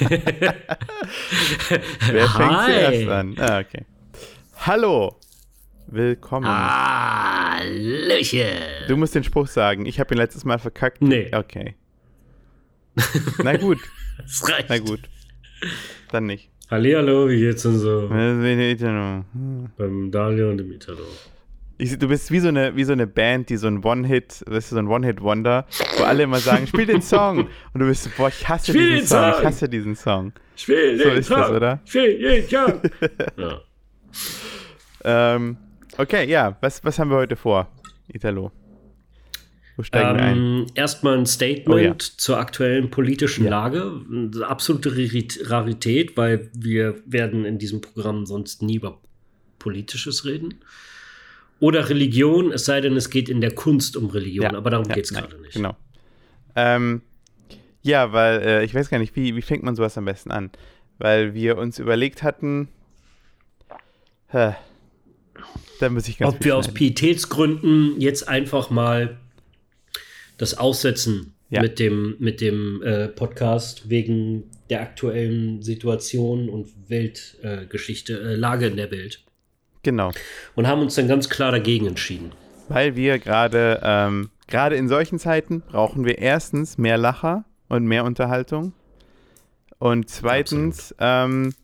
Wer fängt zuerst an? Ah, okay. Hallo. Willkommen. Hallöchen. Du musst den Spruch sagen. Ich habe ihn letztes Mal verkackt. Nee. Okay. Na gut, Das reicht. na gut. Dann nicht. Hallihallo, wie geht's denn so? Ich, Beim Daniel und dem Italo. Du bist wie so, eine, wie so eine Band, die so ein One-Hit, das ist so ein One-Hit-Wonder, wo alle immer sagen, spiel den Song. Und du bist, so, boah, ich hasse Spiel diesen den Song. Ich Song. hasse diesen Song. Ich will So ist das, oder? Ich will jeden Tag. ja. Ähm, okay, ja. Was, was haben wir heute vor, Italo? Wo steigen wir ein? Ähm, erstmal ein Statement Oh ja. zur aktuellen politischen Ja. Lage. Eine absolute Rarit- Rarität, weil wir werden in diesem Programm sonst nie über Politisches reden. Oder Religion, es sei denn, es geht in der Kunst um Religion, Ja, aber darum ja, geht es gerade nicht. Genau. Ähm, ja, weil äh, ich weiß gar nicht, wie, wie fängt man sowas am besten an? Weil wir uns überlegt hatten, hä, da muss ich ganz Ob wir aus. Pietätsgründen jetzt einfach mal das aussetzen Ja. mit dem, mit dem äh, Podcast wegen der aktuellen Situation und Weltgeschichte, Geschichte, äh, Lage in der Welt. Genau, Und haben uns dann ganz klar dagegen entschieden. weil wir gerade, ähm, gerade in solchen Zeiten brauchen wir erstens mehr Lacher und mehr Unterhaltung. Und zweitens, ähm,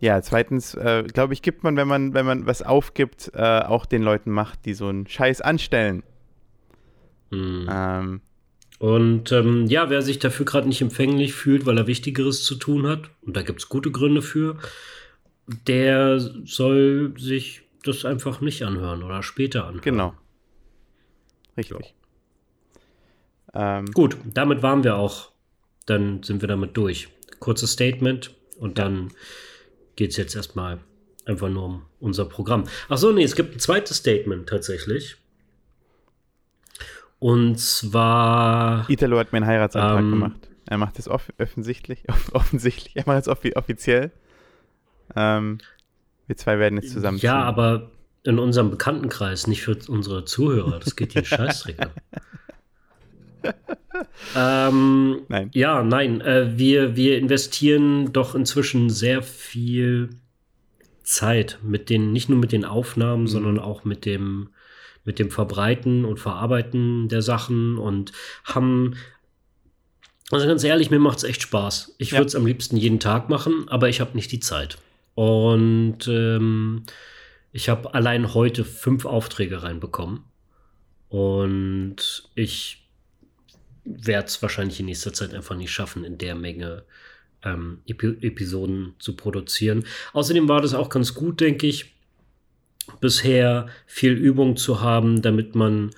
ja, zweitens, äh, glaube ich, gibt man, wenn man, wenn man was aufgibt, äh, auch den Leuten Macht, die so einen Scheiß anstellen. Hm. Ähm, Und ähm, ja, wer sich dafür gerade nicht empfänglich fühlt, weil er Wichtigeres zu tun hat, und da gibt es gute Gründe für, der soll sich das einfach nicht anhören oder später anhören. Genau. Richtig. Ähm, Gut, damit waren wir auch. Dann sind wir damit durch. Kurzes Statement und dann geht es jetzt erstmal einfach nur um unser Programm. Ach so, nee, es gibt ein zweites Statement tatsächlich. Und zwar. Italo hat mir einen Heiratsantrag Ähm, gemacht. Er macht es off offensichtlich. Off offensichtlich. Er macht es offi offiziell. Ähm, wir zwei werden jetzt zusammenziehen. Ja, aber in unserem Bekanntenkreis, nicht für unsere Zuhörer. Das geht den Scheißdreck ähm, Nein. Ja, nein, äh, wir, wir investieren doch inzwischen sehr viel Zeit mit den, nicht nur mit den Aufnahmen, Mhm. sondern auch mit dem, mit dem Verbreiten und Verarbeiten der Sachen und haben, also ganz ehrlich, mir macht es echt Spaß. Ich Ja. würde es am liebsten jeden Tag machen, aber ich habe nicht die Zeit. Und ähm, ich habe allein heute fünf Aufträge reinbekommen. Und ich werde es wahrscheinlich in nächster Zeit einfach nicht schaffen, in der Menge ähm, Epi Episoden zu produzieren. Außerdem war das auch ganz gut, denke ich, bisher viel Übung zu haben, damit man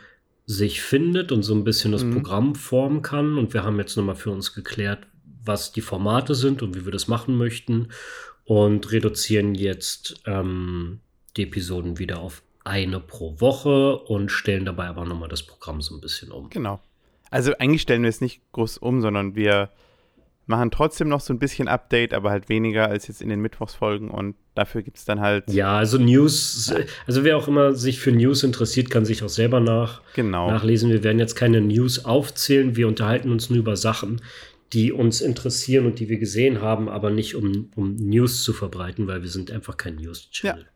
sich findet und so ein bisschen das Mhm. Programm formen kann. Und wir haben jetzt nochmal für uns geklärt, was die Formate sind und wie wir das machen möchten. Und reduzieren jetzt ähm, die Episoden wieder auf eine pro Woche und stellen dabei aber nochmal das Programm so ein bisschen um. Genau. Also eigentlich stellen wir es nicht groß um, sondern wir machen trotzdem noch so ein bisschen Update, aber halt weniger als jetzt in den Mittwochsfolgen und dafür gibt es dann halt, Ja, also News, also wer auch immer sich für News interessiert, kann sich auch selber nach, genau. nachlesen. Wir werden jetzt keine News aufzählen, wir unterhalten uns nur über Sachen, die uns interessieren und die wir gesehen haben, aber nicht um, um News zu verbreiten, weil wir sind einfach kein News-Channel.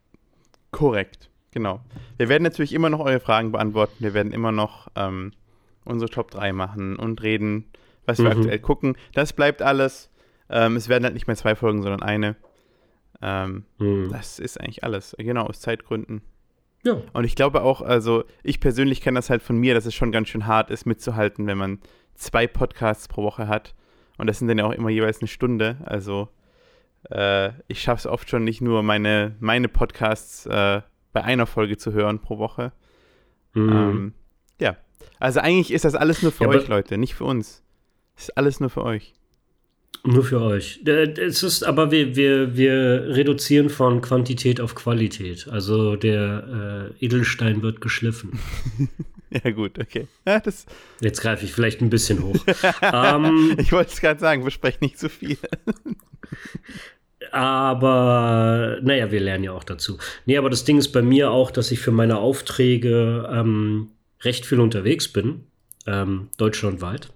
Korrekt, genau. Wir werden natürlich immer noch eure Fragen beantworten. Wir werden immer noch ähm, unsere Top 3 machen und reden, was wir Mhm. aktuell gucken. Das bleibt alles. Ähm, es werden halt nicht mehr zwei Folgen, sondern eine. Ähm, Hm. das ist eigentlich alles. Genau, aus Zeitgründen. Ja. Und ich glaube auch, also ich persönlich kenne das halt von mir, dass es schon ganz schön hart ist, mitzuhalten, wenn man zwei Podcasts pro Woche hat. Und das sind dann ja auch immer jeweils eine Stunde. Also äh, ich schaffe es oft schon nicht nur, meine, meine Podcasts äh, bei einer Folge zu hören pro Woche. Hm. Ähm, ja. Also eigentlich ist das alles nur für Ja, euch, Leute, nicht für uns. Das ist alles nur für euch. Nur für euch. Äh, Es ist aber, wir, wir, wir reduzieren von Quantität auf Qualität. Also der äh, Edelstein wird geschliffen. Ja, gut, okay. Ja, Jetzt greife ich vielleicht ein bisschen hoch. ähm, ich wollte es gerade sagen, besprecht nicht zu viel. aber, naja, wir lernen ja auch dazu. Nee, aber das Ding ist bei mir auch, dass ich für meine Aufträge ähm, recht viel unterwegs bin, ähm, deutschlandweit.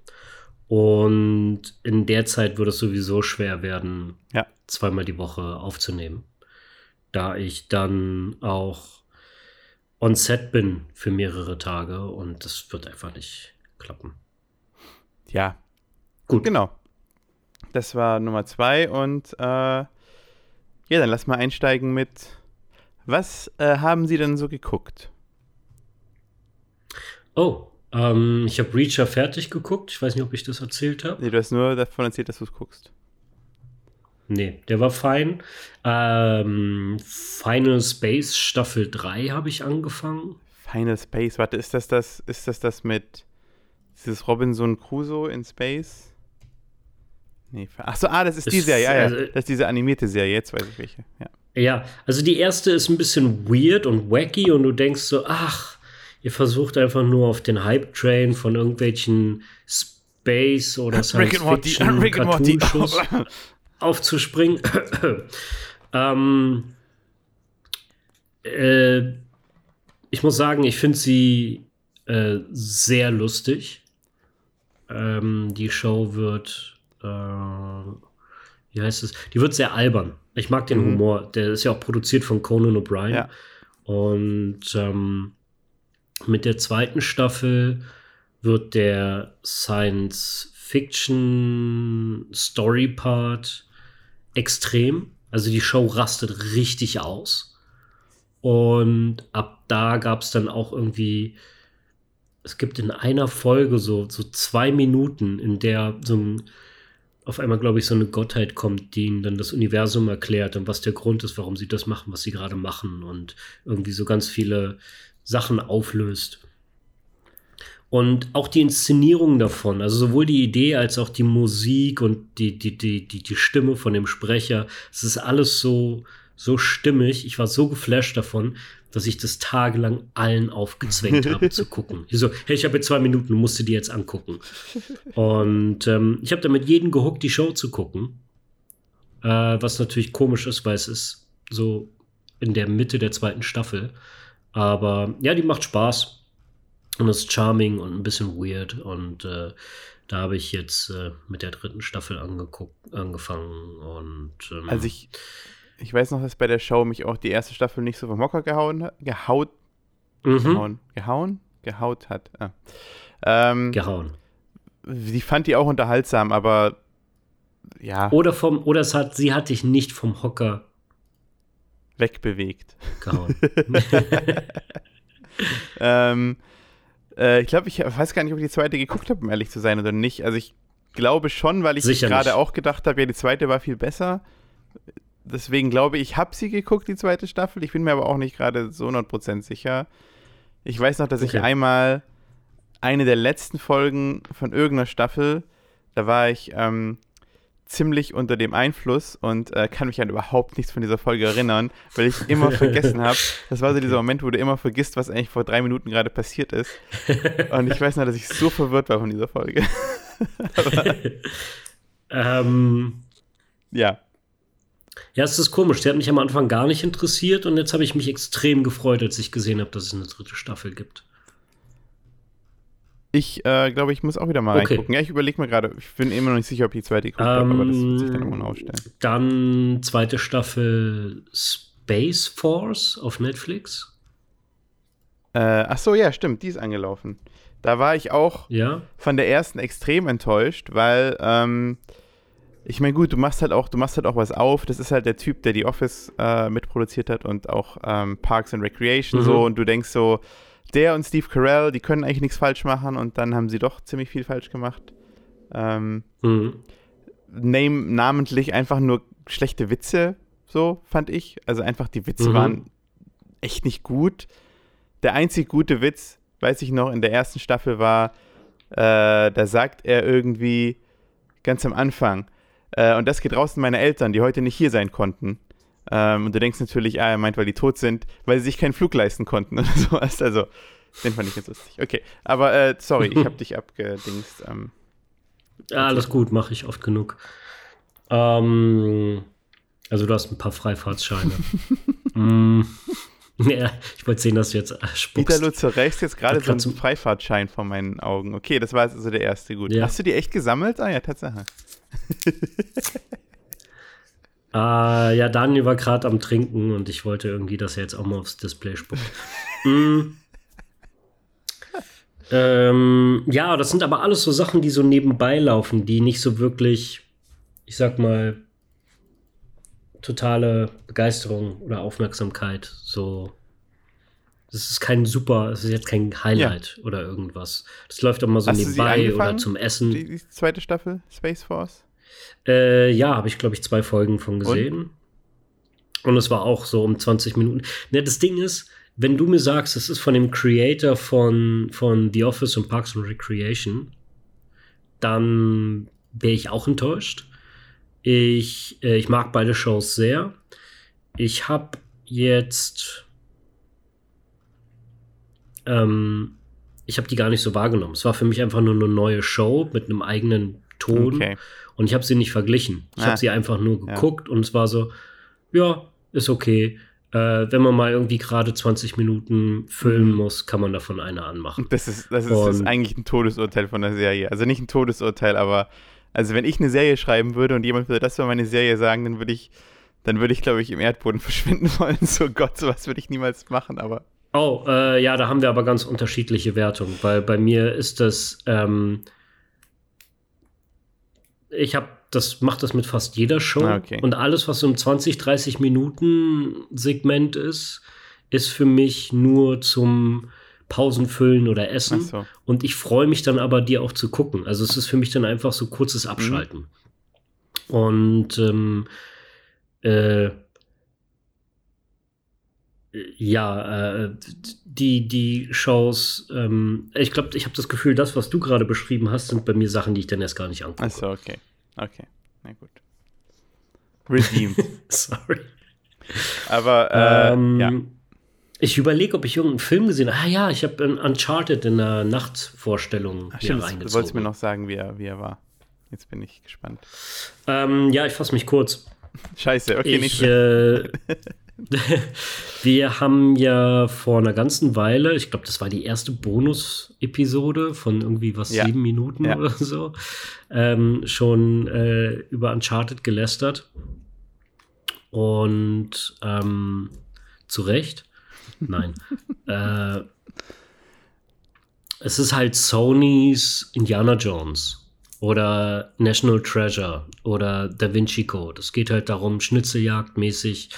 Und in der Zeit würde es sowieso schwer werden, Ja. zweimal die Woche aufzunehmen. Da ich dann auch on set bin für mehrere Tage und das wird einfach nicht klappen. Ja, Gut. genau. Das war Nummer zwei und äh, ja, dann lass mal einsteigen mit, was äh, haben Sie denn so geguckt? Oh, ähm, ich habe Reacher fertig geguckt. Ich weiß nicht, ob ich das erzählt habe. Nee, du hast nur davon erzählt, dass du es guckst. Nee, der war fein. Ähm, Final Space Staffel 3 habe ich angefangen. Final Space, warte, ist das das, ist das das mit dieses Robinson Crusoe in Space? Nee, achso, ah, das ist die Ist, Serie, ja, ja. also- Das ist diese animierte Serie, jetzt weiß ich welche. Ja. Ja, also die erste ist ein bisschen weird und wacky und du denkst so, ach, ihr versucht einfach nur auf den Hype-Train von irgendwelchen Space oder Rick and Morty, Science-Fiction Rick and Morty. Aufzuspringen. ähm, äh, ich muss sagen, ich finde sie äh, sehr lustig. Ähm, die Show wird, äh, wie heißt es? Die wird sehr albern. Ich mag den Mhm. Humor. Der ist ja auch produziert von Conan O'Brien. Ja. Und ähm, mit der zweiten Staffel wird der Science-Fiction-Story-Part extrem. Also die Show rastet richtig aus. Und ab da gab es dann auch irgendwie, es gibt in einer Folge so, so zwei Minuten, in der so ein, auf einmal, glaube ich, so eine Gottheit kommt, die ihnen dann das Universum erklärt und was der Grund ist, warum sie das machen, was sie gerade machen und irgendwie so ganz viele Sachen auflöst. Und auch die Inszenierung davon, also sowohl die Idee als auch die Musik und die, die, die, die, die Stimme von dem Sprecher, es ist alles so, so stimmig. Ich war so geflasht davon, dass ich das tagelang allen aufgezwängt habe zu gucken. Ich so, hey, ich habe jetzt zwei Minuten, du musst dir die jetzt angucken. Und ähm, ich habe damit jeden gehuckt, die Show zu gucken. Äh, was natürlich komisch ist, weil es ist so in der Mitte der zweiten Staffel. Aber ja, die macht Spaß. Und ist charming und ein bisschen weird. Und äh, da habe ich jetzt äh, mit der dritten Staffel angeguckt, angefangen. Und ähm, Also ich, ich weiß noch, dass bei der Show mich auch die erste Staffel nicht so vom Hocker gehauen, gehaut, mhm, gehauen, gehauen, gehaut hat. Ah. Ähm, gehauen. die fand die auch unterhaltsam, aber ja, Oder vom, oder es hat, sie hat dich nicht vom Hocker wegbewegt. gehauen. Ähm, äh, ich glaube, ich weiß gar nicht, ob ich die zweite geguckt habe, um ehrlich zu sein oder nicht. Also ich glaube schon, weil ich gerade auch gedacht habe, ja, die zweite war viel besser. Deswegen glaube ich, ich habe sie geguckt, die zweite Staffel. Ich bin mir aber auch nicht gerade so 100% sicher. Ich weiß noch, dass ich Okay. einmal eine der letzten Folgen von irgendeiner Staffel, da war ich ähm, ziemlich unter dem Einfluss und äh, kann mich an überhaupt nichts von dieser Folge erinnern, weil ich immer vergessen habe. Das war so dieser Moment, wo du immer vergisst, was eigentlich vor drei Minuten gerade passiert ist. Und ich weiß noch, dass ich so verwirrt war von dieser Folge. ähm, ja, ja, es ist komisch. Der hat mich am Anfang gar nicht interessiert und jetzt habe ich mich extrem gefreut, als ich gesehen habe, dass es eine dritte Staffel gibt. Ich äh, glaube, ich muss auch wieder mal Okay. reingucken. Ja, ich überlege mir gerade, ich bin immer noch nicht sicher, ob ich die zweite geguckt habe, aber das wird sich dann irgendwann aufstellen. Dann zweite Staffel Space Force auf Netflix. Äh, ach so, ja, stimmt, die ist angelaufen. Da war ich auch Ja. von der ersten extrem enttäuscht, weil ähm, ich meine, gut, du machst halt auch, du machst halt auch was auf. Das ist halt der Typ, der die Office äh, mitproduziert hat und auch ähm, Parks and Recreation Mhm. so. Und du denkst so, der und Steve Carell, die können eigentlich nichts falsch machen und dann haben sie doch ziemlich viel falsch gemacht. Ähm, Mhm. name, namentlich einfach nur schlechte Witze, so fand ich. Also einfach die Witze Mhm. waren echt nicht gut. Der einzig gute Witz, weiß ich noch, in der ersten Staffel war, äh, da sagt er irgendwie ganz am Anfang, äh, und das geht raus an meine Eltern, die heute nicht hier sein konnten. Ähm, und du denkst natürlich, ah, er meint, weil die tot sind, weil sie sich keinen Flug leisten konnten oder sowas. Also, den fand ich jetzt lustig. Okay, aber äh, sorry, ich habe dich abgedingst. Ähm, Ja, alles gut, mache ich oft genug. Ähm, also du hast ein paar Freifahrtsscheine. mm, Ja, ich wollte sehen, dass du jetzt äh, spuckst. Italo zerreißt jetzt gerade so einen zum- Freifahrtschein vor meinen Augen. Okay, das war jetzt also der erste. Gut. Ja. Hast du die echt gesammelt? Ah ja, Tatsache. Äh, ja, Daniel war gerade am Trinken und ich wollte irgendwie, dass er jetzt auch mal aufs Display spuckt. mm. ähm, ja, das sind aber alles so Sachen, die so nebenbei laufen, die nicht so wirklich, ich sag mal, totale Begeisterung oder Aufmerksamkeit so. Das ist kein super, es ist jetzt kein Highlight oder irgendwas. Das läuft auch mal so Hast nebenbei oder zum Essen. Die, die zweite Staffel, Space Force? Äh, ja, habe ich, glaube ich, zwei Folgen von gesehen. Und? es war auch so um 20 Minuten. Ne, das Ding ist, wenn du mir sagst, es ist von dem Creator von, von The Office und Parks and Recreation, dann wäre ich auch enttäuscht. Ich, äh, ich mag beide Shows sehr. Ich habe jetzt. Ähm, ich habe die gar nicht so wahrgenommen. Es war für mich einfach nur eine neue Show mit einem eigenen Ton. Okay. Und ich habe sie nicht verglichen. Ich Ah. habe sie einfach nur Ja. geguckt und es war so, ja, ist okay. Äh, wenn man mal irgendwie gerade 20 Minuten füllen Mhm. muss, kann man davon eine anmachen. Das ist, das ist, das ist eigentlich ein Todesurteil von der Serie. Also nicht ein Todesurteil, aber also wenn ich eine Serie schreiben würde und jemand würde das über meine Serie sagen, dann würde ich, dann würde ich, glaube ich, im Erdboden verschwinden wollen. So Gott, sowas würde ich niemals machen, aber. Oh, äh, ja, da haben wir aber ganz unterschiedliche Wertungen, weil bei mir ist das, ähm, ich habe das, mache das mit fast jeder Show Ah, okay. und alles, was so im 20, 30 Minuten Segment ist, ist für mich nur zum Pausenfüllen oder Essen. So. Und ich freue mich dann aber, die auch zu gucken. Also es ist für mich dann einfach so kurzes Abschalten. Und ähm, äh, ja, äh, die, die Shows, ähm, ich glaube, ich habe das Gefühl, das, was du gerade beschrieben hast, sind bei mir Sachen, die ich dann erst gar nicht angucke. Ach so, okay. Okay. Na gut. Redeemed. Sorry. aber, äh, ähm, ja. Ich überlege, ob ich irgendeinen Film gesehen habe. Ah ja, ich habe Uncharted in der Nachtvorstellung Ach, stimmt, du reingezogen. wolltest mir noch sagen, wie er, wie er war. Jetzt bin ich gespannt. Ähm, ja, ich fasse mich kurz. Scheiße, okay, nicht ich, so. äh, wir haben ja vor einer ganzen Weile, ich glaube, das war die erste Bonus-Episode von irgendwie was Ja. sieben Minuten Ja. oder so, ähm, schon äh, über Uncharted gelästert. Und ähm, zu Recht. Nein. äh, es ist halt Sonys Indiana Jones oder National Treasure oder Da Vinci Code. Es geht halt darum, Schnitzeljagdmäßig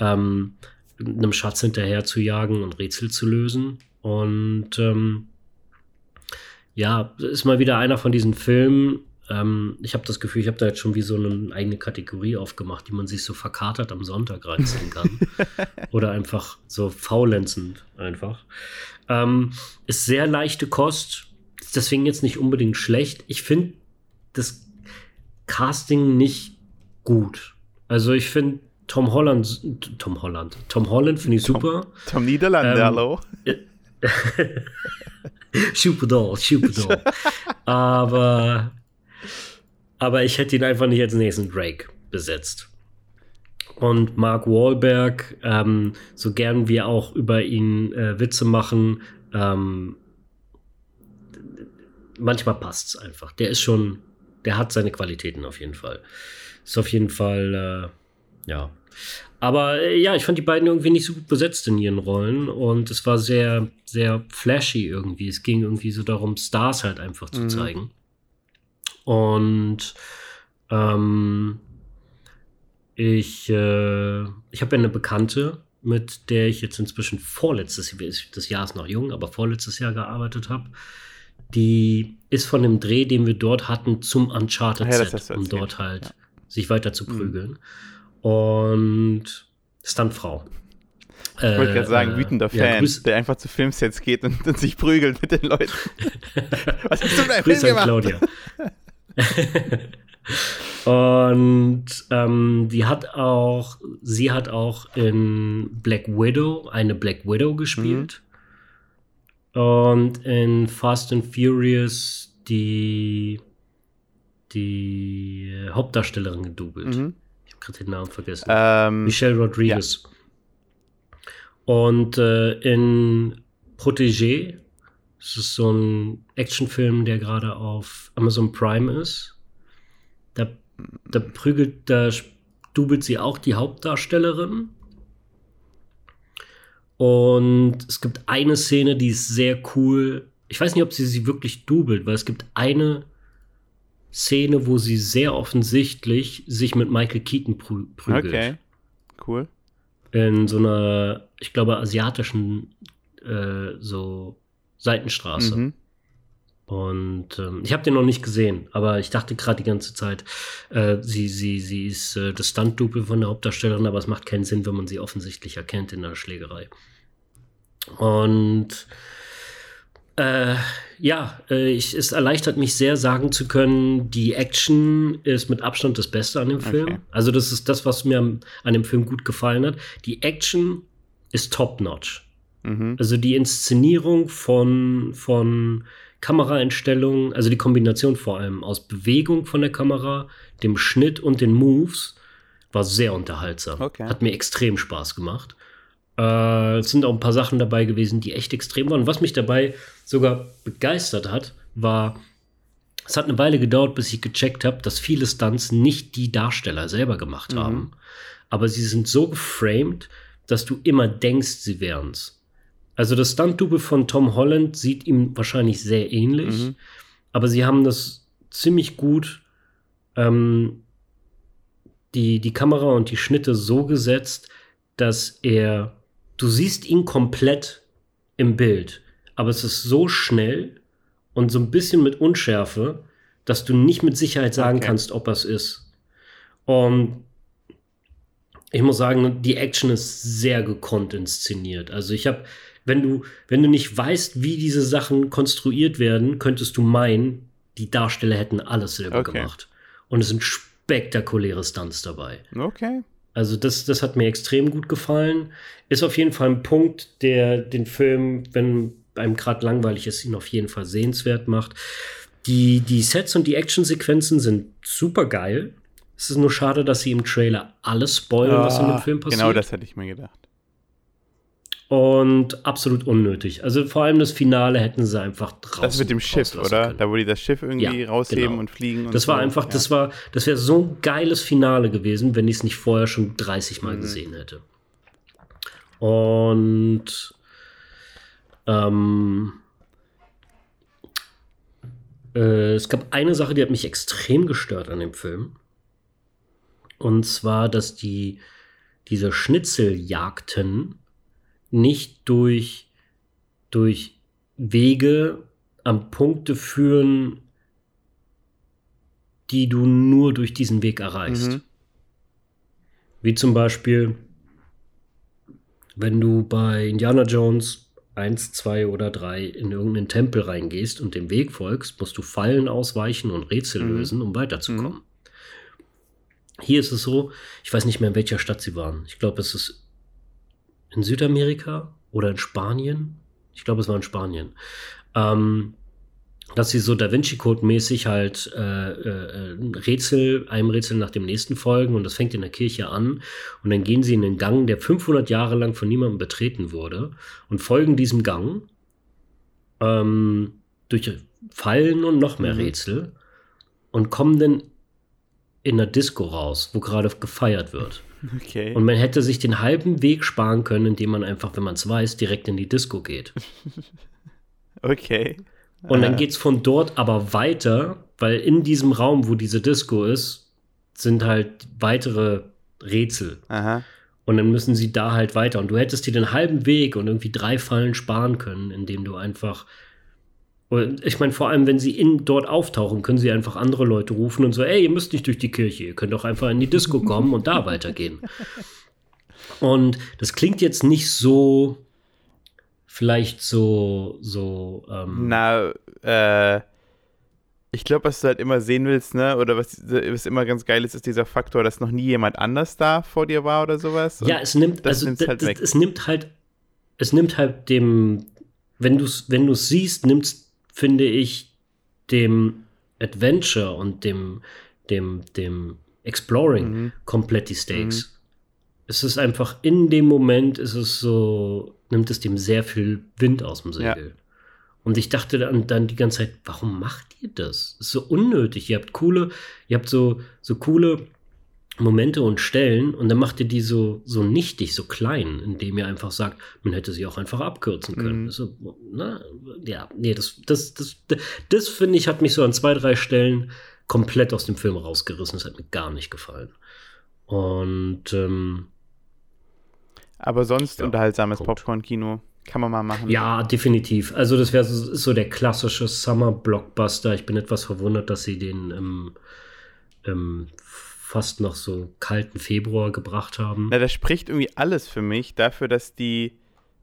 ähm, einem Schatz hinterher zu jagen und Rätsel zu lösen. Und ähm, ja, ist mal wieder einer von diesen Filmen. Ähm, ich habe das Gefühl, ich habe da jetzt schon wie so eine eigene Kategorie aufgemacht, die man sich so verkatert am Sonntag reinziehen kann. Oder einfach so faulenzend einfach. Ähm, ist sehr leichte Kost, ist deswegen jetzt nicht unbedingt schlecht. Ich finde das Casting nicht gut. Also ich finde Tom Holland, Tom Holland, Tom Holland finde ich Tom- super. Tom Niederlande, ähm, hallo. Superdol, Superdol. aber, aber ich hätte ihn einfach nicht als nächsten Drake besetzt. Und Mark Wahlberg, ähm, so gern wir auch über ihn äh, Witze machen, ähm, manchmal passt es einfach. Der ist schon, der hat seine Qualitäten auf jeden Fall. Ist auf jeden Fall, äh, ja. Aber äh, ja, ich fand die beiden irgendwie nicht so gut besetzt in ihren Rollen und es war sehr, sehr flashy irgendwie. Es ging irgendwie so darum, Stars halt einfach zu Mhm. zeigen. Und ähm, ich, äh, ich habe ja eine Bekannte, mit der ich jetzt inzwischen vorletztes Jahr, das Jahr ist noch jung, aber vorletztes Jahr gearbeitet habe. Die ist von dem Dreh, den wir dort hatten, zum ja, Uncharted-Set, hast du um dort halt Ja. sich weiter zu Mhm. Und Stuntfrau. Ich wollte gerade sagen, wütender Äh, ja, Fan, Grüß- der einfach zu Filmsets geht und, und sich prügelt mit den Leuten. Was hast du im Film gemacht? Claudia. Und ähm, die hat auch, sie hat auch in Black Widow eine Black Widow gespielt. Und in Fast and Furious die, die Hauptdarstellerin gedoubelt. Mhm. Gerade den Namen vergessen. Ähm, Michelle Rodriguez. Und äh, in Protégé, das ist so ein Actionfilm, der gerade auf Amazon Prime ist. Da, da prügelt, da dubelt sie auch die Hauptdarstellerin. Und es gibt eine Szene, die ist sehr cool. Ich weiß nicht, ob sie sie wirklich dubelt, weil es gibt eine Szene, wo sie sehr offensichtlich sich mit Michael Keaton prü prügelt. Okay, cool. In so einer, ich glaube, asiatischen äh, so Seitenstraße. Mhm. Und ähm, ich habe den noch nicht gesehen, aber ich dachte gerade die ganze Zeit, äh, sie, sie, sie ist äh, das Stunt-Double von der Hauptdarstellerin, aber es macht keinen Sinn, wenn man sie offensichtlich erkennt in der Schlägerei. Und äh, ja, äh, ich, es erleichtert mich sehr, sagen zu können, die Action ist mit Abstand das Beste an dem Film. Okay. Also, das ist das, was mir an, an dem Film gut gefallen hat. Die Action ist top-notch. Mhm. Also die Inszenierung von, von Kameraeinstellungen, also die Kombination vor allem aus Bewegung von der Kamera, dem Schnitt und den Moves, war sehr unterhaltsam. Okay. Hat mir extrem Spaß gemacht. Äh, es sind auch ein paar Sachen dabei gewesen, die echt extrem waren. Was mich dabei sogar begeistert hat, war, es hat eine Weile gedauert, bis ich gecheckt habe, dass viele Stunts nicht die Darsteller selber gemacht Mhm. haben. Aber sie sind so geframed, dass du immer denkst, sie wären's. Also das Stunt-Double von Tom Holland sieht ihm wahrscheinlich sehr ähnlich, Mhm. aber sie haben das ziemlich gut ähm, die, die Kamera und die Schnitte so gesetzt, dass er, du siehst ihn komplett im Bild, aber es ist so schnell und so ein bisschen mit Unschärfe, dass du nicht mit Sicherheit sagen Okay. kannst, ob es ist. Und ich muss sagen, die Action ist sehr gekonnt inszeniert. Also ich habe, wenn du, wenn du nicht weißt, wie diese Sachen konstruiert werden, könntest du meinen, die Darsteller hätten alles selber Okay. gemacht. Und es sind spektakuläre Stunts dabei. Okay. Also das, das hat mir extrem gut gefallen. Ist auf jeden Fall ein Punkt, der den Film, wenn einem gerade langweilig ist, ihn auf jeden Fall sehenswert macht. Die, die Sets und die Actionsequenzen sind super geil. Es ist nur schade, dass sie im Trailer alles spoilern, was in dem Ah, Film passiert. Genau das hätte ich mir gedacht. Und absolut unnötig. Also vor allem das Finale hätten sie einfach draußen Das mit dem Schiff, oder? können. Da, wo die das Schiff irgendwie Ja, rausheben genau. und fliegen. Und Das war so. einfach, Ja. das war, das wäre so ein geiles Finale gewesen, wenn ich es nicht vorher schon 30 Mal Mhm. gesehen hätte. Und ähm, äh, es gab eine Sache, die hat mich extrem gestört an dem Film. Und zwar, dass die diese Schnitzeljagden nicht durch, durch Wege an Punkte führen, die du nur durch diesen Weg erreichst. Mhm. Wie zum Beispiel, wenn du bei Indiana Jones 1, 2 oder 3 in irgendeinen Tempel reingehst und dem Weg folgst, musst du Fallen ausweichen und Rätsel Mhm. lösen, um weiterzukommen. Hier ist es so, ich weiß nicht mehr, in welcher Stadt sie waren. Ich glaube, es ist in Südamerika oder in Spanien. Ich glaube, es war in Spanien. Ähm, dass sie so Da Vinci Code mäßig halt äh, äh, Rätsel, einem Rätsel nach dem nächsten folgen und das fängt in der Kirche an und dann gehen sie in den Gang, der 500 Jahre lang von niemandem betreten wurde und folgen diesem Gang ähm, durch Fallen und noch mehr Mhm. Rätsel und kommen dann in der Disco raus, wo gerade gefeiert wird. Okay. Und man hätte sich den halben Weg sparen können, indem man einfach, wenn man es weiß, direkt in die Disco geht. okay. Und dann Ah. geht's von dort aber weiter, weil in diesem Raum, wo diese Disco ist, sind halt weitere Rätsel. Aha. Und dann müssen sie da halt weiter. Und du hättest dir den halben Weg und irgendwie drei Fallen sparen können, indem du einfach. Und ich meine, vor allem, wenn sie in, dort auftauchen, können sie einfach andere Leute rufen und so, ey, ihr müsst nicht durch die Kirche, ihr könnt doch einfach in die Disco kommen und da weitergehen. Und das klingt jetzt nicht so, vielleicht so, so, ähm, Na, äh, ich glaube, was du halt immer sehen willst, ne? Oder was, was immer ganz geil ist, ist dieser Faktor, dass noch nie jemand anders da vor dir war oder sowas. Ja, es nimmt, also halt es nimmt halt, es nimmt halt dem, wenn du es wenn du's siehst, nimmst, finde ich, dem Adventure und dem, dem, dem Exploring Mhm. komplett die Stakes. es ist einfach in dem Moment ist es so, nimmt es dem sehr viel Wind aus dem Segel. Ja. Und ich dachte dann, dann die ganze Zeit, warum macht ihr das? Das ist so unnötig. Ihr habt coole, ihr habt so, so coole Momente und Stellen und dann macht ihr die so, so nichtig, so klein, indem ihr einfach sagt, man hätte sie auch einfach abkürzen können. Mhm. So, na, ja, nee, das, das, das, das, das finde ich, hat mich so an zwei, drei Stellen komplett aus dem Film rausgerissen. Das hat mir gar nicht gefallen. Und ähm, aber sonst ja, unterhaltsames Popcorn-Kino. Kann man mal machen. Ja, definitiv. Also, das wäre so, so, der klassische Summer-Blockbuster. Ich bin etwas verwundert, dass sie den im, im fast noch so kalten Februar gebracht haben. Na, das spricht irgendwie alles für mich dafür, dass die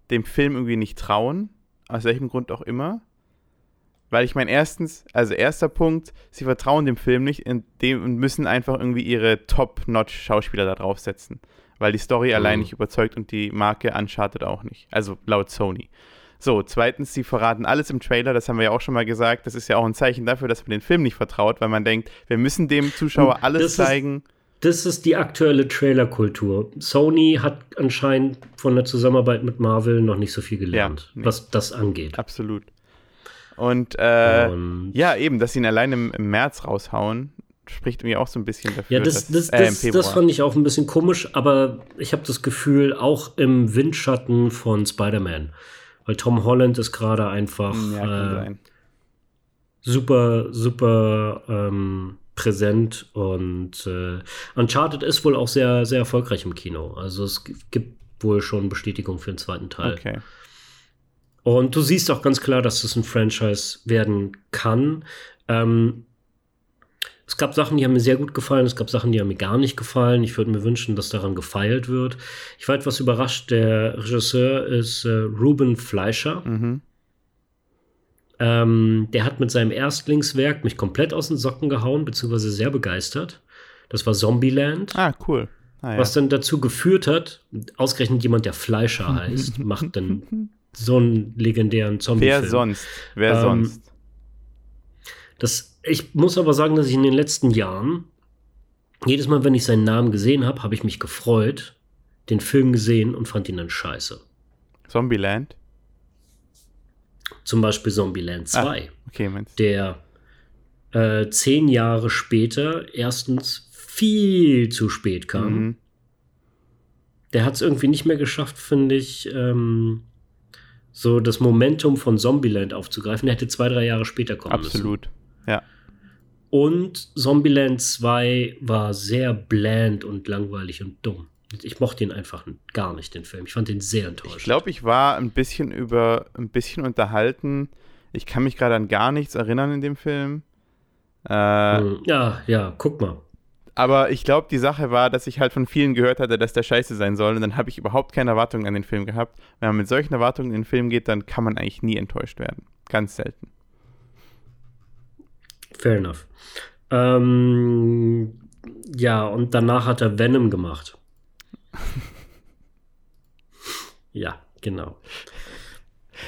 dem Film irgendwie nicht trauen. Aus welchem Grund auch immer. Weil ich meine, erstens, also erster Punkt, sie vertrauen dem Film nicht und müssen einfach irgendwie ihre Top-Notch-Schauspieler da draufsetzen weil die Story mhm. allein nicht überzeugt und die Marke Uncharted auch nicht. Also laut Sony. So, zweitens, sie verraten alles im Trailer, das haben wir ja auch schon mal gesagt. Das ist ja auch ein Zeichen dafür, dass man den Film nicht vertraut, weil man denkt, wir müssen dem Zuschauer alles das zeigen. Ist, das ist die aktuelle Trailerkultur. Sony hat anscheinend von der Zusammenarbeit mit Marvel noch nicht so viel gelernt, ja, nee. was das angeht. Absolut. Und, äh, und, ja, eben, dass sie ihn allein im, im März raushauen, spricht irgendwie auch so ein bisschen dafür. Ja, das, dass, das, äh, das fand ich auch ein bisschen komisch, aber ich habe das Gefühl, auch im Windschatten von Spider-Man. Weil Tom Holland ist gerade einfach ja, äh, super, super ähm, präsent und äh, Uncharted ist wohl auch sehr, sehr erfolgreich im Kino. Also es gibt wohl schon Bestätigung für den zweiten Teil. Okay. Und du siehst auch ganz klar, dass es ein Franchise werden kann. Ähm, es gab Sachen, die haben mir sehr gut gefallen, es gab Sachen, die haben mir gar nicht gefallen. Ich würde mir wünschen, dass daran gefeilt wird. Ich war etwas überrascht, der Regisseur ist äh, Ruben Fleischer. Mhm. Ähm, der hat mit seinem Erstlingswerk mich komplett aus den Socken gehauen, beziehungsweise sehr begeistert. Das war Zombieland. Ah, cool. Ah, ja. Was dann dazu geführt hat, ausgerechnet jemand, der Fleischer heißt, macht dann so einen legendären Zombie. Wer sonst? Wer ähm, sonst? Das ich muss aber sagen, dass ich in den letzten Jahren, jedes Mal, wenn ich seinen Namen gesehen habe, habe ich mich gefreut, den Film gesehen und fand ihn dann scheiße. Zombieland? Zum Beispiel Zombieland 2. Ah, okay, meinst Der äh, zehn Jahre später erstens viel zu spät kam. Mhm. Der hat es irgendwie nicht mehr geschafft, finde ich, ähm, so das Momentum von Zombieland aufzugreifen. Der hätte zwei, drei Jahre später kommen Absolut. müssen. Absolut. Ja. Und Zombieland 2 war sehr bland und langweilig und dumm. Ich mochte ihn einfach gar nicht, den Film. Ich fand ihn sehr enttäuscht. Ich glaube, ich war ein bisschen über, ein bisschen unterhalten. Ich kann mich gerade an gar nichts erinnern in dem Film. Äh, hm. ja, ja, guck mal. Aber ich glaube, die Sache war, dass ich halt von vielen gehört hatte, dass der scheiße sein soll. Und dann habe ich überhaupt keine Erwartungen an den Film gehabt. Wenn man mit solchen Erwartungen in den Film geht, dann kann man eigentlich nie enttäuscht werden. Ganz selten. Fair enough. Ähm, ja, und danach hat er Venom gemacht. ja, genau.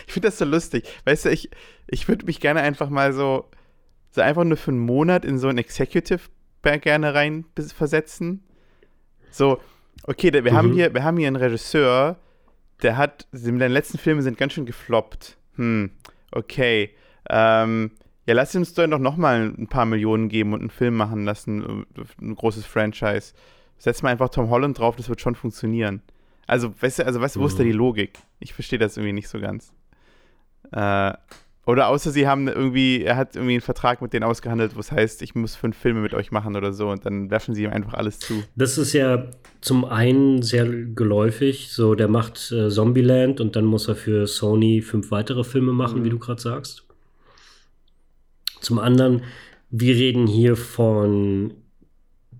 Ich finde das so lustig. Weißt du, ich, ich würde mich gerne einfach mal so, so einfach nur für einen Monat in so ein Executive gerne rein versetzen. So, okay, wir, mhm. haben hier, wir haben hier einen Regisseur, der hat, seine letzten Filme sind ganz schön gefloppt. Hm, okay. Ähm, ja, lass uns doch noch mal ein paar Millionen geben und einen Film machen lassen, äh, ein großes Franchise. Setz mal einfach Tom Holland drauf, das wird schon funktionieren. Also, weißt du, also, weißt du, wo ist da die mhm. Logik? Ich verstehe das irgendwie nicht so ganz. Äh, oder außer sie haben irgendwie, er hat irgendwie einen Vertrag mit denen ausgehandelt, wo es heißt, ich muss fünf Filme mit euch machen oder so und dann werfen sie ihm einfach alles zu. Das ist ja zum einen sehr geläufig, so der macht äh, Zombieland und dann muss er für Sony fünf weitere Filme machen, mhm. wie du gerade sagst. Zum anderen, wir reden hier von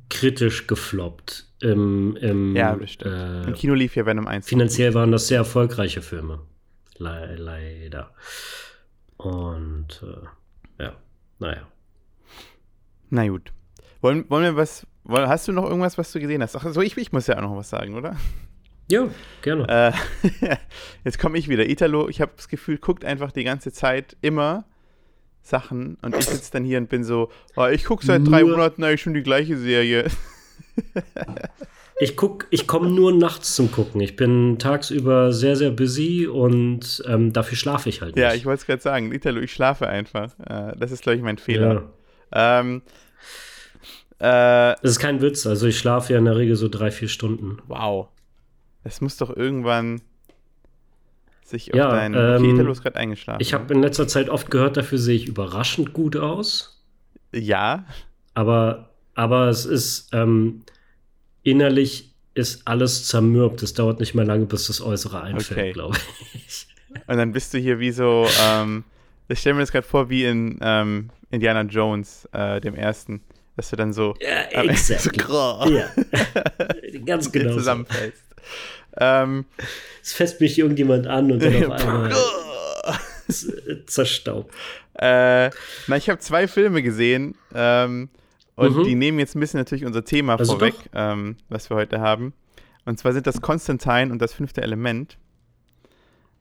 kritisch gefloppt. Im, im, ja, bestimmt. Äh, Im Kino lief ja Venom 1. Finanziell waren das sehr erfolgreiche Filme. Le leider. Und äh, ja, naja. Na gut. Wollen, wollen wir was. Wollen, hast du noch irgendwas, was du gesehen hast? Ach so, ich, ich muss ja auch noch was sagen, oder? Ja, gerne. Äh, jetzt komme ich wieder. Italo, ich habe das Gefühl, guckt einfach die ganze Zeit immer Sachen und ich sitze dann hier und bin so, oh, ich gucke seit drei Monaten eigentlich schon die gleiche Serie. Ich guck, ich komme nur nachts zum Gucken. Ich bin tagsüber sehr, sehr busy und ähm, dafür schlafe ich halt nicht. Ja, ich wollte es gerade sagen, Italo, ich schlafe einfach. Äh, das ist, glaube ich, mein Fehler. Ja. Ähm, äh, das ist kein Witz. Also ich schlafe ja in der Regel so drei, vier Stunden. Wow. Es muss doch irgendwann sich auf ja, deinen. Okay, ähm, ist gerade eingeschlafen. Ich habe in letzter Zeit oft gehört, dafür sehe ich überraschend gut aus. Ja. Aber, aber es ist ähm, innerlich ist alles zermürbt. Es dauert nicht mehr lange, bis das Äußere einfällt, okay. glaube ich. Und dann bist du hier wie so, ähm, ich stelle mir das gerade vor, wie in ähm, Indiana Jones, äh, dem ersten, dass du dann so, ja, exactly. so ja. ganz genau zusammenfällst. Ähm, es fässt mich irgendjemand an und dann auf einmal zerstaubt. Äh, na, ich habe zwei Filme gesehen ähm, und mhm. die nehmen jetzt ein bisschen natürlich unser Thema also vorweg, ähm, was wir heute haben. Und zwar sind das Konstantin und das fünfte Element.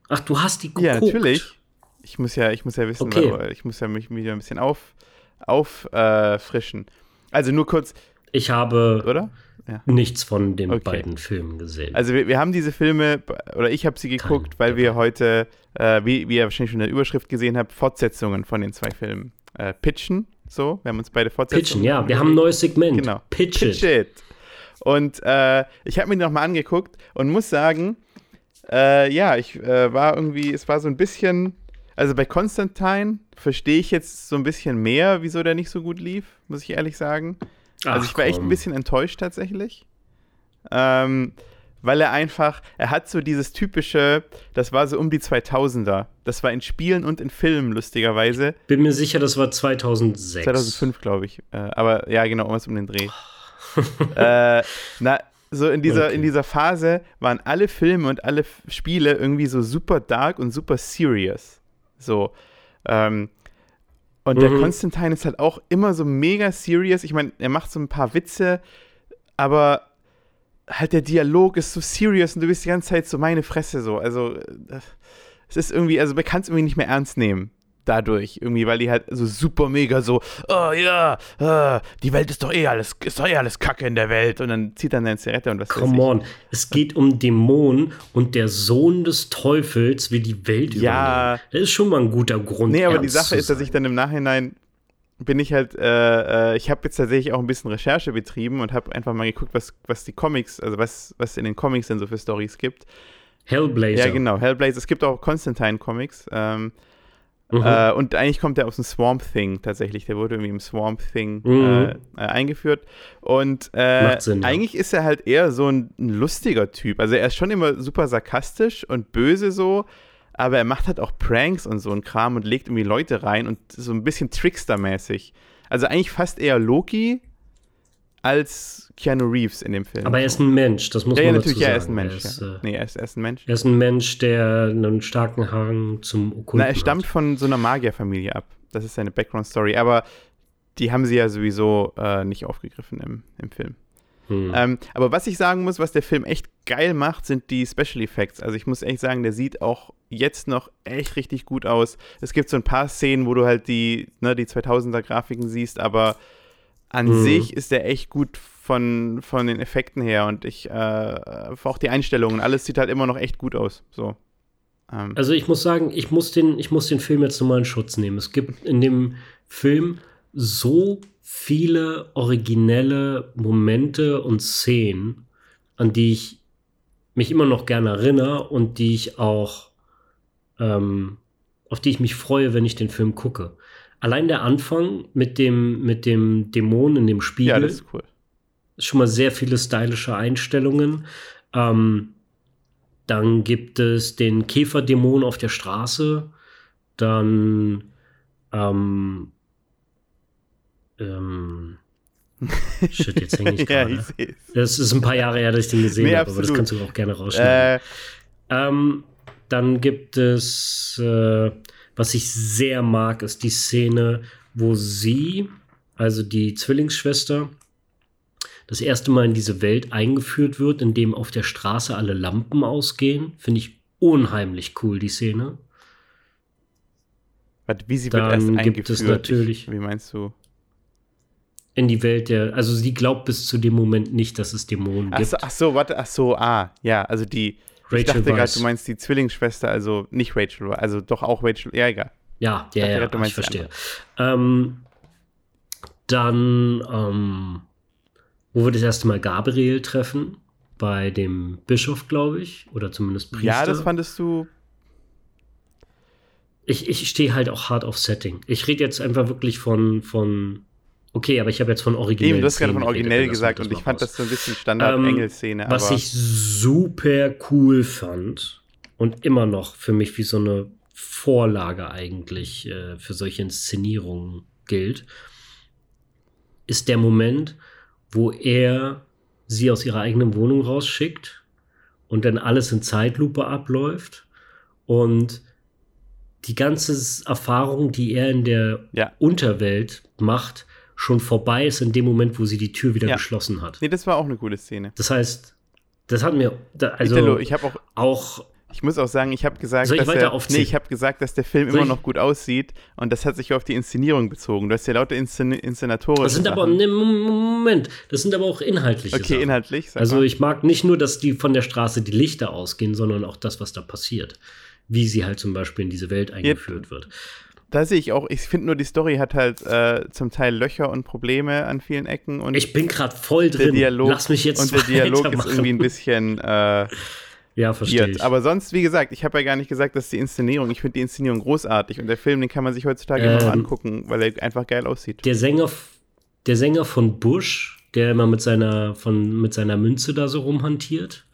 Ach, du hast die geguckt? Ja, natürlich. Ich muss ja, ich muss ja wissen, okay. weil, ich muss ja mich wieder ein bisschen auf, auffrischen. Äh, also nur kurz. Ich habe oder? Ja. nichts von den okay. beiden Filmen gesehen. Also wir, wir haben diese Filme, oder ich habe sie geguckt, Kein, weil wir heute, äh, wie, wie ihr wahrscheinlich schon in der Überschrift gesehen habt, Fortsetzungen von den zwei Filmen äh, pitchen. So, wir haben uns beide Fortsetzungen. Pitchen, ja, wir haben ein neues Segment. Genau. Pitch, Pitch it. Und äh, ich habe mir die nochmal angeguckt und muss sagen, äh, ja, ich äh, war irgendwie, es war so ein bisschen, also bei Constantine verstehe ich jetzt so ein bisschen mehr, wieso der nicht so gut lief, muss ich ehrlich sagen. Ach, also ich war echt ein bisschen enttäuscht tatsächlich. Ähm, weil er einfach, er hat so dieses typische, das war so um die 2000er. Das war in Spielen und in Filmen, lustigerweise. Bin mir sicher, das war 2006. 2005, glaube ich. Äh, aber ja, genau, was um den Dreh. äh, na, so in dieser, okay. in dieser Phase waren alle Filme und alle Spiele irgendwie so super dark und super serious. So. Ähm, und mhm. der Konstantin ist halt auch immer so mega serious. Ich meine, er macht so ein paar Witze, aber halt der Dialog ist so serious und du bist die ganze Zeit so meine Fresse so. Also, äh, es ist irgendwie, also man kann es irgendwie nicht mehr ernst nehmen dadurch irgendwie, weil die halt so super mega so, oh ja, uh, die Welt ist doch eh alles, ist doch eh alles Kacke in der Welt und dann zieht er eine Zigarette und was Come on, es geht um Dämonen und der Sohn des Teufels will die Welt ja. übernehmen. Das ist schon mal ein guter Grund. Nee, aber die Sache ist, dass ich dann im Nachhinein bin ich halt, äh, äh, ich habe jetzt tatsächlich auch ein bisschen Recherche betrieben und habe einfach mal geguckt, was, was die Comics, also was, was in den Comics denn so für Stories gibt. Hellblazer. Ja, genau, Hellblazer. Es gibt auch Constantine-Comics. Ähm, Mhm. Äh, und eigentlich kommt er aus dem Swamp Thing tatsächlich. Der wurde irgendwie im Swamp Thing mhm. äh, äh, eingeführt. Und äh, Sinn, eigentlich ja. ist er halt eher so ein, ein, lustiger Typ. Also er ist schon immer super sarkastisch und böse so, aber er macht halt auch Pranks und so ein Kram und legt irgendwie Leute rein und so ein bisschen Trickster-mäßig. Also eigentlich fast eher Loki als Keanu Reeves in dem Film. Aber er ist ein Mensch, das muss ja, man ja, natürlich, dazu ja, er ist ein Mensch. Er ist, ja. nee, er ist, er ist ein Mensch. Er ist ein Mensch, der einen starken Hang zum Okkulten Na, er stammt hat. von so einer Magierfamilie ab. Das ist seine Background-Story. Aber die haben sie ja sowieso äh, nicht aufgegriffen im, im Film. Hm. Ähm, aber was ich sagen muss, was der Film echt geil macht, sind die Special Effects. Also ich muss echt sagen, der sieht auch jetzt noch echt richtig gut aus. Es gibt so ein paar Szenen, wo du halt die, ne, die 2000er Grafiken siehst, aber an hm. sich ist der echt gut von, von den Effekten her und ich, äh, auch die Einstellungen, alles sieht halt immer noch echt gut aus. So. Ähm. Also ich muss sagen, ich muss, den, ich muss den Film jetzt nochmal in Schutz nehmen. Es gibt in dem Film so viele originelle Momente und Szenen, an die ich mich immer noch gerne erinnere und die ich auch, ähm, auf die ich mich freue, wenn ich den Film gucke. Allein der Anfang mit dem, mit dem Dämon in dem Spiegel. Ja, das ist cool schon mal sehr viele stylische Einstellungen. Ähm, dann gibt es den Käferdämon auf der Straße. Dann ähm, ähm, Shit, jetzt hänge ich gerade. ja, das ist ein paar Jahre her, dass ich den gesehen nee, habe, aber das kannst du auch gerne rausschneiden. Äh. Ähm, dann gibt es, äh, was ich sehr mag, ist die Szene, wo sie, also die Zwillingsschwester, das erste Mal in diese Welt eingeführt wird, in dem auf der Straße alle Lampen ausgehen. Finde ich unheimlich cool, die Szene. Wie sie Dann wird erst eingeführt? Gibt es natürlich, Wie meinst du? in die Welt der, also sie glaubt bis zu dem Moment nicht, dass es Dämonen ach gibt. so, ach so, warte, ach so, ah, ja, also die, ich Rachel dachte gerade, du meinst die Zwillingsschwester, also nicht Rachel, also doch auch Rachel, ja, egal. Ja, ja, ja, gerade, du ich verstehe. Ähm, dann, ähm, wo wir das erste Mal Gabriel treffen, bei dem Bischof, glaube ich, oder zumindest Priester. Ja, das fandest du, ich, ich stehe halt auch hart auf Setting. Ich rede jetzt einfach wirklich von, von okay, aber ich habe jetzt von originell. eben, du hast gerade von originell gesagt und ich fand das so ein bisschen Ähm, Standard-Engelszene, Was aber ich super cool fand und immer noch für mich wie so eine Vorlage eigentlich äh, für solche Inszenierungen gilt, ist der Moment, wo er sie aus ihrer eigenen Wohnung rausschickt und dann alles in Zeitlupe abläuft und die ganze Erfahrung, die er in der ja. Unterwelt macht, schon vorbei ist in dem Moment, wo sie die Tür wieder Ja. geschlossen hat. Nee, das war auch eine coole Szene. Das heißt, das hat mir also Italo, ich habe auch, auch ich muss auch sagen, ich habe gesagt, ich dass der, nee, ich habe gesagt, dass der Film immer noch gut aussieht und das hat sich auf die Inszenierung bezogen. Du hast ja lauter Inszen Inszenatoren. das sind aber ne, Moment, das sind aber auch inhaltliche Okay, Sachen. inhaltlich. Also mal. ich mag nicht nur, dass die von der Straße die Lichter ausgehen, sondern auch das, was da passiert. Wie sie halt zum Beispiel in diese Welt eingeführt wird. Da sehe ich auch, ich finde nur, die Story hat halt äh, zum Teil Löcher und Probleme an vielen Ecken und Ich bin gerade voll der drin. Dialog Lass mich jetzt und der Dialog ist irgendwie ein bisschen äh, Ja, verstehe ich. Aber sonst, wie gesagt, ich habe ja gar nicht gesagt, dass die Inszenierung, ich finde die Inszenierung großartig und der Film, den kann man sich heutzutage immer noch Ähm, angucken, weil er einfach geil aussieht. der Sänger, der Sänger von Bush, der immer mit seiner, von, mit seiner Münze da so rumhantiert,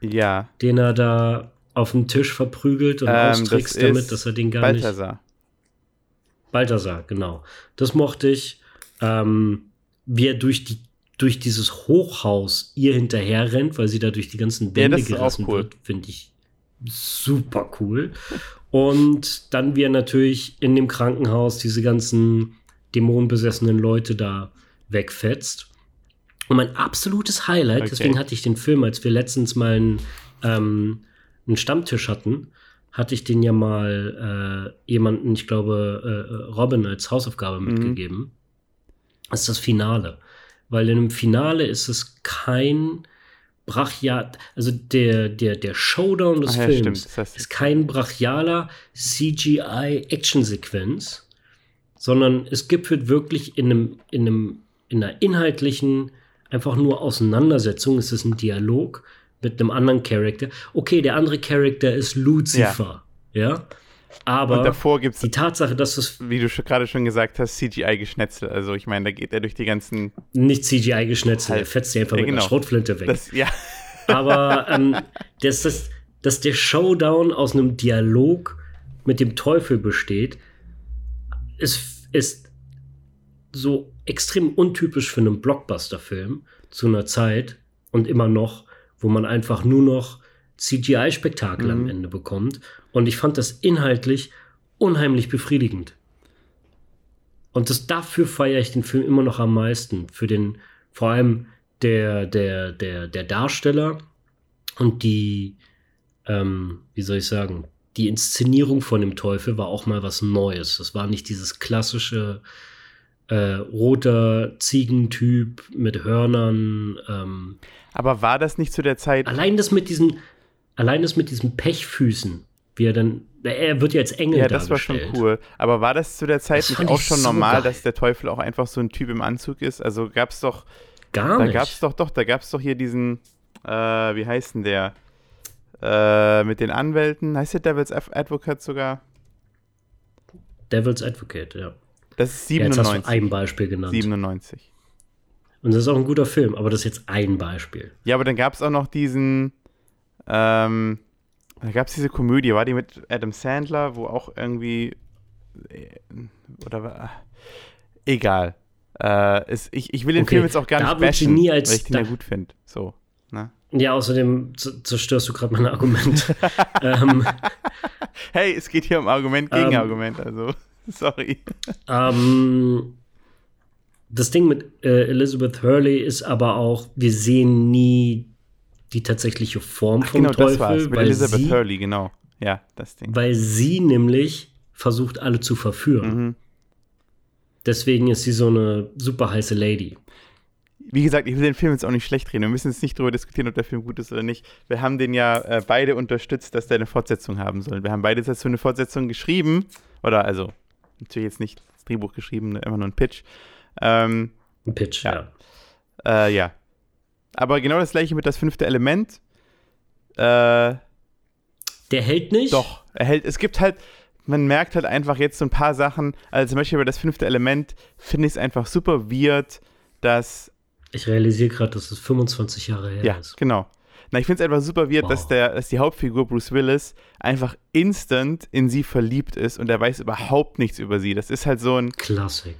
Ja, den er da auf den Tisch verprügelt und Ähm, austrickst das damit, dass er den gar nicht. Balthasar. Genau. Das mochte ich. Ähm, wie er durch, die, durch dieses Hochhaus ihr hinterher rennt, weil sie da durch die ganzen Ja, Wände auch gerissen cool. wird, finde ich super cool. Und dann wie er natürlich in dem Krankenhaus diese ganzen dämonenbesessenen Leute da wegfetzt. Und mein absolutes Highlight, Okay. deswegen hatte ich den Film, als wir letztens mal einen, ähm, einen Stammtisch hatten, hatte ich den ja mal äh, jemanden, ich glaube, äh, äh, Robin als Hausaufgabe Mhm. mitgegeben. Das ist das Finale. Weil in dem Finale ist es kein brachial, also der, der, der Showdown des Ach ja, Films stimmt, das heißt- ist kein brachialer CGI-Action-Sequenz, sondern es gibt halt wirklich in einem, in einem, in einer inhaltlichen, einfach nur Auseinandersetzung, es ist ein Dialog mit einem anderen Charakter. Okay, der andere Charakter ist Lucifer, ja. Aber Und davor gibt es, die Tatsache, dass es wie du gerade schon gesagt hast, CGI-Geschnetzel. Also ich meine, da geht er durch die ganzen. nicht CGI geschnetzt, Halt. er fetzt sie einfach Ja, mit einer genau. Schrotflinte weg. Das, ja, Aber ähm, dass, das, dass der Showdown aus einem Dialog mit dem Teufel besteht, ist, ist so extrem untypisch für einen Blockbuster-Film zu einer Zeit und immer noch, wo man einfach nur noch CGI-Spektakel am Mhm. Ende bekommt. Und ich fand das inhaltlich unheimlich befriedigend. Und das, dafür feiere ich den Film immer noch am meisten. Für den, vor allem der, der, der, der Darsteller und die, ähm, wie soll ich sagen, die Inszenierung von dem Teufel war auch mal was Neues. Das war nicht dieses klassische äh, roter Ziegentyp mit Hörnern. Ähm, aber war das nicht zu der Zeit? allein das mit diesen, allein das mit diesen Pechfüßen, wie er dann, er wird ja als Engel Ja, das war schon cool. Aber war das zu der Zeit nicht auch schon so normal, geil. dass der Teufel auch einfach so ein Typ im Anzug ist? Also gab es doch, Gar da nicht. gab es doch, doch, da gab es doch hier diesen, äh, wie heißt denn der? Äh, mit den Anwälten, heißt der Devil's Ad- Advocate sogar? Devil's Advocate, ja. Das ist Ja, Jetzt hast du 97. ein Beispiel genannt. 97. Und das ist auch ein guter Film, aber das ist jetzt ein Beispiel. Ja, aber dann gab es auch noch diesen, ähm, da gab es diese Komödie, war die mit Adam Sandler, wo auch irgendwie, äh, oder war, egal. Äh, es, ich, ich will den Okay, Film jetzt auch gar da nicht bashen, nie als- weil ich den ja gut finde. So, ne? Ja, außerdem zerstörst du gerade mein Argument. ähm, Hey, es geht hier um Argument gegen Ähm, Argument, also, sorry. ähm, das Ding mit äh, Elizabeth Hurley ist aber auch, wir sehen nie die tatsächliche Form Ach, vom genau, Teufel, das war's, mit weil, Elizabeth sie, Hurley, genau. Ja, das Ding. weil sie nämlich versucht, alle zu verführen. Mhm. deswegen ist sie so eine super heiße Lady. Wie gesagt, ich will den Film jetzt auch nicht schlecht reden. Wir müssen jetzt nicht darüber diskutieren, ob der Film gut ist oder nicht. Wir haben den ja äh, beide unterstützt, dass der eine Fortsetzung haben soll. Wir haben beide dazu eine Fortsetzung geschrieben. Oder also, natürlich jetzt nicht das Drehbuch geschrieben, immer nur ein Pitch. Ähm, ein Pitch, ja. Ja. Äh, ja. Aber genau das gleiche mit das fünfte Element. Äh, Der hält nicht? Doch, er hält. Es gibt halt, man merkt halt einfach jetzt so ein paar Sachen. Also zum Beispiel bei das fünfte Element finde ich es einfach super weird, dass. Ich realisiere gerade, dass es 25 Jahre her Ja, ist. genau. Na, ich finde es einfach super weird, Wow. dass, der, dass die Hauptfigur Bruce Willis einfach instant in sie verliebt ist und er weiß überhaupt nichts über sie. Das ist halt so ein. Classic.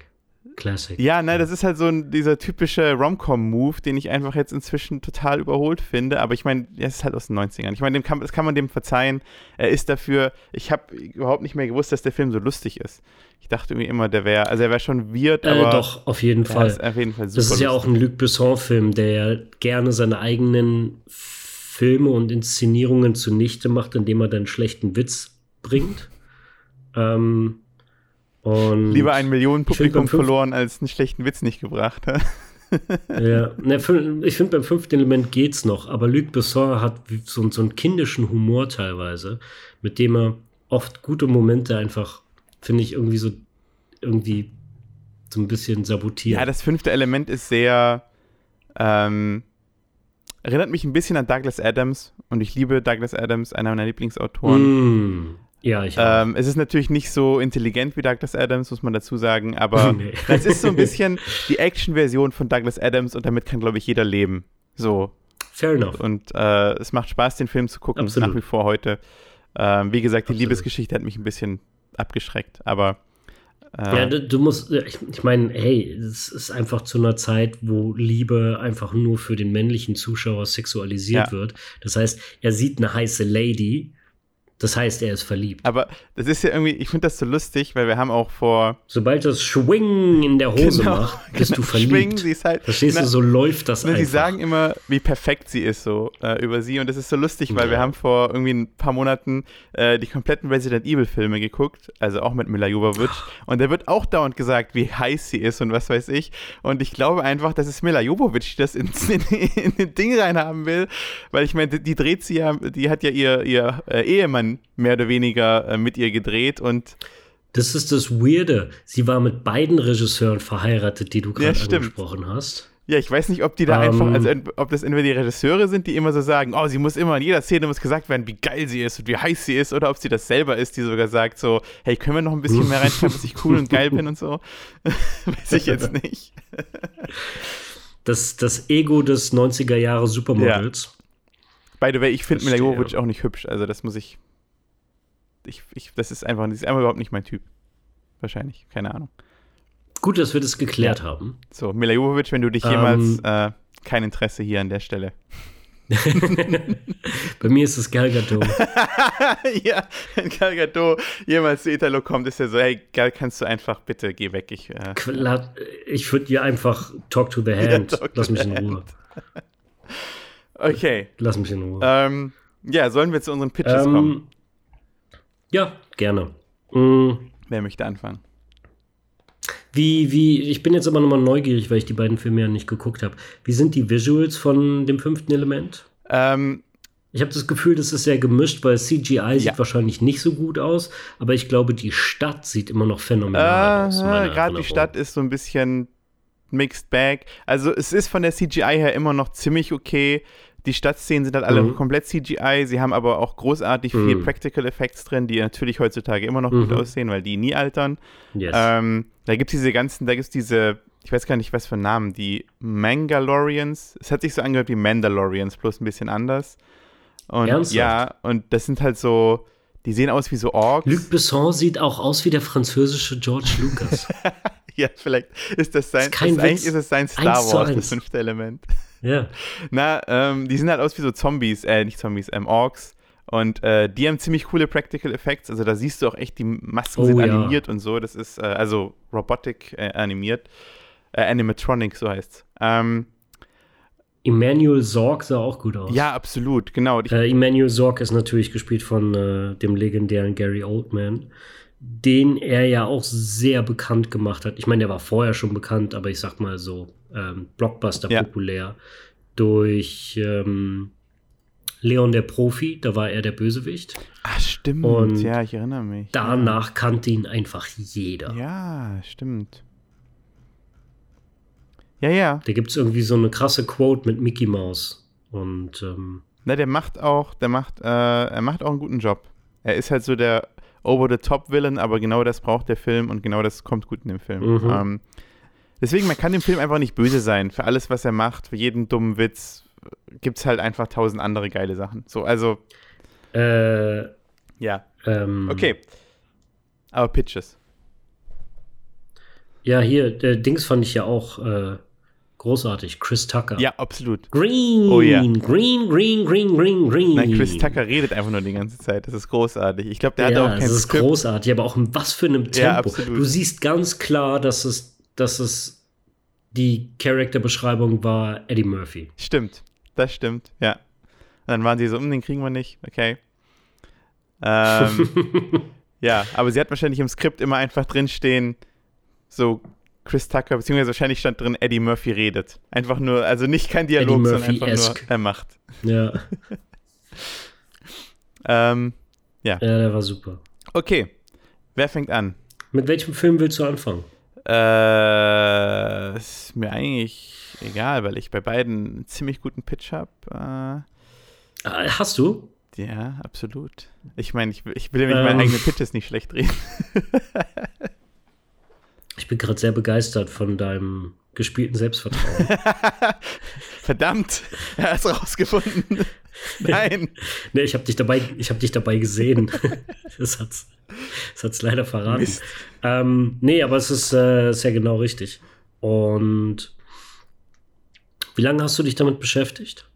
Classic. Ja, ne, das ist halt so ein, dieser typische Rom-Com-Move, den ich einfach jetzt inzwischen total überholt finde. Aber ich meine, er ist halt aus den 90ern. Ich meine, das kann man dem verzeihen. Er ist dafür, ich habe überhaupt nicht mehr gewusst, dass der Film so lustig ist. Ich dachte irgendwie immer, der wäre, also er wäre schon weird, Äh, aber doch, auf jeden Fall. ist auf jeden Fall super Das ist ja auch ein Luc Besson-Film, der ja gerne seine eigenen Filme und Inszenierungen zunichte macht, indem er dann schlechten Witz bringt. Ähm, und Lieber ein Millionen Ich find, Publikum beim fünf- verloren, als einen schlechten Witz nicht gebracht. Ja, ne, ich finde, beim fünften Element geht's noch, aber Luc Besson hat so, so einen kindischen Humor teilweise, mit dem er oft gute Momente einfach, finde ich, irgendwie so, irgendwie so ein bisschen sabotiert. Ja, das fünfte Element ist sehr, ähm, erinnert mich ein bisschen an Douglas Adams und ich liebe Douglas Adams, einer meiner Lieblingsautoren. Mm, ja, ich auch. Ähm, es ist natürlich nicht so intelligent wie Douglas Adams, muss man dazu sagen, aber Nee. es ist so ein bisschen die Action-Version von Douglas Adams und damit kann, glaube ich, jeder leben. So. Fair enough. Und äh, es macht Spaß, den Film zu gucken, Absolut. nach wie vor heute. Ähm, wie gesagt, die Absolut. Liebesgeschichte hat mich ein bisschen abgeschreckt, aber äh, Ja, du, du musst, ich, ich meine, hey, es ist einfach zu einer Zeit, wo Liebe einfach nur für den männlichen Zuschauer sexualisiert Ja. wird. Das heißt, er sieht eine heiße Lady, das heißt, er ist verliebt. aber das ist ja irgendwie, ich finde das so lustig, weil wir haben auch vor Sobald das Schwing in der Hose Genau, macht, bist du genau, verliebt. Schwingen, sie ist halt, Verstehst na, du, so läuft das Ne, einfach. sie sagen immer, wie perfekt sie ist, so äh, über sie. Und das ist so lustig, weil Ja. wir haben vor irgendwie ein paar Monaten äh, die kompletten Resident Evil-Filme geguckt, also auch mit Mila Jovovich. Und da wird auch dauernd gesagt, wie heiß sie ist und was weiß ich. Und ich glaube einfach, dass es Mila Jovovich, die das ins, in, in den Ding reinhaben will, weil ich meine, die, die dreht sie ja, die hat ja ihr, ihr äh, Ehemann mehr oder weniger äh, mit ihr gedreht und Das ist das Weirde. Sie war mit beiden Regisseuren verheiratet, die du gerade stimmt. angesprochen hast. Ja, ich weiß nicht, ob die da Ähm. einfach, also ent- ob das entweder die Regisseure sind, die immer so sagen, oh, sie muss immer in jeder Szene muss gesagt werden, wie geil sie ist und wie heiß sie ist, oder ob sie das selber ist, die sogar sagt so, hey, können wir noch ein bisschen mehr reinschreiben, dass ich cool und geil bin und so? weiß ich jetzt nicht. Das, das Ego des 90er Jahre Supermodels. By the way, ich finde Mila. Jovovich auch nicht hübsch, also das muss ich, ich, ich das ist einfach, das ist einfach überhaupt nicht mein Typ. Wahrscheinlich, keine Ahnung. Gut, dass wir das geklärt haben. So, Mila Jovovich, wenn du dich Ähm. jemals, äh, kein Interesse hier an der Stelle. Bei mir ist es Gal Gadot. ja, wenn Gal Gadot jemals zu Italo kommt, ist er so, hey, Gal, kannst du einfach, bitte, geh weg. Ich, äh, Ich würde dir einfach Talk to the Hand. to Lass mich in Ruhe. okay. Lass mich in Ruhe. Ähm, ja, sollen wir zu unseren Pitches kommen? Ja, gerne. Mm, Wer möchte anfangen? Wie, wie, ich bin jetzt aber nochmal neugierig, weil ich die beiden Filme ja nicht geguckt habe. Wie sind die Visuals von dem fünften Element? Ähm, Ich habe das Gefühl, das ist sehr gemischt, weil CGI sieht Ja. wahrscheinlich nicht so gut aus, aber ich glaube, die Stadt sieht immer noch phänomenal aus. äh, Gerade die. Stadt ist so ein bisschen mixed bag. Also es ist von der CGI her immer noch ziemlich okay. Die Stadtszenen sind halt alle Mhm. komplett CGI. Sie haben aber auch großartig viel Mhm. Practical Effects drin, die natürlich heutzutage immer noch Mhm. gut aussehen, weil die nie altern. Yes. Ähm, da gibt es diese ganzen, da gibt es diese, ich weiß gar nicht, was für Namen, die Mangalorians. Es hat sich so angehört wie Mandalorians, bloß ein bisschen anders. Und Ernsthaft? ja, und das sind halt so, die sehen aus wie so Orks. Luc Besson sieht auch aus wie der französische George Lucas. ja, vielleicht ist das sein, Ist eigentlich ist es sein Star Wars, das fünfte Element. Ja. Na, ähm, die sehen halt aus wie so Zombies, äh, nicht Zombies, ähm, Orks. Und äh, die haben ziemlich coole Practical Effects. Also da siehst du auch echt, die Masken Oh, sind ja. animiert und so. Das ist äh, also Robotic äh, animiert. Äh, Animatronic, so heißt's. Ähm, Emmanuel Sorg sah auch gut aus. ja, absolut, genau. Ich, Äh, Emmanuel Sorg ist natürlich gespielt von äh, dem legendären Gary Oldman, den er ja auch sehr bekannt gemacht hat. Ich meine, der war vorher schon bekannt, aber ich sag mal so ähm, Blockbuster Ja. populär durch ähm, Leon der Profi, da war er der Bösewicht. Ah, stimmt. Und ja, ich erinnere mich. Danach kannte ihn einfach jeder. Ja, stimmt. Ja, ja. Da gibt es irgendwie so eine krasse Quote mit Mickey Mouse. Und ähm, Na, der macht auch, der macht, äh, er macht auch einen guten Job. Er ist halt so der Over-the-Top-Villain, aber genau das braucht der Film und genau das kommt gut in dem Film. Mhm. Ähm, deswegen, man kann dem Film einfach nicht böse sein. Für alles, was er macht, für jeden dummen Witz, gibt es halt einfach tausend andere geile Sachen. So, also, äh, ja. ähm, Okay. Aber Pitches. Ja, hier, der Dings fand ich ja auch äh, großartig. Chris Tucker. Ja, absolut. Green, Oh ja. green, green, green, green, green. Nein, Chris Tucker redet einfach nur die ganze Zeit. Das ist großartig. Ich glaube, der ja, hat auch kein das ist Skript. großartig, aber auch in was für einem Tempo. Ja, absolut. Du siehst ganz klar, dass es, dass es die Charakterbeschreibung war Eddie Murphy. Stimmt, das stimmt, ja. Und dann waren sie so, "Hm, den kriegen wir nicht, okay. Ähm, ja, aber sie hat wahrscheinlich im Skript immer einfach drinstehen, so Chris Tucker, beziehungsweise wahrscheinlich stand drin, Eddie Murphy redet. Einfach nur, also nicht kein Dialog, sondern einfach nur, er macht. ja. Ähm, ja, der war super. okay, wer fängt an? Mit welchem Film willst du anfangen? Äh, ist mir eigentlich egal, weil ich bei beiden einen ziemlich guten Pitch habe. Äh, Äh, Hast du? Ja, absolut. Ich meine, ich, ich will nämlich Ähm. meine eigenen Pitches nicht schlecht reden. Ich bin gerade sehr begeistert von deinem gespielten Selbstvertrauen. Verdammt, er hat es rausgefunden. Nein. nee, ich habe dich dabei, ich habe dich dabei gesehen. das hat's, das hat's leider verraten. Mist. Ähm, nee, aber es ist, äh, ja genau richtig. Und wie lange hast du dich damit beschäftigt?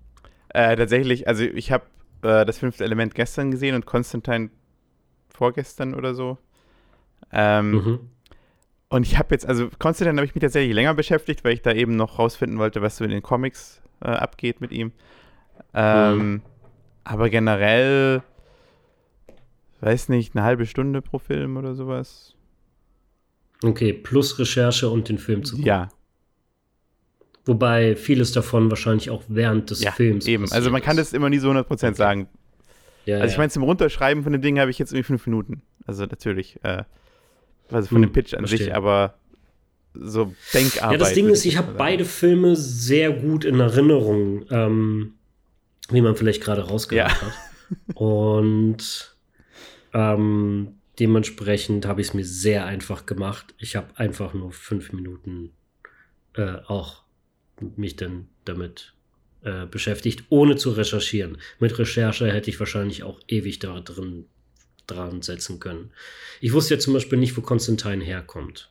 Äh, tatsächlich, also ich habe äh, das fünfte Element gestern gesehen und Konstantin vorgestern oder so. Ähm, Mhm. Und ich habe jetzt, also Konstantin habe ich mich tatsächlich länger beschäftigt, weil ich da eben noch rausfinden wollte, was so in den Comics äh, abgeht mit ihm. Ähm, Aber generell, weiß nicht, eine halbe Stunde pro Film oder sowas. Okay, plus Recherche und den Film zu gucken. Ja, Wobei vieles davon wahrscheinlich auch während des ja, Films eben. passiert Also man kann das immer nie so 100% sagen. Ja, Also ich meine, zum Runterschreiben von dem Ding habe ich jetzt irgendwie fünf Minuten. Also natürlich, äh, also von Hm, dem Pitch an sich, verstehe. aber so Denkarbeit. Ja, das Ding ist, ich habe beide Filme sehr gut in Erinnerung, ähm, wie man vielleicht gerade rausgehört Ja. hat. Und ähm, dementsprechend habe ich es mir sehr einfach gemacht. Ich habe einfach nur fünf Minuten äh, auch mich dann damit äh, beschäftigt, ohne zu recherchieren. Mit Recherche hätte ich wahrscheinlich auch ewig da drin dran setzen können. Ich wusste ja zum Beispiel nicht, wo Konstantin herkommt.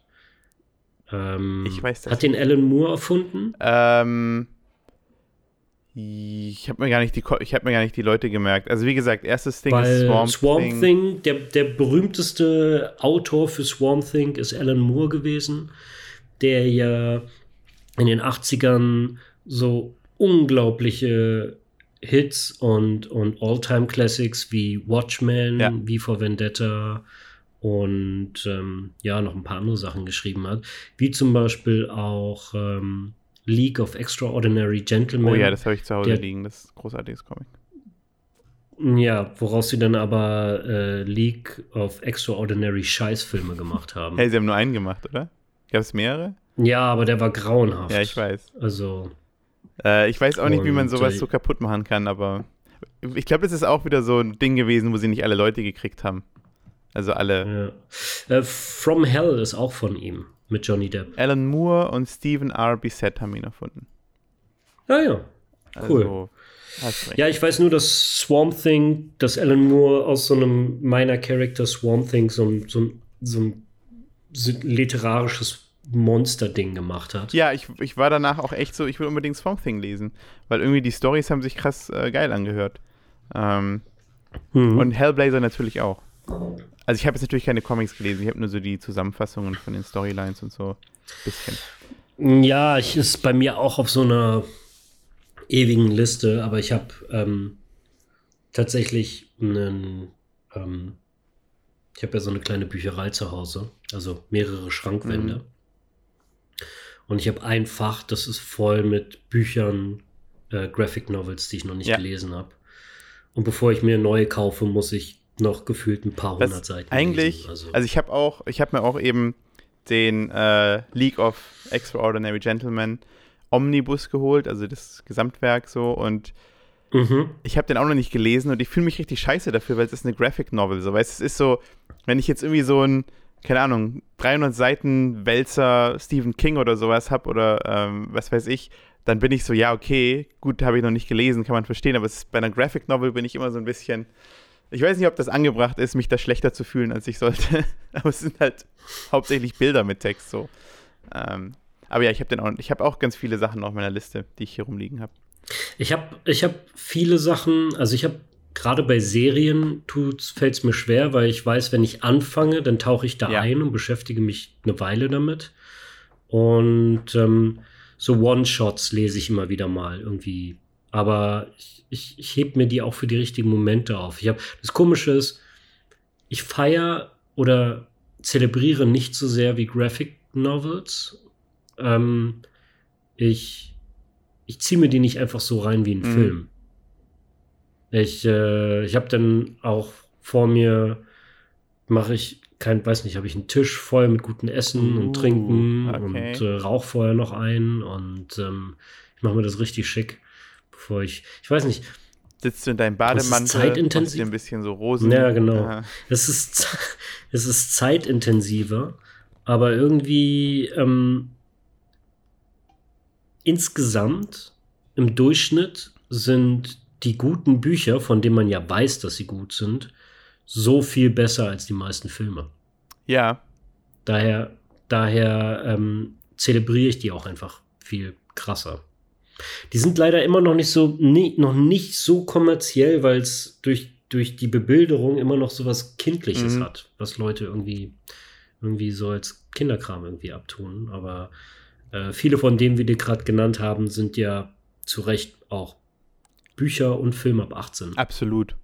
Ähm, Ich weiß das Hat den Alan Moore erfunden? Ähm, ich habe mir gar nicht die, ich habe mir gar nicht die Leute gemerkt. Also wie gesagt, erstes Ding Weil ist Swamp, Swamp, Thing. Thing, der, der berühmteste Autor für Swamp Thing ist Alan Moore gewesen, der ja in den 80ern so unglaubliche Hits und, und All-Time-Classics wie Watchmen, Ja. wie for Vendetta und ähm, ja, noch ein paar andere Sachen geschrieben hat, wie zum Beispiel auch ähm, League of Extraordinary Gentlemen. Oh ja, das habe ich zu Hause Der- liegen. Das ist ein großartiges Comic. Ja, woraus sie dann aber äh, League of Extraordinary Scheißfilme gemacht haben. Hey, sie haben nur einen gemacht, oder? Gab es mehrere? Ja, aber der war grauenhaft. Ja, ich weiß. Also, Äh, ich weiß auch nicht, wie man sowas so kaputt machen kann, aber ich glaube, das ist auch wieder so ein Ding gewesen, wo sie nicht alle Leute gekriegt haben. Also alle. ja. Äh, From Hell ist auch von ihm mit Johnny Depp. Alan Moore und Stephen R. Bissett haben ihn erfunden. Ja, ja. Cool. Also. Ja, ich weiß nur, dass Swamp Thing, dass Alan Moore aus so einem meiner Charakter Swamp Thing so ein, so ein so ein literarisches Monster-Ding gemacht hat. Ja, ich, ich war danach auch echt so, ich will unbedingt Swamp Thing lesen, weil irgendwie die Stories haben sich krass äh, geil angehört. Ähm, Mhm. Und Hellblazer natürlich auch. Also ich habe jetzt natürlich keine Comics gelesen, ich habe nur so die Zusammenfassungen von den Storylines und so. Bisschen. Ja, ich ist bei mir auch auf so einer ewigen Liste, aber ich habe ähm, tatsächlich einen, ähm, Ich habe ja so eine kleine Bücherei zu Hause, also mehrere Schrankwände. Mhm. Und ich habe ein Fach, das ist voll mit Büchern, äh, Graphic Novels, die ich noch nicht ja. gelesen habe. Und bevor ich mir neue kaufe, muss ich noch gefühlt ein paar hundert Seiten eigentlich, lesen. Also, also ich habe auch, ich habe mir auch eben den äh, League of Extraordinary Gentlemen Omnibus geholt, also das Gesamtwerk so und mhm. ich habe den auch noch nicht gelesen und ich fühle mich richtig scheiße dafür, weil es ist eine Graphic Novel, so, weil es ist so, wenn ich jetzt irgendwie so ein keine Ahnung, 300 Seiten Wälzer Stephen King oder sowas habe oder ähm, was weiß ich, dann bin ich so, ja, okay, gut, habe ich noch nicht gelesen, kann man verstehen, aber ist, bei einer Graphic Novel bin ich immer so ein bisschen, ich weiß nicht, ob das angebracht ist, mich da schlechter zu fühlen, als ich sollte, aber es sind halt hauptsächlich Bilder mit Text so. Ähm, aber ja, ich habe auch, ich auch ganz viele Sachen auf meiner Liste, die ich hier rumliegen habe. Ich habe ich hab viele Sachen, also ich habe gerade bei Serien fällt es mir schwer, weil ich weiß, wenn ich anfange, dann tauche ich da ja. ein und beschäftige mich eine Weile damit. Und ähm, so One-Shots lese ich immer wieder mal irgendwie. Aber ich, ich, ich heb mir die auch für die richtigen Momente auf. Ich habe das Komische ist, ich feiere oder zelebriere nicht so sehr wie Graphic Novels. Ähm, ich ich ziehe mir die nicht einfach so rein wie ein mhm. Film. Ich, äh, ich habe dann auch vor mir, mache ich kein, weiß nicht, habe ich einen Tisch voll mit gutem Essen uh, und Trinken okay. und äh, rauche vorher noch ein und ähm, ich mache mir das richtig schick, bevor ich, ich weiß nicht. Sitzt du in deinem Bademantel, zeitintensiv. ein bisschen so Rosen. Ja, genau. Es ist, es ist zeitintensiver, aber irgendwie ähm, insgesamt im Durchschnitt sind die guten Bücher, von denen man ja weiß, dass sie gut sind, so viel besser als die meisten Filme. Ja. Daher, daher ähm, zelebriere ich die auch einfach viel krasser. Die sind leider immer noch nicht so, nie, noch nicht so kommerziell, weil es durch, durch die Bebilderung immer noch so was Kindliches mhm. hat, was Leute irgendwie, irgendwie so als Kinderkram irgendwie abtun. Aber äh, viele von denen, wie die gerade genannt haben, sind ja zu Recht auch Bücher und Film ab 18. Absolut.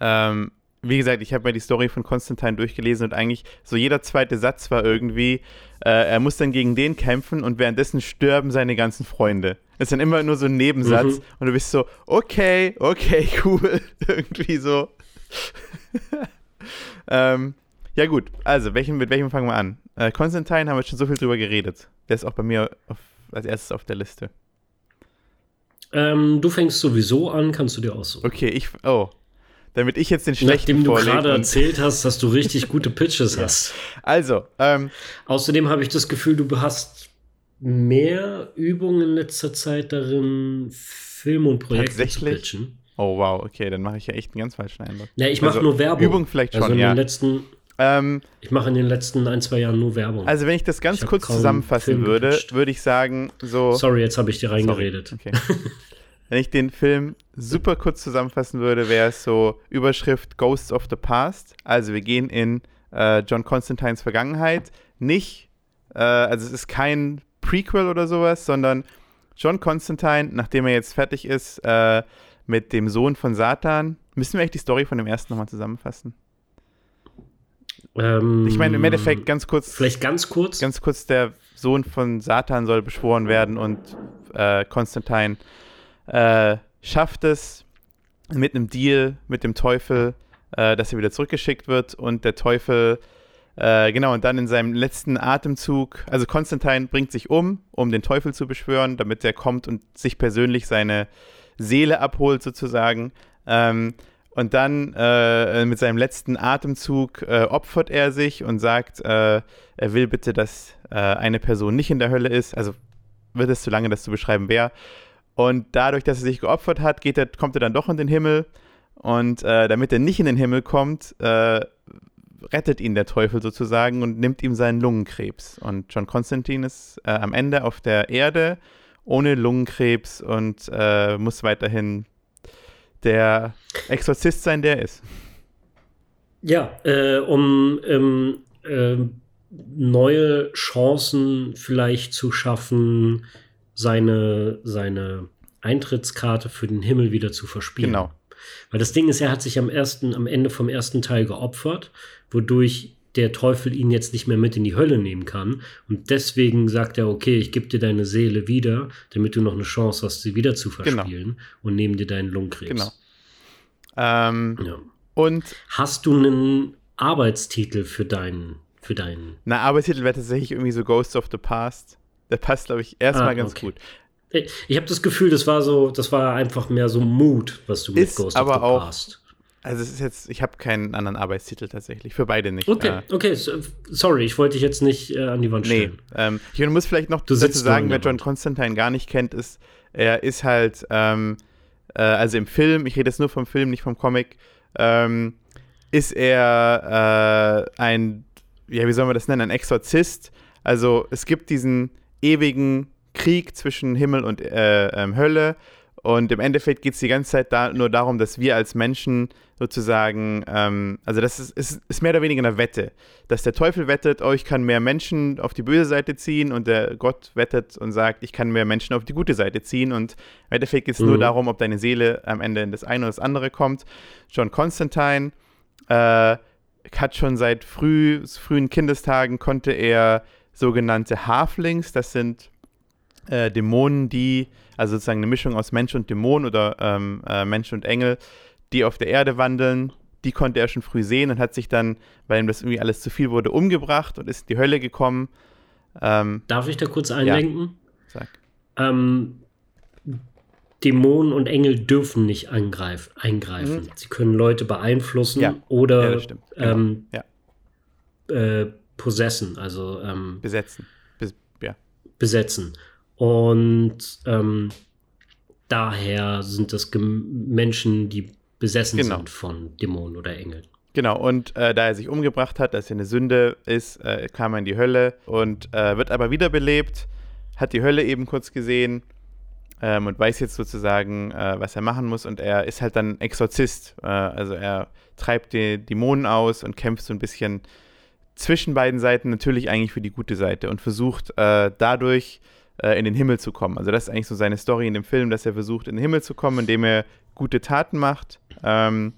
Ähm, wie gesagt, ich habe mir die Story von Konstantin durchgelesen und eigentlich so jeder zweite Satz war irgendwie, äh, er muss dann gegen den kämpfen und währenddessen sterben seine ganzen Freunde. Das ist dann immer nur so ein Nebensatz mhm. und du bist so, okay, okay, cool. irgendwie so. ähm, ja, gut, also welchen, mit welchem fangen wir an? Äh, Konstantin haben wir schon so viel drüber geredet. Der ist auch bei mir auf, als erstes auf der Liste. Ähm, du fängst sowieso an, kannst du dir aussuchen. Okay, ich. Oh. Damit ich jetzt den schlechten Nachdem du gerade erzählt hast, dass du richtig gute Pitches hast. Also. Ähm, Außerdem habe ich das Gefühl, du hast mehr Übung in letzter Zeit darin, Filme und Projekte zu pitchen. Oh wow, okay, dann mache ich ja echt einen ganz falschen Eindruck. Ja, ich mache also, nur Werbung. Übung vielleicht also schon, also in ja. Den letzten, ähm, ich mache in den letzten ein, zwei Jahren nur Werbung. Also wenn ich das ganz ich kurz zusammenfassen würde, würde ich sagen, so. Sorry, jetzt habe ich dir reingeredet. Okay. wenn ich den Film super kurz zusammenfassen würde, wäre es so Überschrift Ghosts of the Past. Also wir gehen in äh, John Constantines Vergangenheit. Nicht, äh, also es ist kein Prequel oder sowas, sondern John Constantine, nachdem er jetzt fertig ist äh, mit dem Sohn von Satan. Müssen wir echt die Story von dem ersten nochmal zusammenfassen? Ähm, ich meine, im Endeffekt ganz kurz. Vielleicht ganz kurz? Ganz kurz, der Sohn von Satan soll beschworen werden und äh, Konstantin äh, schafft es mit einem Deal mit dem Teufel, äh, dass er wieder zurückgeschickt wird und der Teufel, äh, genau, und dann in seinem letzten Atemzug, also Konstantin bringt sich um, um den Teufel zu beschwören, damit er kommt und sich persönlich seine Seele abholt, sozusagen. Ähm, und dann äh, mit seinem letzten Atemzug äh, opfert er sich und sagt, äh, er will bitte, dass äh, eine Person nicht in der Hölle ist. Also wird es zu lange, das zu beschreiben, wer. Und dadurch, dass er sich geopfert hat, er, kommt er dann doch in den Himmel. Und äh, damit er nicht in den Himmel kommt, äh, rettet ihn der Teufel sozusagen und nimmt ihm seinen Lungenkrebs. Und John Constantine ist am Ende auf der Erde ohne Lungenkrebs und muss weiterhin der Exorzist sein, der ist. Ja, äh, um ähm, äh, neue Chancen vielleicht zu schaffen, seine, seine Eintrittskarte für den Himmel wieder zu verspielen. Genau. Weil das Ding ist, er hat sich am ersten, am Ende vom ersten Teil geopfert, wodurch der Teufel ihn jetzt nicht mehr mit in die Hölle nehmen kann. Und deswegen sagt er, okay, ich gebe dir deine Seele wieder, damit du noch eine Chance hast, sie wieder zu Genau. verspielen und nehme dir deinen Lungenkrebs. Genau. Ähm, Ja. und Hast du einen Arbeitstitel für deinen, für deinen? na, Arbeitstitel wäre tatsächlich irgendwie so Ghosts of the Past. Der passt, glaube ich, erstmal Ah, ganz okay. gut. Ich, habe das Gefühl, das war so, das war einfach mehr so Mut, was du mit Ist Ghost aber of the auch- Past. Also es ist jetzt, ich habe keinen anderen Arbeitstitel tatsächlich. Für beide nicht. Okay, Äh, okay, so, sorry, ich wollte dich jetzt nicht äh, an die Wand Nee, stellen. ähm, ich muss vielleicht noch Du dazu sagen, wer John. Constantine gar nicht kennt, ist, er ist halt, ähm, äh, also im Film, ich rede jetzt nur vom Film, nicht vom Comic, ähm, ist er äh, ein, ja, wie soll man das nennen, ein Exorzist. Also es gibt diesen ewigen Krieg zwischen Himmel und äh, ähm, Hölle und im Endeffekt geht es die ganze Zeit da, nur darum, dass wir als Menschen sozusagen, ähm, also das ist, ist, ist mehr oder weniger eine Wette, dass der Teufel wettet, oh, ich kann mehr Menschen auf die böse Seite ziehen und der Gott wettet und sagt, ich kann mehr Menschen auf die gute Seite ziehen und im Endeffekt geht es nur Mhm. darum, ob deine Seele am Ende in das eine oder das andere kommt. John Constantine äh, hat schon seit früh, frühen Kindestagen konnte er sogenannte Halflings, das sind äh, Dämonen, die, also sozusagen eine Mischung aus Mensch und Dämon oder ähm, äh, Mensch und Engel, die auf der Erde wandeln, die konnte er schon früh sehen und hat sich dann, weil ihm das irgendwie alles zu viel wurde, umgebracht und ist in die Hölle gekommen. Ähm, Darf ich da kurz einlenken? sag. Ähm, Dämonen und Engel dürfen nicht angreif, eingreifen. Sie können Leute beeinflussen Mhm. Ja. oder Ja, das stimmt. Genau. ähm, Ja. äh, possessen, also ähm, Besetzen. Bes ja. besetzen. Und ähm, daher sind das Gem Menschen, die besessen Genau. sind von Dämonen oder Engeln. Genau, und äh, da er sich umgebracht hat, dass er eine Sünde ist, äh, kam er in die Hölle und äh, wird aber wiederbelebt, hat die Hölle eben kurz gesehen ähm, und weiß jetzt sozusagen, äh, was er machen muss. Und er ist halt dann Exorzist. Äh, also er treibt die Dämonen aus und kämpft so ein bisschen zwischen beiden Seiten, natürlich eigentlich für die gute Seite und versucht äh, dadurch äh, in den Himmel zu kommen. Also das ist eigentlich so seine Story in dem Film, dass er versucht, in den Himmel zu kommen, indem er gute Taten macht. Ähm,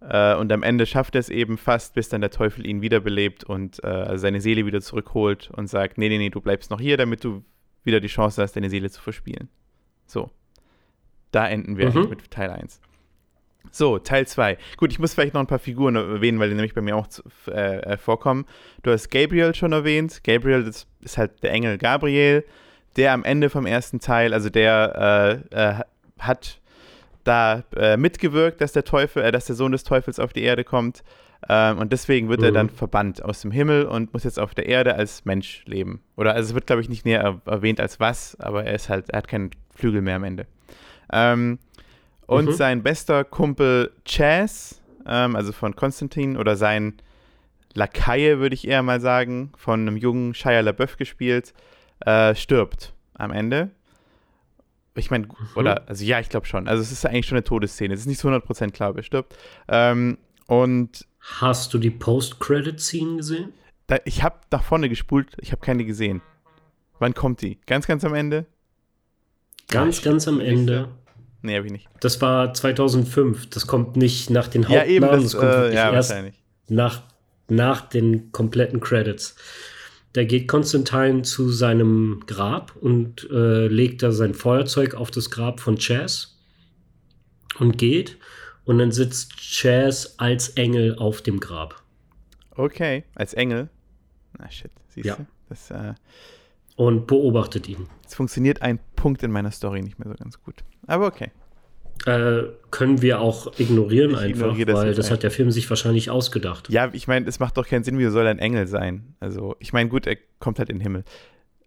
äh, und am Ende schafft er es eben fast, bis dann der Teufel ihn wiederbelebt und also seine Seele wieder zurückholt und sagt, nee, nee, nee, du bleibst noch hier, damit du wieder die Chance hast, deine Seele zu verspielen. So. Da enden wir Mhm. eigentlich mit Teil 1. So, Teil 2. Gut, ich muss vielleicht noch ein paar Figuren erwähnen, weil die nämlich bei mir auch äh, äh, vorkommen. Du hast Gabriel schon erwähnt. Gabriel das ist halt der Engel Gabriel, der am Ende vom ersten Teil, also der äh, äh, hat da äh, mitgewirkt, dass der Teufel, äh, dass der Sohn des Teufels auf die Erde kommt. Ähm, und deswegen wird er Mhm. dann verbannt aus dem Himmel und muss jetzt auf der Erde als Mensch leben. Oder also es wird, glaube ich, nicht näher er erwähnt als was, aber er ist halt, er hat keinen Flügel mehr am Ende. Ähm, und Mhm. sein bester Kumpel Chaz, ähm, also von Konstantin, oder sein Lakaie, würde ich eher mal sagen, von einem jungen Shia LaBeouf gespielt, äh, stirbt am Ende. Ich meine, oder, also ja, ich glaube schon. Also es ist eigentlich schon eine Todesszene. Es ist nicht zu 100% klar, ob er stirbt. Ähm, und Hast du die Post-Credit-Scene gesehen? da, ich habe nach vorne gespult, ich habe keine gesehen. Wann kommt die? Ganz, ganz am Ende? Ganz, Ja, ganz am ich- Ende. Nee, habe ich nicht. Das war 2005. Das kommt nicht nach den Ja, Hauptnamen, eben, das, das kommt äh, ja, erst wahrscheinlich. nach, nach den kompletten Credits. Da geht Constantine zu seinem Grab und äh, legt da sein Feuerzeug auf das Grab von Chaz und geht. Und dann sitzt Chaz als Engel auf dem Grab. Okay, als Engel. Na shit, siehst Ja. du? Das, äh, und beobachtet ihn. jetzt funktioniert ein Punkt in meiner Story nicht mehr so ganz gut. Aber okay. Äh, können wir auch ignorieren Ich einfach, ignoriere das weil das hat der Film sich wahrscheinlich ausgedacht. Ja, ich meine, es macht doch keinen Sinn, wie soll ein Engel sein? Also, ich meine, gut, er kommt halt in den Himmel.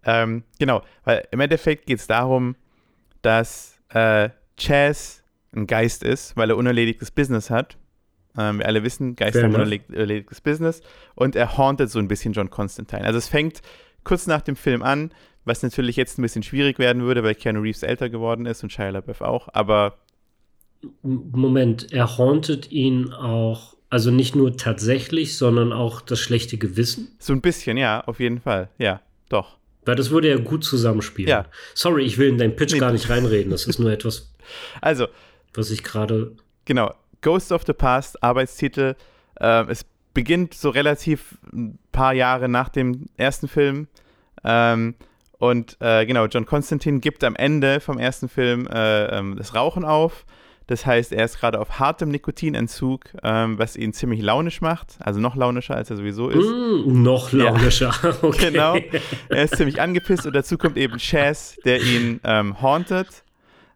Ähm, genau, weil im Endeffekt geht es darum, dass äh, Chaz ein Geist ist, weil er unerledigtes Business hat. Ähm, wir alle wissen, Geister Fair haben enough. unerledigtes Business. Und er hauntet so ein bisschen John Constantine. Also es fängt kurz nach dem Film an, was natürlich jetzt ein bisschen schwierig werden würde, weil Keanu Reeves älter geworden ist und Shia LaBeouf auch. Aber Moment, er hauntet ihn auch, also nicht nur tatsächlich, sondern auch das schlechte Gewissen. so ein bisschen, ja, auf jeden Fall. Ja, doch. Weil das würde ja gut zusammenspielen. Ja. Sorry, ich will in deinen Pitch Nee. gar nicht reinreden. Das ist nur etwas, Also, was ich gerade genau, Ghost of the Past, Arbeitstitel. Äh, es beginnt so relativ ein paar Jahre nach dem ersten Film. Ähm, und äh, genau, John Constantine gibt am Ende vom ersten Film äh, ähm, das Rauchen auf. Das heißt, er ist gerade auf hartem Nikotinentzug, ähm, was ihn ziemlich launisch macht. Also noch launischer, als er sowieso ist. Mm, noch launischer, ja. okay. Genau. Er ist ziemlich angepisst und dazu kommt eben Chaz, der ihn ähm, hauntet.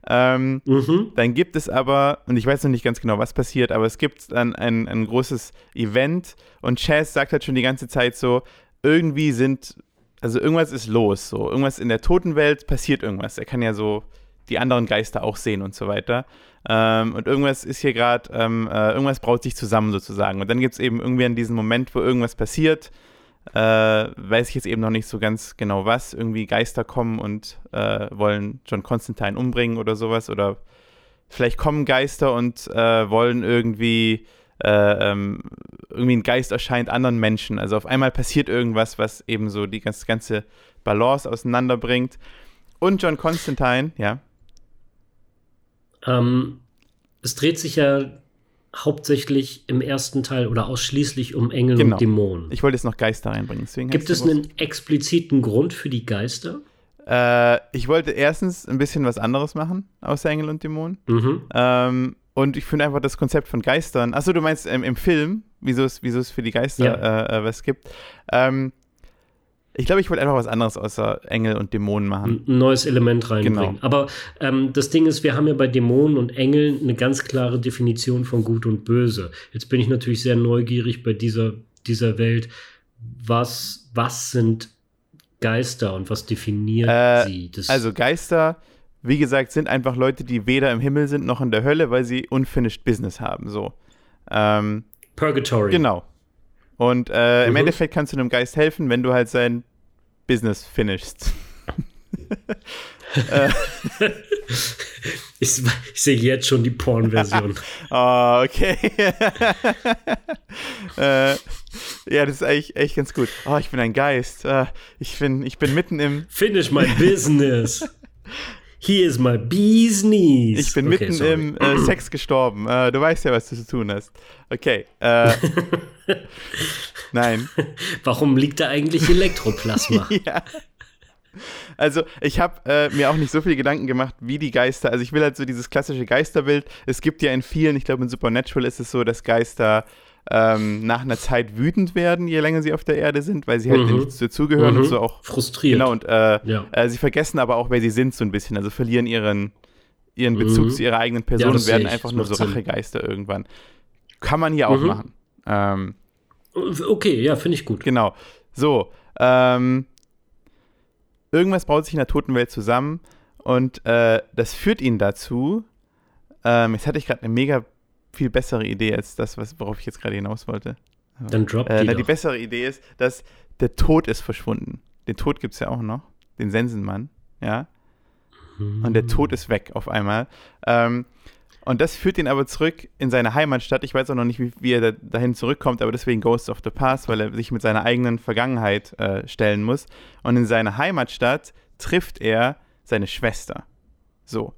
Ähm, mhm. Dann gibt es aber, und ich weiß noch nicht ganz genau, was passiert, aber es gibt dann ein, ein großes Event und Chaz sagt halt schon die ganze Zeit so, irgendwie sind, also irgendwas ist los, so irgendwas in der Totenwelt passiert irgendwas. Er kann ja so die anderen Geister auch sehen und so weiter. Ähm, und irgendwas ist hier gerade, ähm, äh, irgendwas braut sich zusammen sozusagen. Und dann gibt es eben irgendwie an diesem Moment, wo irgendwas passiert, äh, weiß ich jetzt eben noch nicht so ganz genau was. Irgendwie Geister kommen und äh, wollen John Constantine umbringen oder sowas. Oder vielleicht kommen Geister und äh, wollen irgendwie, äh, ähm, irgendwie ein Geist erscheint anderen Menschen. Also auf einmal passiert irgendwas, was eben so die ganze, ganze Balance auseinanderbringt. Und John Constantine, ja. Ähm, es dreht sich ja hauptsächlich im ersten Teil oder ausschließlich um Engel genau. und Dämonen. Ich wollte jetzt noch Geister reinbringen. Gibt es einen expliziten Grund für die Geister? Äh, ich wollte erstens ein bisschen was anderes machen, außer Engel und Dämonen. Mhm. Ähm, und ich finde einfach das Konzept von Geistern. Achso, du meinst ähm, im Film, wieso es, wieso es für die Geister ja. äh, äh was gibt. Ähm, ich glaube, ich wollte einfach was anderes außer Engel und Dämonen machen. Ein neues Element reinbringen. Genau. Aber ähm, das Ding ist, wir haben ja bei Dämonen und Engeln eine ganz klare Definition von Gut und Böse. Jetzt bin ich natürlich sehr neugierig bei dieser, dieser Welt. Was, was sind Geister und was definiert äh, sie? Das also Geister, wie gesagt, sind einfach Leute, die weder im Himmel sind noch in der Hölle, weil sie unfinished Business haben. So. Ähm, Purgatory. Genau. Und äh, im mhm. Endeffekt kannst du einem Geist helfen, wenn du halt sein Business finishst. ich, ich sehe jetzt schon die Porn-Version. oh, okay. äh, ja, das ist eigentlich echt ganz gut. Oh, ich bin ein Geist. Uh, ich, bin, ich bin mitten im. Finish my business. He is my bee's knees. Ich bin okay, mitten sorry. im äh, Sex gestorben. Äh, du weißt ja, was du zu tun hast. Okay. Äh, nein. Warum liegt da eigentlich Elektroplasma? ja. Also, ich habe äh, mir auch nicht so viel Gedanken gemacht, wie die Geister. Also, ich will halt so dieses klassische Geisterbild. Es gibt ja in vielen, ich glaube, in Supernatural ist es so, dass Geister ähm, nach einer Zeit wütend werden, je länger sie auf der Erde sind, weil sie halt mhm. nicht dazugehören mhm. und so auch frustriert. Genau, und äh, ja. äh, sie vergessen aber auch, wer sie sind, so ein bisschen. Also verlieren ihren, ihren Bezug mhm. zu ihrer eigenen Person ja, und werden einfach nur so Sinn. Rachegeister irgendwann. Kann man hier auch mhm. machen. Ähm, okay, ja, finde ich gut. Genau. So, ähm, irgendwas baut sich in der Totenwelt zusammen und äh, das führt ihn dazu. Ähm, jetzt hatte ich gerade eine mega viel bessere Idee als das, was, worauf ich jetzt gerade hinaus wollte. Dann drop äh, die, na, die bessere Idee ist, dass der Tod ist verschwunden. Den Tod gibt es ja auch noch. Den Sensenmann, ja. Mhm. Und der Tod ist weg auf einmal. Ähm, und das führt ihn aber zurück in seine Heimatstadt. Ich weiß auch noch nicht, wie, wie er da, dahin zurückkommt, aber deswegen Ghost of the Past, weil er sich mit seiner eigenen Vergangenheit äh, stellen muss. Und in seiner Heimatstadt trifft er seine Schwester. So.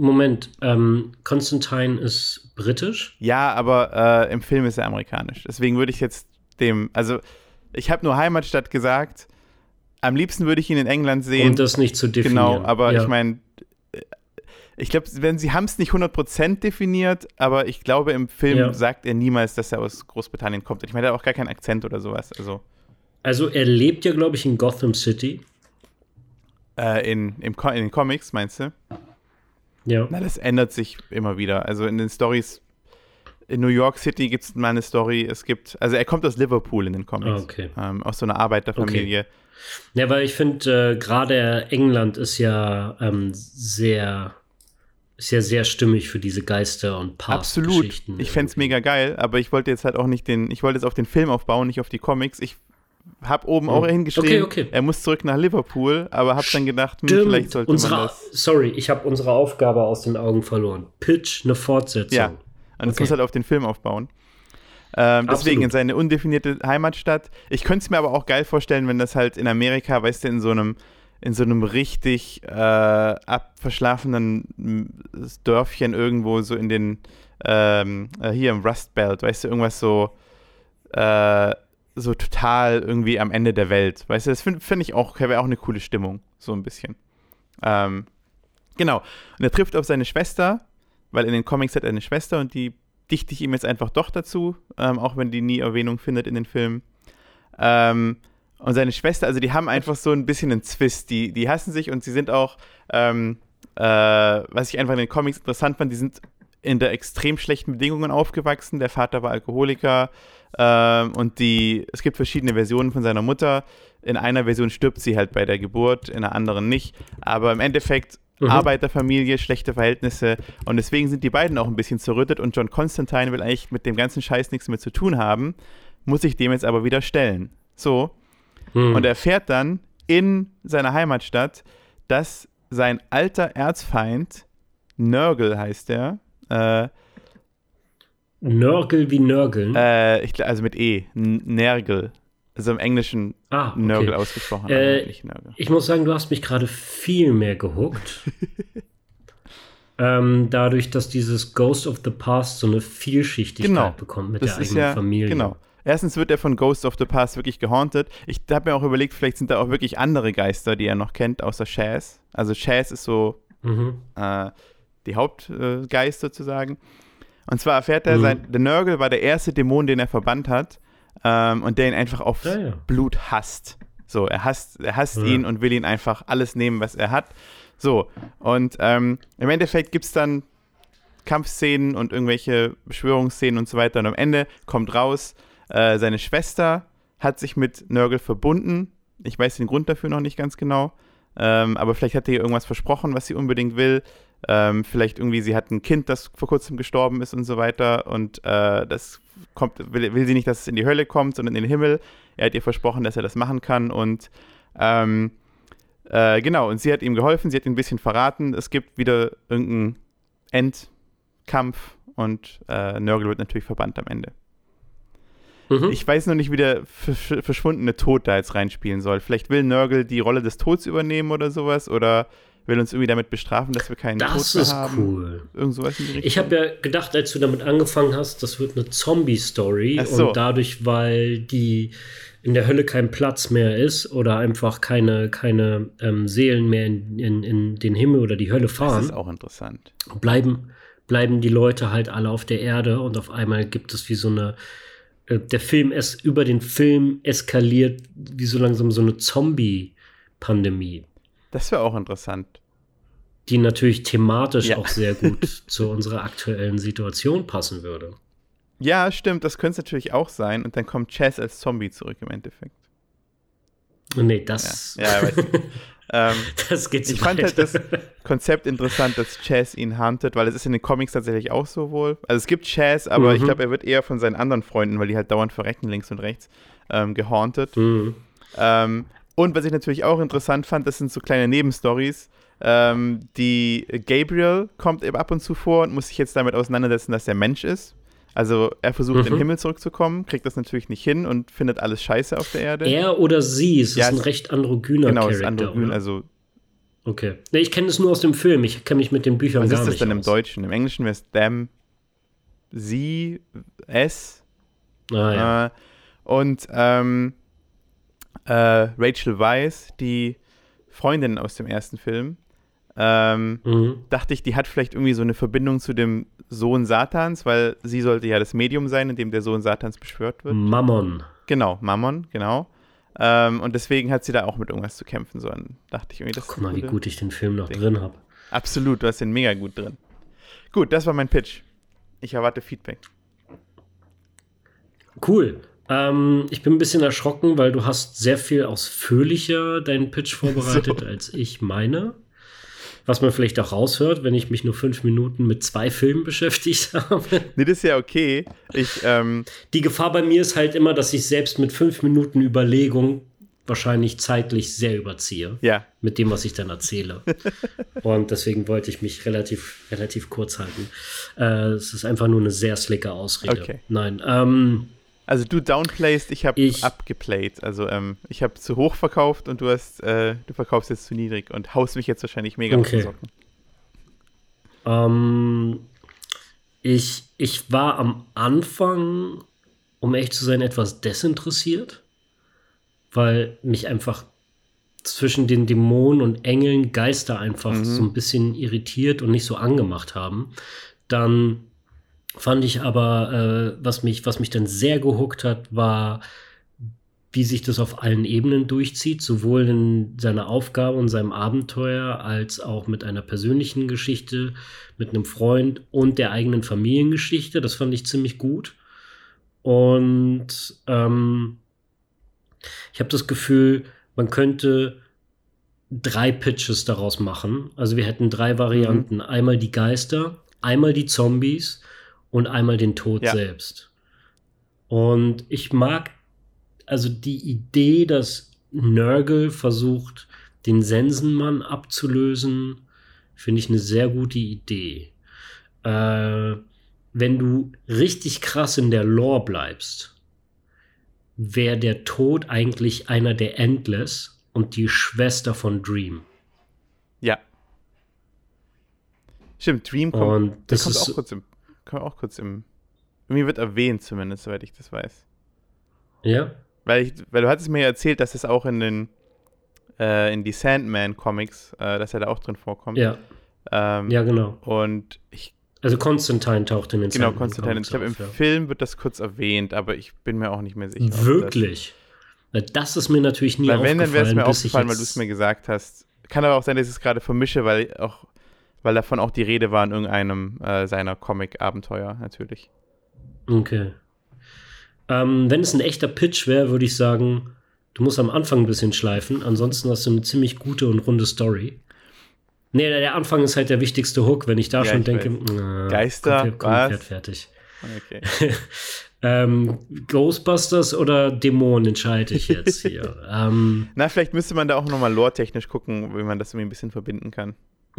Moment, ähm, Constantine ist britisch? Ja, aber äh, im Film ist er amerikanisch. Deswegen würde ich jetzt dem, also ich habe nur Heimatstadt gesagt. Am liebsten würde ich ihn in England sehen. Um das nicht zu definieren. Genau, aber ja. ich meine, äh, ich glaube, wenn sie haben es nicht 100% definiert, aber ich glaube, im Film ja. sagt er niemals, dass er aus Großbritannien kommt. Ich meine, er hat auch gar keinen Akzent oder sowas. Also, also er lebt ja, glaube ich, in Gotham City. Äh, in, im, in den Comics, meinst du? Ja. Na, das ändert sich immer wieder. Also in den Stories in New York City gibt es mal eine Story. Es gibt, also er kommt aus Liverpool in den Comics. Ah, okay. Ähm, aus so einer Arbeiterfamilie. Okay. Ja, weil ich finde, äh, gerade England ist ja ähm, sehr, ist ja sehr stimmig für diese Geister und Past Absolut. Ich fände es mega geil, aber ich wollte jetzt halt auch nicht den, ich wollte jetzt auf den Film aufbauen, nicht auf die Comics. Ich habe oben auch hm. hingeschrieben, okay, okay. er muss zurück nach Liverpool, aber habe dann gedacht, hm, vielleicht sollte unsere, man das. Sorry, ich habe unsere Aufgabe aus den Augen verloren. Pitch eine Fortsetzung. Ja, und okay. das muss halt auf den Film aufbauen. Ähm, deswegen in seine undefinierte Heimatstadt. Ich könnte es mir aber auch geil vorstellen, wenn das halt in Amerika, weißt du, in so einem in so einem richtig äh, abverschlafenen Dörfchen irgendwo so in den, ähm, äh, hier im Rust Belt, weißt du, irgendwas so, äh, so total irgendwie am Ende der Welt. Weißt du, das finde find ich auch, wäre auch eine coole Stimmung, so ein bisschen. Ähm, genau. Und er trifft auf seine Schwester, weil in den Comics hat er eine Schwester und die dichte ich ihm jetzt einfach doch dazu, ähm, auch wenn die nie Erwähnung findet in den Filmen. Ähm, und seine Schwester, also die haben einfach so ein bisschen einen Zwist. Die, die hassen sich und sie sind auch, ähm, äh, was ich einfach in den Comics interessant fand, die sind in der extrem schlechten Bedingungen aufgewachsen. Der Vater war Alkoholiker ähm, und die, es gibt verschiedene Versionen von seiner Mutter. In einer Version stirbt sie halt bei der Geburt, in einer anderen nicht. Aber im Endeffekt mhm. Arbeiterfamilie, schlechte Verhältnisse und deswegen sind die beiden auch ein bisschen zerrüttet und John Constantine will eigentlich mit dem ganzen Scheiß nichts mehr zu tun haben, muss sich dem jetzt aber wieder stellen. So, hm. Und er fährt dann in seiner Heimatstadt, dass sein alter Erzfeind, Nörgel heißt er, äh, Nörgel wie Nörgeln? Äh, ich, also mit E, Nergel. Also im Englischen ah, okay. Nörgel ausgesprochen. Äh, ich muss sagen, du hast mich gerade viel mehr gehuckt. ähm, dadurch, dass dieses Ghost of the Past so eine Vielschichtigkeit genau. bekommt mit das der eigenen ja, Familie. Genau. Erstens wird er von Ghost of the Past wirklich gehaunted. Ich habe mir auch überlegt, vielleicht sind da auch wirklich andere Geister, die er noch kennt, außer Chaz. Also Chaz ist so mhm. äh, die Hauptgeist sozusagen. Und zwar erfährt er, mhm. sein, der Nörgel war der erste Dämon, den er verbannt hat ähm, und der ihn einfach auf ja, ja. Blut hasst. So, er hasst, er hasst ja. ihn und will ihn einfach alles nehmen, was er hat. So, und ähm, im Endeffekt gibt es dann Kampfszenen und irgendwelche Beschwörungsszenen und so weiter. Und am Ende kommt raus, äh, seine Schwester hat sich mit Nörgel verbunden. Ich weiß den Grund dafür noch nicht ganz genau. Ähm, aber vielleicht hat er ihr irgendwas versprochen, was sie unbedingt will. Ähm, vielleicht irgendwie, sie hat ein Kind, das vor kurzem gestorben ist und so weiter. Und äh, das kommt, will, will, sie nicht, dass es in die Hölle kommt, sondern in den Himmel. Er hat ihr versprochen, dass er das machen kann. Und ähm, äh, genau, und sie hat ihm geholfen, sie hat ihn ein bisschen verraten. Es gibt wieder irgendeinen Endkampf und äh, Nörgel wird natürlich verbannt am Ende. Mhm. Ich weiß noch nicht, wie der verschwundene Tod da jetzt reinspielen soll. Vielleicht will Nörgel die Rolle des Todes übernehmen oder sowas oder will uns irgendwie damit bestrafen, dass wir keinen das Tod mehr haben. Das ist cool. Irgend sowas in die Richtung. Ich habe ja gedacht, als du damit angefangen hast, das wird eine Zombie-Story so. und dadurch, weil die in der Hölle kein Platz mehr ist oder einfach keine, keine ähm, Seelen mehr in, in, in den Himmel oder die Hölle fahren. Das ist auch interessant. Bleiben, bleiben die Leute halt alle auf der Erde und auf einmal gibt es wie so eine äh, der Film es über den Film eskaliert, wie so langsam so eine Zombie-Pandemie. Das wäre auch interessant. Die natürlich thematisch ja. auch sehr gut zu unserer aktuellen Situation passen würde. Ja, stimmt, das könnte es natürlich auch sein. Und dann kommt Chess als Zombie zurück im Endeffekt. Nee, das. Ja, ja weiß ähm, das geht Ich fand halt das Konzept interessant, dass Chaz ihn huntet, weil es ist in den Comics tatsächlich auch so wohl. Also es gibt Chaz, aber mhm. ich glaube, er wird eher von seinen anderen Freunden, weil die halt dauernd verrecken links und rechts, ähm, gehauntet. Mhm. Ähm, und was ich natürlich auch interessant fand, das sind so kleine Nebenstories. Ähm, die Gabriel kommt eben ab und zu vor und muss sich jetzt damit auseinandersetzen, dass er Mensch ist. Also er versucht mhm. in den Himmel zurückzukommen, kriegt das natürlich nicht hin und findet alles scheiße auf der Erde. Er oder sie, es ja, ist ein recht androgyner genau, Charakter. Genau, ist androgyn, oder? also Okay. Nee, ich kenne es nur aus dem Film, ich kenne mich mit den Büchern Was gar nicht Was ist das denn aus. im Deutschen? Im Englischen wäre es them, sie, es. Ah, ja. Äh, und ähm, äh, Rachel Weisz, die Freundin aus dem ersten Film, ähm, mhm. dachte ich, die hat vielleicht irgendwie so eine Verbindung zu dem Sohn Satans, weil sie sollte ja das Medium sein, in dem der Sohn Satans beschwört wird. Mammon. Genau, Mammon, genau. Ähm, und deswegen hat sie da auch mit irgendwas zu kämpfen. So dann dachte ich irgendwie, das Guck mal, wie gut ich den Film noch Ding. drin habe. Absolut, du hast den mega gut drin. Gut, das war mein Pitch. Ich erwarte Feedback. Cool. Ähm, ich bin ein bisschen erschrocken, weil du hast sehr viel ausführlicher deinen Pitch vorbereitet so. als ich meine was man vielleicht auch raushört, wenn ich mich nur fünf Minuten mit zwei Filmen beschäftigt habe. Nee, das ist ja okay. Ich, ähm Die Gefahr bei mir ist halt immer, dass ich selbst mit fünf Minuten Überlegung wahrscheinlich zeitlich sehr überziehe. Ja. Mit dem, was ich dann erzähle. Und deswegen wollte ich mich relativ, relativ kurz halten. Äh, es ist einfach nur eine sehr slicke Ausrede. Okay. Nein. Ähm, Also du downplayst, ich habe abgeplayt. Also ähm, ich habe zu hoch verkauft und du hast, äh, du verkaufst jetzt zu niedrig und haust mich jetzt wahrscheinlich mega auf Okay. Socken. Ähm, ich, ich war am Anfang, um echt zu sein, etwas desinteressiert, weil mich einfach zwischen den Dämonen und Engeln Geister einfach Mhm. so ein bisschen irritiert und nicht so angemacht haben. Dann fand ich aber, äh, was, mich, was mich dann sehr gehuckt hat, war, wie sich das auf allen Ebenen durchzieht, sowohl in seiner Aufgabe und seinem Abenteuer als auch mit einer persönlichen Geschichte, mit einem Freund und der eigenen Familiengeschichte. Das fand ich ziemlich gut. Und ähm, ich habe das Gefühl, man könnte drei Pitches daraus machen. Also wir hätten drei Varianten. Einmal die Geister, einmal die Zombies und einmal den Tod Ja. selbst. Und ich mag also die Idee, dass Nörgel versucht, den Sensenmann abzulösen, finde ich eine sehr gute Idee. Äh, wenn du richtig krass in der Lore bleibst, wäre der Tod eigentlich einer der Endless und die Schwester von Dream. Ja. Stimmt, Dream kommt, Und das kommt ist auch kurz im, kommt auch kurz im, irgendwie wird erwähnt zumindest, soweit ich das weiß. ja, Weil, ich, weil du hattest mir ja erzählt, dass es auch in den, äh, in die Sandman-Comics, äh, dass er da auch drin vorkommt. ja, Ähm, ja, genau. Und ich, Also Konstantin taucht in den genau, Konstantin, ich glaube, im ja. Film wird das kurz erwähnt, aber ich bin mir auch nicht mehr sicher. Wirklich? Na, Das ist mir natürlich nie Weil wenn, dann wäre es aufgefallen, mir aufgefallen, weil du es mir gesagt hast. Kann aber auch sein, dass ich es gerade vermische, weil auch, weil davon auch die Rede war in irgendeinem äh, seiner Comic-Abenteuer, natürlich. Okay. Ähm, wenn es ein echter Pitch wäre, würde ich sagen, du musst am Anfang ein bisschen schleifen. Ansonsten hast du eine ziemlich gute und runde Story. Nee, der Anfang ist halt der wichtigste Hook, wenn ich da Ja, schon ich denke, äh, Geister, komm, komm, was? Pferd fertig. Okay. Ähm, Ghostbusters oder Dämonen entscheide ich jetzt hier. ähm, Na, vielleicht müsste man da auch nochmal lore-technisch gucken, wie man das irgendwie ein bisschen verbinden kann.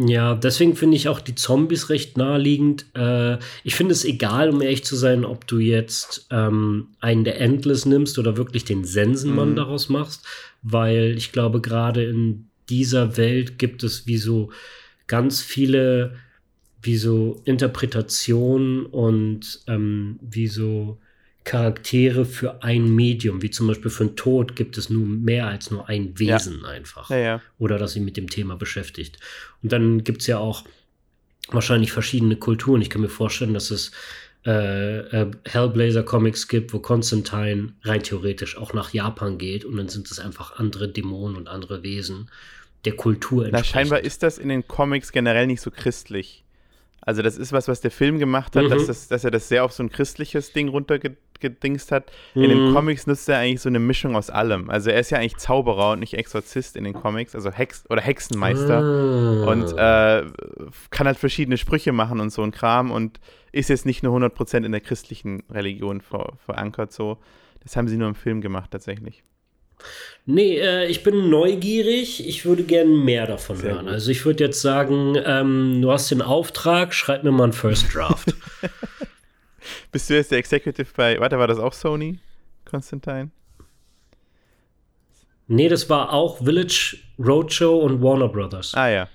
Ja, deswegen finde ich auch die Zombies recht naheliegend. Äh, ich finde es egal, um ehrlich zu sein, ob du jetzt ähm, einen der Endless nimmst oder wirklich den Sensenmann Mhm. daraus machst, weil ich glaube, gerade in dieser Welt gibt es wie so ganz viele, wie so Interpretationen und ähm, wie so Charaktere für ein Medium, wie zum Beispiel für einen Tod gibt es nur mehr als nur ein Ja. Wesen einfach Ja, ja. oder das sich mit dem Thema beschäftigt. Und dann gibt es ja auch wahrscheinlich verschiedene Kulturen. Ich kann mir vorstellen, dass es äh, äh, Hellblazer-Comics gibt, wo Constantine rein theoretisch auch nach Japan geht und dann sind es einfach andere Dämonen und andere Wesen der Kultur Na, entsprechend. scheinbar ist das in den Comics generell nicht so christlich. Also das ist was, was der Film gemacht hat, Mhm. dass, das, dass er das sehr auf so ein christliches Ding runtergedingst hat. In den Mhm. Comics nutzt er eigentlich so eine Mischung aus allem. Also er ist ja eigentlich Zauberer und nicht Exorzist in den Comics, also Hex oder Hexenmeister. Ah. Und äh, kann halt verschiedene Sprüche machen und so ein Kram und ist jetzt nicht nur 100% in der christlichen Religion ver verankert so. Das haben sie nur im Film gemacht tatsächlich. Nee, äh, ich bin neugierig. Ich würde gerne mehr davon Sehr hören. gut. Also ich würde jetzt sagen, ähm, du hast den Auftrag, schreib mir mal einen First Draft. Bist du jetzt der Executive bei, warte, war das auch Sony? Konstantin? nee, das war auch Village Roadshow und Warner Brothers, Ah ja,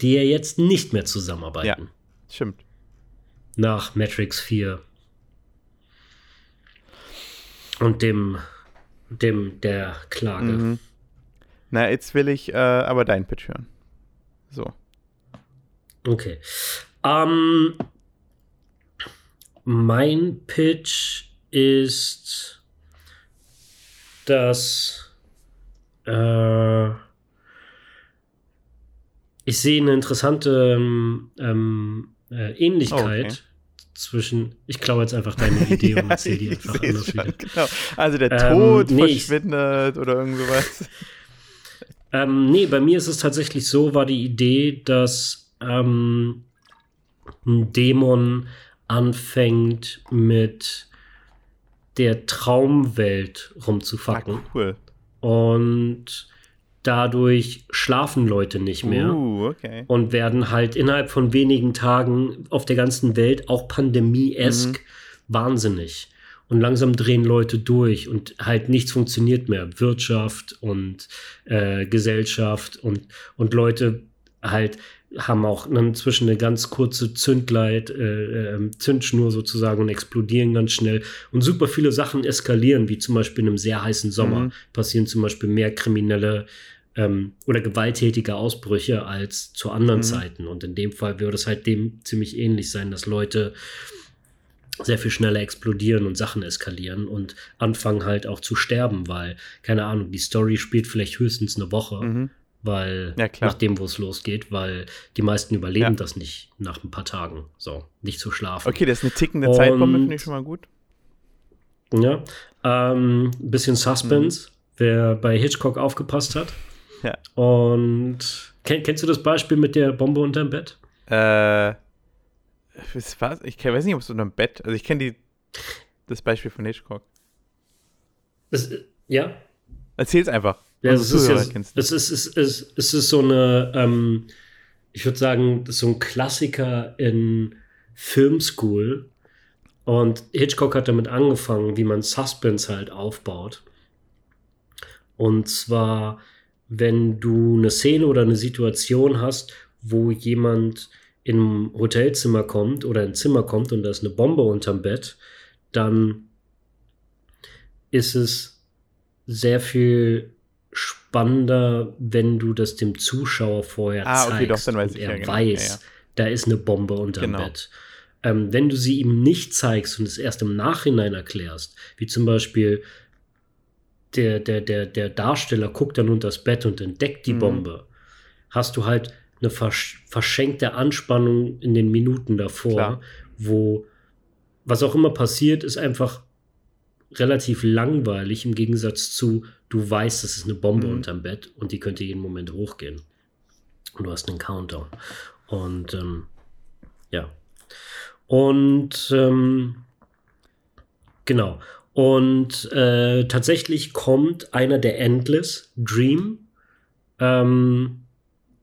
die ja jetzt nicht mehr zusammenarbeiten. stimmt. Nach Matrix 4. Und dem, dem der Klage. Mhm. Na, jetzt will ich äh, aber deinen Pitch hören. So. Okay. Ähm, mein Pitch ist, dass äh, ich sehe eine interessante ähm, ähm, äh, Ähnlichkeit okay. zwischen. Ich klaue jetzt einfach deine Idee und erzähle die ich einfach anders schon, wieder. genau. Also der Ähm, Tod nee, ich- verschwindet oder irgend sowas. Ähm, nee, bei mir ist es tatsächlich so, war die Idee, dass ähm, ein Dämon anfängt mit der Traumwelt Ah, rumzufacken. cool. Und dadurch schlafen Leute nicht mehr. Uh, okay. Und werden halt innerhalb von wenigen Tagen auf der ganzen Welt, auch pandemie-esk, Mhm. wahnsinnig. Und langsam drehen Leute durch und halt nichts funktioniert mehr. Wirtschaft und äh, Gesellschaft und, und Leute halt haben auch inzwischen eine ganz kurze Zündleit, äh, äh, Zündschnur sozusagen und explodieren ganz schnell. Und super viele Sachen eskalieren, wie zum Beispiel in einem sehr heißen Sommer mhm. passieren zum Beispiel mehr kriminelle ähm, oder gewalttätige Ausbrüche als zu anderen mhm. Zeiten. Und in dem Fall würde es halt dem ziemlich ähnlich sein, dass Leute sehr viel schneller explodieren und Sachen eskalieren und anfangen halt auch zu sterben, weil, keine Ahnung, die Story spielt vielleicht höchstens eine Woche. Mhm weil ja, nach dem, wo es losgeht, weil die meisten überleben ja. das nicht nach ein paar Tagen. So, nicht zu schlafen. Okay, das ist eine tickende Und, Zeitbombe, finde ich schon mal gut. Ja, ähm, bisschen Suspense, mhm. wer bei Hitchcock aufgepasst hat. Ja. Und kenn, kennst du das Beispiel mit der Bombe unterm Bett? Äh? Ich weiß nicht, ob es unterm Bett, also ich kenne das Beispiel von Hitchcock. Das, ja? Erzähl's einfach. Ja, es ist, ja, es, ist, es, ist, es ist so eine, ähm, ich würde sagen, so ein Klassiker in Filmschool. Und Hitchcock hat damit angefangen, wie man Suspense halt aufbaut. Und zwar, wenn du eine Szene oder eine Situation hast, wo jemand in ein Hotelzimmer kommt oder ein Zimmer kommt und da ist eine Bombe unterm Bett, dann ist es sehr viel spannender, wenn du das dem Zuschauer vorher ah, okay, zeigst doch, und er ja, genau. weiß, ja, ja. da ist eine Bombe unterm genau. Bett. Ähm, wenn du sie ihm nicht zeigst und es erst im Nachhinein erklärst, wie zum Beispiel der, der, der, der Darsteller guckt dann unter das Bett und entdeckt die mhm. Bombe, hast du halt eine versch verschenkte Anspannung in den Minuten davor, Klar. wo was auch immer passiert, ist einfach relativ langweilig im Gegensatz zu, du weißt, das ist eine Bombe mhm. unterm Bett und die könnte jeden Moment hochgehen. Und du hast einen Countdown. Und ähm, ja. Und ähm, genau. Und äh, tatsächlich kommt einer der Endless, Dream, ähm,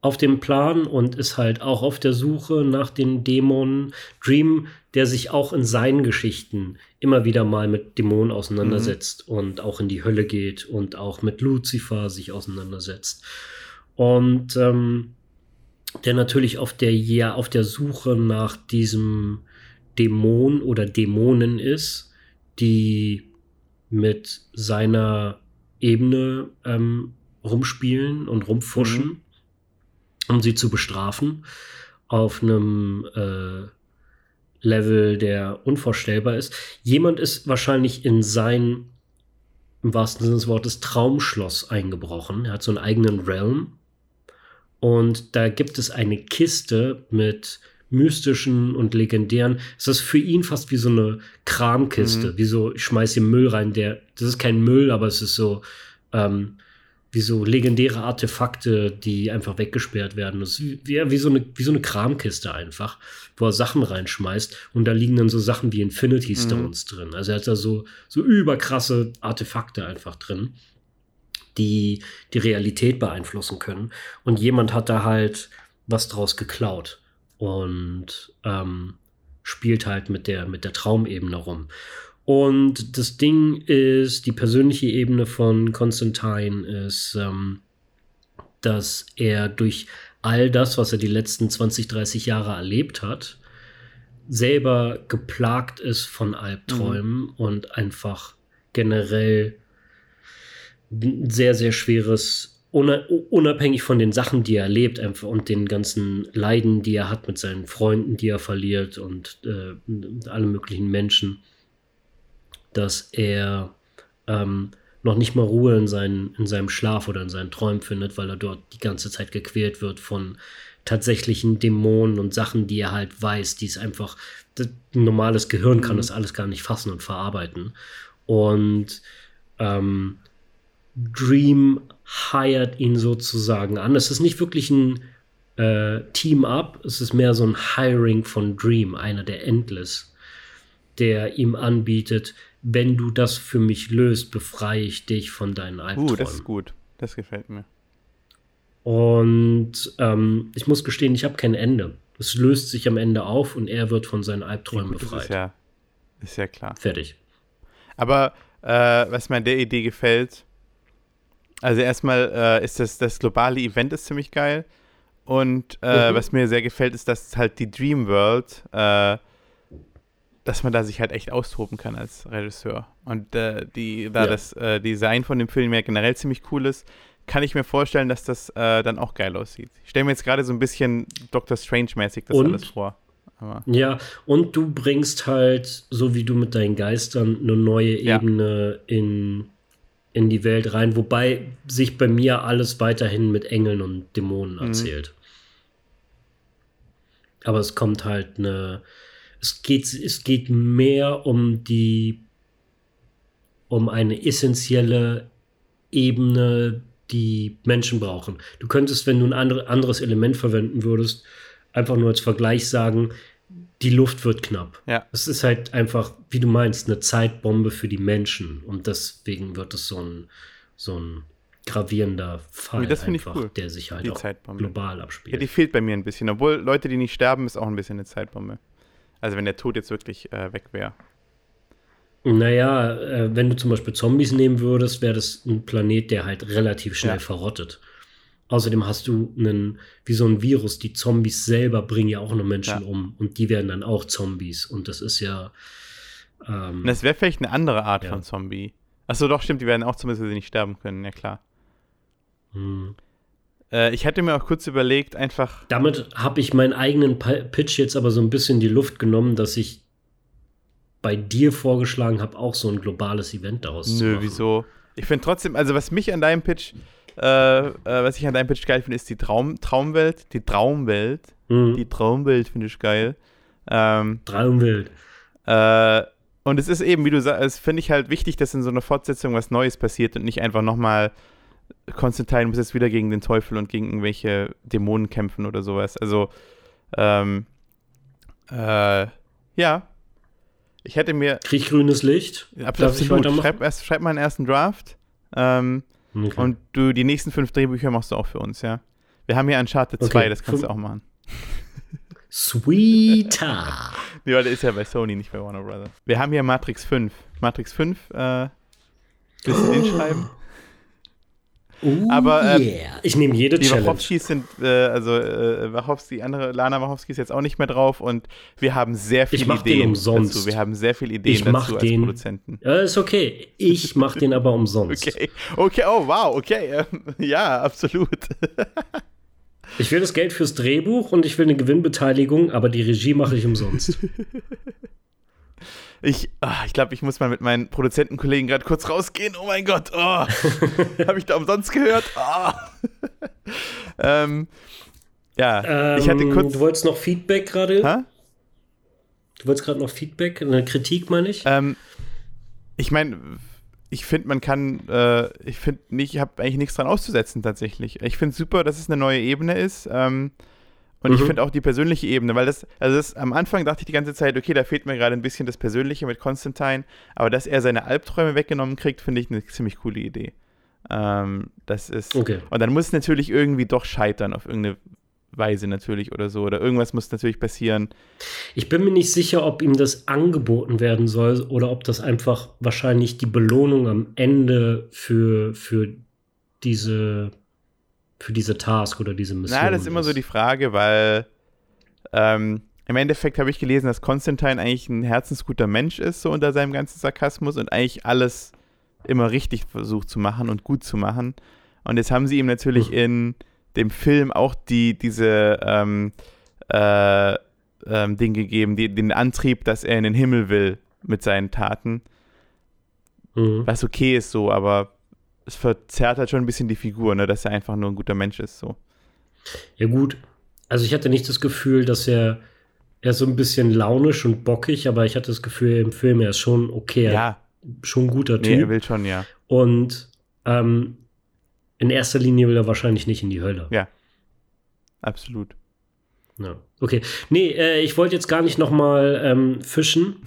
auf dem Plan und ist halt auch auf der Suche nach den Dämonen. Dream, der sich auch in seinen Geschichten immer wieder mal mit Dämonen auseinandersetzt mhm. und auch in die Hölle geht und auch mit Lucifer sich auseinandersetzt. Und ähm, der natürlich auf der, ja, auf der Suche nach diesem Dämon oder Dämonen ist, die mit seiner Ebene ähm, rumspielen und rumfuschen. Mhm um sie zu bestrafen auf einem äh, Level, der unvorstellbar ist. Jemand ist wahrscheinlich in sein, im wahrsten Sinne des Wortes, Traumschloss eingebrochen. Er hat so einen eigenen Realm. Und da gibt es eine Kiste mit mystischen und legendären. Es ist für ihn fast wie so eine Kramkiste, mhm. wie so, ich schmeiß hier Müll rein, der, das ist kein Müll, aber es ist so, ähm, wie so legendäre Artefakte, die einfach weggesperrt werden. Das ist wie, wie, so eine, wie so eine Kramkiste einfach, wo er Sachen reinschmeißt und da liegen dann so Sachen wie Infinity mhm. Stones mhm. drin. Also er hat da so, so überkrasse Artefakte einfach drin, die die Realität beeinflussen können. Und jemand hat da halt was draus geklaut und ähm, spielt halt mit der, mit der Traumebene rum. Und das Ding ist, die persönliche Ebene von Constantine ist, ähm, dass er durch all das, was er die letzten 20, 30 Jahre erlebt hat, selber geplagt ist von Albträumen mhm. und einfach generell sehr, sehr schweres, unabhängig von den Sachen, die er erlebt einfach und den ganzen Leiden, die er hat mit seinen Freunden, die er verliert und äh, alle möglichen Menschen dass er ähm, noch nicht mal Ruhe in, seinen, in seinem Schlaf oder in seinen Träumen findet, weil er dort die ganze Zeit gequält wird von tatsächlichen Dämonen und Sachen, die er halt weiß, die es einfach, ein normales Gehirn kann mhm. das alles gar nicht fassen und verarbeiten. Und ähm, Dream hired ihn sozusagen an. Es ist nicht wirklich ein äh, Team-Up, es ist mehr so ein Hiring von Dream, einer der Endless, der ihm anbietet, wenn du das für mich löst, befreie ich dich von deinen Albträumen. Uh, das ist gut. Das gefällt mir. Und ähm, ich muss gestehen, ich habe kein Ende. Es löst sich am Ende auf und er wird von seinen Albträumen ja, gut, befreit. Ist ja, ist ja klar. Fertig. Aber äh, was mir an der Idee gefällt, also erstmal äh, ist das, das globale Event ist ziemlich geil. Und äh, mhm. was mir sehr gefällt, ist, dass halt die Dream World, äh, dass man da sich halt echt austoben kann als Regisseur. Und äh, die, da ja. das äh, Design von dem Film ja generell ziemlich cool ist, kann ich mir vorstellen, dass das äh, dann auch geil aussieht. Ich stelle mir jetzt gerade so ein bisschen Doctor Strange-mäßig das und, alles vor. Aber ja, und du bringst halt, so wie du mit deinen Geistern, eine neue Ebene ja. in in die Welt rein, wobei sich bei mir alles weiterhin mit Engeln und Dämonen mhm. erzählt. Mhm. Aber es kommt halt eine. Es geht, es geht mehr um die. um eine essentielle Ebene, die Menschen brauchen. Du könntest, wenn du ein andere, anderes Element verwenden würdest, einfach nur als Vergleich sagen, die Luft wird knapp. Ja. Es ist halt einfach, wie du meinst, eine Zeitbombe für die Menschen. Und deswegen wird es so ein, so ein gravierender Fall, das einfach, cool. der sich halt auch global abspielt. Ja, die fehlt bei mir ein bisschen. Obwohl Leute, die nicht sterben, ist auch ein bisschen eine Zeitbombe. Also wenn der Tod jetzt wirklich äh, weg wäre. Naja, äh, wenn du zum Beispiel Zombies nehmen würdest, wäre das ein Planet, der halt relativ schnell ja. verrottet. Außerdem hast du einen, wie so ein Virus, die Zombies selber bringen ja auch noch Menschen ja. um und die werden dann auch Zombies. Und das ist ja. Ähm, das wäre vielleicht eine andere Art ja. von Zombie. Achso, doch, stimmt, die werden auch Zombies, weil sie nicht sterben können, ja klar. Hm. Äh, ich hatte mir auch kurz überlegt, einfach. Damit habe ich meinen eigenen Pitch jetzt aber so ein bisschen in die Luft genommen, dass ich bei dir vorgeschlagen habe, auch so ein globales Event daraus Nö, zu machen. Nö, wieso? Ich finde trotzdem, also was mich an deinem Pitch äh, äh, was ich an deinem Pitch geil finde, ist die Traum Traumwelt. Die Traumwelt. Mhm. Die Traumwelt finde ich geil. Ähm, Traumwelt. Äh, und es ist eben, wie du sagst, finde ich halt wichtig, dass in so einer Fortsetzung was Neues passiert und nicht einfach nochmal Konstantin muss jetzt wieder gegen den Teufel und gegen irgendwelche Dämonen kämpfen oder sowas. Also, ähm, äh, ja. Ich hätte mir. Krieg grünes Licht. Absolut. Schreib, erst, schreib mal einen ersten Draft. Ähm, Okay. Und du, die nächsten fünf Drehbücher machst du auch für uns, ja? Wir haben hier Uncharted okay. 2, das kannst du auch machen. Sweeter. nee, weil der ist ja bei Sony, nicht bei Warner Brothers. Wir haben hier Matrix 5. Matrix 5, äh, willst du den schreiben? Oh Aber ähm, yeah. ich nehme jede die Challenge. Die Wachowskis sind, äh, also äh, Wachowski, andere Lana Wachowski ist jetzt auch nicht mehr drauf und wir haben sehr viele ich mach Ideen den umsonst. dazu. Wir haben sehr viele Ideen ich mach dazu den, als Produzenten. Ja, ist okay. Ich mach den aber umsonst. Okay, okay, oh wow, okay, ja, absolut. ich will das Geld fürs Drehbuch und ich will eine Gewinnbeteiligung, aber die Regie mache ich umsonst. Ich, ah, ich glaube, ich muss mal mit meinen Produzentenkollegen gerade kurz rausgehen. Oh mein Gott, oh, habe ich da umsonst gehört? Oh. ähm, ja, ähm, ich hatte kurz. Du wolltest noch Feedback gerade? Du wolltest gerade noch Feedback, eine Kritik, meine ich? Ähm, ich meine, ich finde, man kann, äh, ich finde nicht, ich habe eigentlich nichts dran auszusetzen tatsächlich. Ich finde super, dass es eine neue Ebene ist. Ähm, und mhm. ich finde auch die persönliche Ebene, weil das, also das, am Anfang dachte ich die ganze Zeit, okay, da fehlt mir gerade ein bisschen das Persönliche mit Konstantin, aber dass er seine Albträume weggenommen kriegt, finde ich eine ziemlich coole Idee. Ähm, das ist. Okay. Und dann muss es natürlich irgendwie doch scheitern auf irgendeine Weise natürlich oder so. Oder irgendwas muss natürlich passieren. Ich bin mir nicht sicher, ob ihm das angeboten werden soll oder ob das einfach wahrscheinlich die Belohnung am Ende für, für diese für diese Task oder diese Mission? Na, das ist immer so die Frage, weil ähm, im Endeffekt habe ich gelesen, dass Konstantin eigentlich ein herzensguter Mensch ist, so unter seinem ganzen Sarkasmus und eigentlich alles immer richtig versucht zu machen und gut zu machen. Und jetzt haben sie ihm natürlich mhm. in dem Film auch die, diese ähm, äh, ähm, Ding gegeben, die, den Antrieb, dass er in den Himmel will mit seinen Taten. Mhm. Was okay ist so, aber es verzerrt halt schon ein bisschen die Figur, ne, dass er einfach nur ein guter Mensch ist. So. Ja, gut. Also ich hatte nicht das Gefühl, dass er, er ist so ein bisschen launisch und bockig, aber ich hatte das Gefühl, im Film er ist schon okay. Ja. Schon ein guter Typ. Nee, er will schon, ja. Und ähm, in erster Linie will er wahrscheinlich nicht in die Hölle. Ja. Absolut. Ja. Okay. Nee, äh, ich wollte jetzt gar nicht noch mal ähm, fischen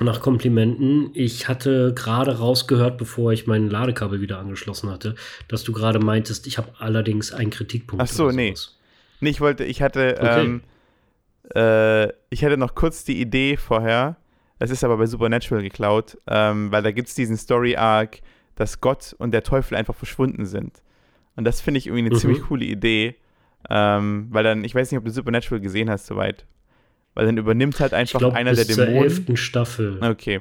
nach Komplimenten. Ich hatte gerade rausgehört, bevor ich mein Ladekabel wieder angeschlossen hatte, dass du gerade meintest, ich habe allerdings einen Kritikpunkt. Ach so, nee. Nee, ich wollte, ich hatte, okay. ähm, äh, ich hatte noch kurz die Idee vorher, Das ist aber bei Supernatural geklaut, ähm, weil da gibt es diesen Story-Arc, dass Gott und der Teufel einfach verschwunden sind. Und das finde ich irgendwie eine Mhm. ziemlich coole Idee, ähm, weil dann, ich weiß nicht, ob du Supernatural gesehen hast soweit, weil dann übernimmt halt einfach glaube, einer bis der zur Dämonen. elften Staffel. Okay.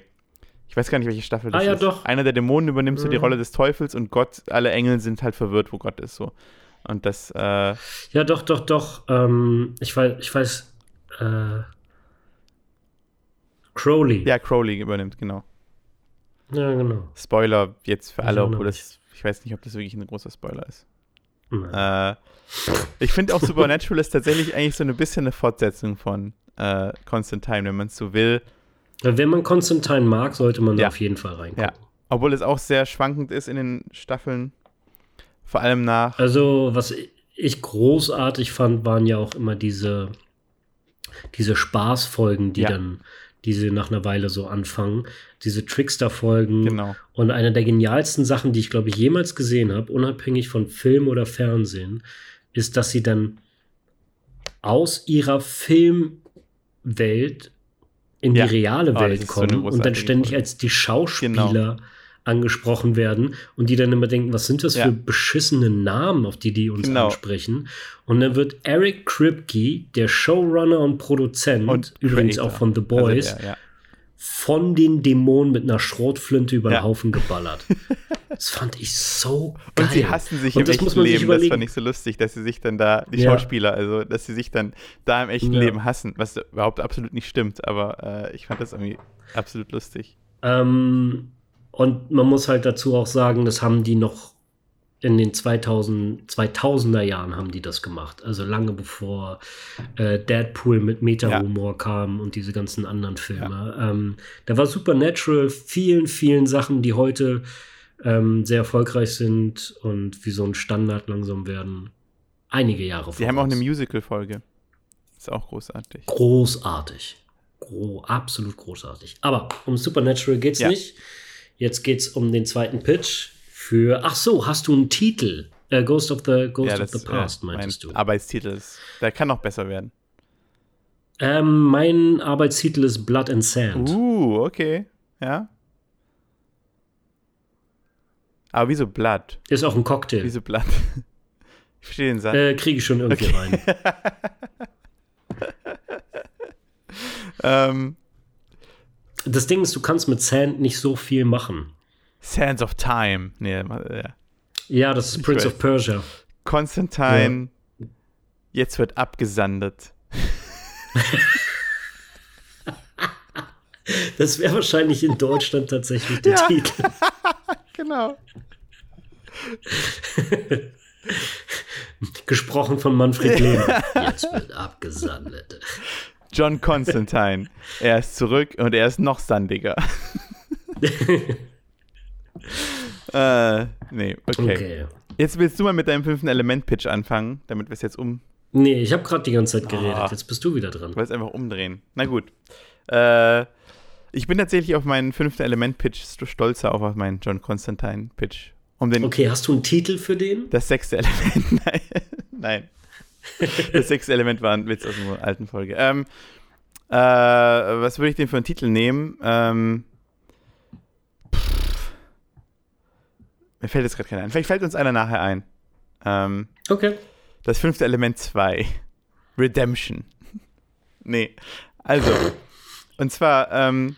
Ich weiß gar nicht, welche Staffel das Ah, ja, ist. doch. Einer der Dämonen übernimmt so die Mhm. Rolle des Teufels und Gott, alle Engel sind halt verwirrt, wo Gott ist so. Und das, äh, Ja, doch, doch, doch. Ähm, ich weiß, ich weiß. Äh, Crowley. ja, Crowley übernimmt, genau. Ja, genau. Spoiler jetzt für alle, obwohl das, ich weiß nicht, ob das wirklich ein großer Spoiler ist. Äh, ich finde auch Supernatural ist tatsächlich eigentlich so ein bisschen eine Fortsetzung von äh, Constantine, wenn man es so will. Wenn man Constantine mag, sollte man Ja. da auf jeden Fall reingucken. Ja. Obwohl es auch sehr schwankend ist in den Staffeln. Vor allem nach. Also, was ich großartig fand, waren ja auch immer diese, diese Spaßfolgen, die Ja. dann, die sie nach einer Weile so anfangen. Diese Trickster-Folgen. Genau. Und eine der genialsten Sachen, die ich, glaube ich, jemals gesehen habe, unabhängig von Film oder Fernsehen, ist, dass sie dann aus ihrer Filmwelt in Ja. die reale Oh, Welt ist so kommen und dann ständig Folge. als die Schauspieler Genau. angesprochen werden und die dann immer denken, was sind das Ja. für beschissene Namen, auf die die uns Genau. ansprechen. Und dann wird Eric Kripke, der Showrunner und Produzent, Und übrigens Creator. auch von The Boys, Also der, ja. Von den Dämonen mit einer Schrotflinte über den Ja. Haufen geballert. Das fand ich so geil. Und sie hassen sich Und im das echten muss man sich Leben. Das fand ich so lustig, dass sie sich dann da, die Ja. Schauspieler, also dass sie sich dann da im echten Ja. Leben hassen, was überhaupt absolut nicht stimmt, aber äh, ich fand das irgendwie absolut lustig. Ähm, und man muss halt dazu auch sagen, das haben die noch in den 2000, 2000er Jahren haben die das gemacht. Also lange bevor äh, Deadpool mit Meta-Humor kam und diese ganzen anderen Filme. Ähm, da war Supernatural vielen, vielen Sachen, die heute ähm, sehr erfolgreich sind und wie so ein Standard langsam werden. Einige Jahre Sie haben auch eine. Musical-Folge. Ist auch großartig. Großartig. Gro absolut großartig. Aber um Supernatural geht's Ja. nicht. Jetzt geht's um den zweiten Pitch für. Ach so, hast du einen Titel? Äh, Ghost of the Ghost ja, of das the Past, äh, mein meintest du? Arbeitstitel ist, der kann noch besser werden. Ähm, mein Arbeitstitel ist Blood and Sand. Uh, okay. Ja. Aber wieso Blood? Ist auch ein Cocktail. Wieso Blood? Ich verstehe den Satz. Äh, Kriege ich schon irgendwie rein. Ähm, Das Ding ist, du kannst mit Sand nicht so viel machen. Sands of Time. Nee, ja. Ja, das ist Ich Prince weiß. of Persia. Konstantin. Jetzt wird abgesandet. Das wäre wahrscheinlich in Deutschland tatsächlich der Ja. Titel. Genau. Gesprochen von Manfred Lehmann. Jetzt wird abgesandet. John Constantine. er ist zurück und er ist noch sandiger. äh, nee, okay. Okay. Jetzt willst du mal mit deinem fünften Element-Pitch anfangen, damit wir es jetzt um. Nee, ich habe gerade die ganze Zeit geredet. Ah. Jetzt bist du wieder dran. Du wolltest einfach umdrehen. Na gut. Äh, ich bin tatsächlich auf meinen fünften Element-Pitch stolzer auf meinen John Constantine-Pitch. Um den Okay, hast du einen Titel für den? Das sechste Element. Nein. Nein. Das sechste Element war ein Witz aus einer alten Folge. Ähm, äh, was würde ich denn für einen Titel nehmen? Ähm, pff, mir fällt jetzt gerade keiner ein. Vielleicht fällt uns einer nachher ein. Ähm, Okay. das fünfte Element 2. Redemption. nee. Also, und zwar, ähm,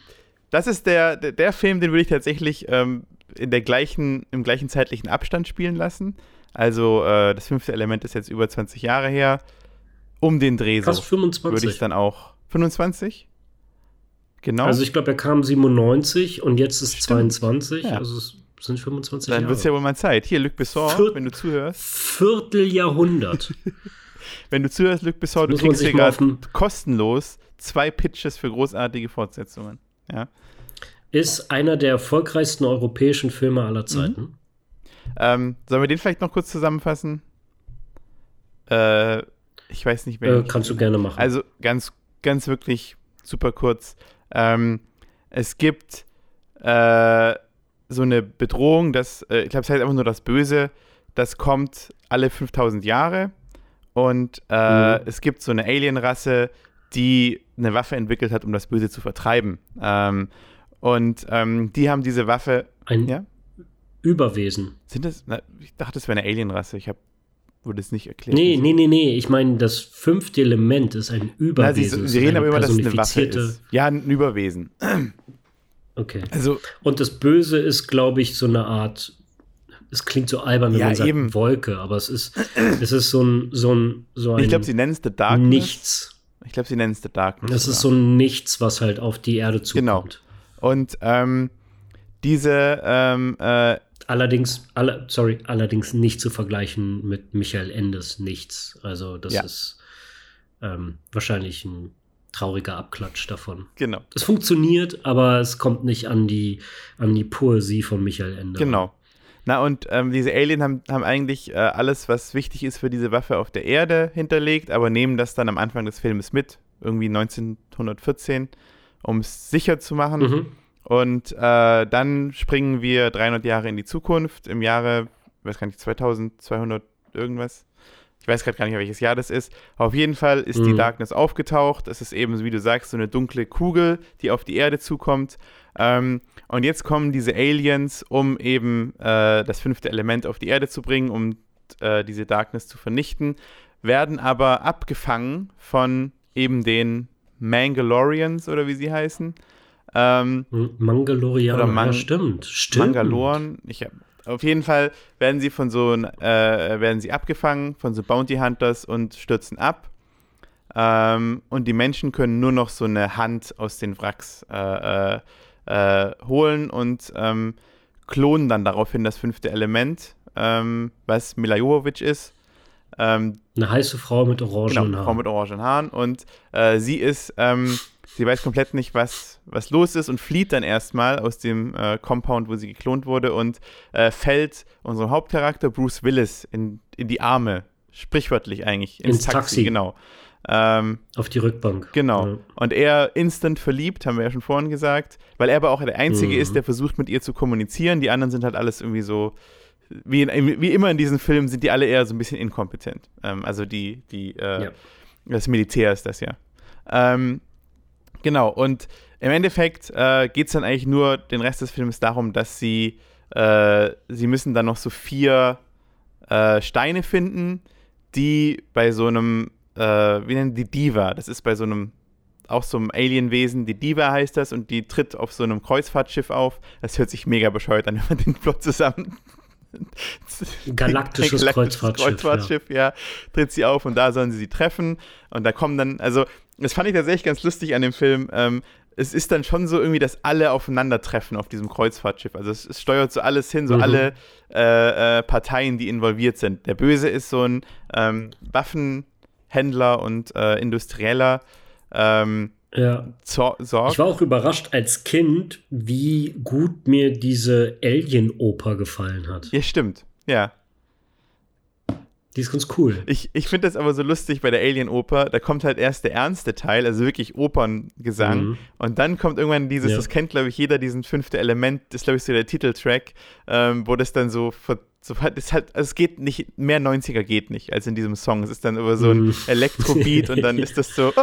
das ist der, der, der Film, den würde ich tatsächlich ähm, in der gleichen, im gleichen zeitlichen Abstand spielen lassen. Also, äh, das fünfte Element ist jetzt über 20 Jahre her. Um den Dreh so Fast 25. würde ich dann auch. 25? Genau. Also ich glaube, er kam 97 und jetzt ist Stimmt. 22. Ja. Also es sind 25 dann Jahre. wird es ja wohl mal Zeit. Hier, Luc Besson, Viert- wenn du zuhörst. Vierteljahrhundert. Wenn du zuhörst, Luc Besson, du kriegst hier gerade kostenlos zwei Pitches für großartige Fortsetzungen. Ja. ist einer der erfolgreichsten europäischen Filme aller Zeiten. Ähm, sollen wir den vielleicht noch kurz zusammenfassen? Äh, ich weiß nicht mehr. Äh, kannst du gerne machen. Also ganz, ganz wirklich super kurz. Ähm, es gibt äh, so eine Bedrohung, dass, äh, ich glaube, es heißt einfach nur das Böse, das kommt alle 5000 Jahre und äh, Mhm. es gibt so eine Alienrasse, die eine Waffe entwickelt hat, um das Böse zu vertreiben. Ähm, und ähm, die haben diese Waffe. Ein Ja? Überwesen. Sind das? Na, ich dachte, das wäre eine Alienrasse. Ich habe wurde es nicht erklärt. Nee, nee, nee, nee. Ich meine, das fünfte Element ist ein Na, sie, Überwesen. sie reden aber immer, dass es eine Waffe ist. Ja, ein Überwesen. Okay. Also, Und das Böse ist, glaube ich, so eine Art. Es klingt so albern, wenn Ja, man sagt eben. Wolke, aber es ist, es ist so ein, so ein, so ein ich glaube, sie nennen es The Darkness. Nichts. Ich glaube, sie nennen es The Darkness. Das ist so ein Nichts, was halt auf die Erde Genau. zukommt. Und ähm, diese, ähm, äh, Allerdings, alle, sorry, allerdings nicht zu vergleichen mit Michael Endes Nichts. Also das Ja. ist ähm, wahrscheinlich ein trauriger Abklatsch davon. genau, Es funktioniert, aber es kommt nicht an die, an die Poesie von Michael Ende. genau. Na und ähm, diese Alien haben, haben eigentlich äh, alles, was wichtig ist für diese Waffe auf der Erde hinterlegt, aber nehmen das dann am Anfang des Filmes mit, irgendwie 1914, um es sicher zu machen. Mhm. Und äh, dann springen wir 300 Jahre in die Zukunft, im Jahre, weiß gar nicht, 2200 irgendwas. Ich weiß gerade gar nicht, welches Jahr das ist. Auf jeden Fall ist die Mhm. Darkness aufgetaucht. Es ist eben, wie du sagst, so eine dunkle Kugel, die auf die Erde zukommt. Ähm, und jetzt kommen diese Aliens, um eben äh, das fünfte Element auf die Erde zu bringen, um äh, diese Darkness zu vernichten, werden aber abgefangen von eben den Mangalorians oder wie sie heißen. Ähm. Mangalorianer, Man- ja, stimmt. Stimmt. Mangaloren. Ich hab, auf jeden Fall werden sie von so äh, werden sie abgefangen von so Bounty Hunters und stürzen ab. Ähm, und die Menschen können nur noch so eine Hand aus den Wracks äh, äh, äh, holen und ähm, klonen dann daraufhin das fünfte Element, ähm, was Mila Jovovich ist. Ähm, Eine heiße Frau mit orangenen Genau, Frau Haaren. mit orangen Haaren. Und äh, sie ist, ähm, sie weiß komplett nicht, was, was los ist und flieht dann erstmal aus dem äh, Compound, wo sie geklont wurde und äh, fällt unserem Hauptcharakter Bruce Willis in, in die Arme. Sprichwörtlich eigentlich. Ins, Ins Taxi, Taxi. genau. Ähm, Auf die Rückbank. Genau. Ja. Und er instant verliebt, haben wir ja schon vorhin gesagt, weil er aber auch der Einzige Mhm. ist, der versucht mit ihr zu kommunizieren. Die anderen sind halt alles irgendwie so, wie, in, wie immer in diesen Filmen sind die alle eher so ein bisschen inkompetent. Ähm, also die, die, äh, Ja. das Militär ist das ja. Ähm, genau, und im Endeffekt äh, geht es dann eigentlich nur den Rest des Films darum, dass sie, äh, sie müssen dann noch so vier äh, Steine finden, die bei so einem, äh, wie nennen die Diva, das ist bei so einem, auch so einem Alienwesen, die Diva heißt das und die tritt auf so einem Kreuzfahrtschiff auf. Das hört sich mega bescheuert an, wenn man den Plot zusammen. Galaktisches Kreuzfahrtschiff, Kreuzfahrtschiff ja. tritt sie auf und da sollen sie sie treffen. Und da kommen dann, also, das fand ich tatsächlich ganz lustig an dem Film. Ähm, es ist dann schon so irgendwie, dass alle aufeinandertreffen auf diesem Kreuzfahrtschiff. Also es, es steuert so alles hin, so Mhm. alle äh, äh, Parteien, die involviert sind. Der Böse ist so ein ähm, Waffenhändler und äh, Industrieller. Ähm, Ja. Zor Sorg. Ich war auch überrascht als Kind, wie gut mir diese Alien-Oper gefallen hat. Ja, stimmt. Ja. Die ist ganz cool. Ich, ich finde das aber so lustig bei der Alien-Oper. Da kommt halt erst der ernste Teil, also wirklich Operngesang. Mhm. Und dann kommt irgendwann dieses, Ja. das kennt, glaube ich, jeder, diesen fünfte Element, das ist, glaube ich, so der Titeltrack, ähm, wo das dann so, ver- so ist halt, also es geht nicht, mehr 90er geht nicht als in diesem Song. Es ist dann über so ein Mhm. Elektrobeat und dann ist das so,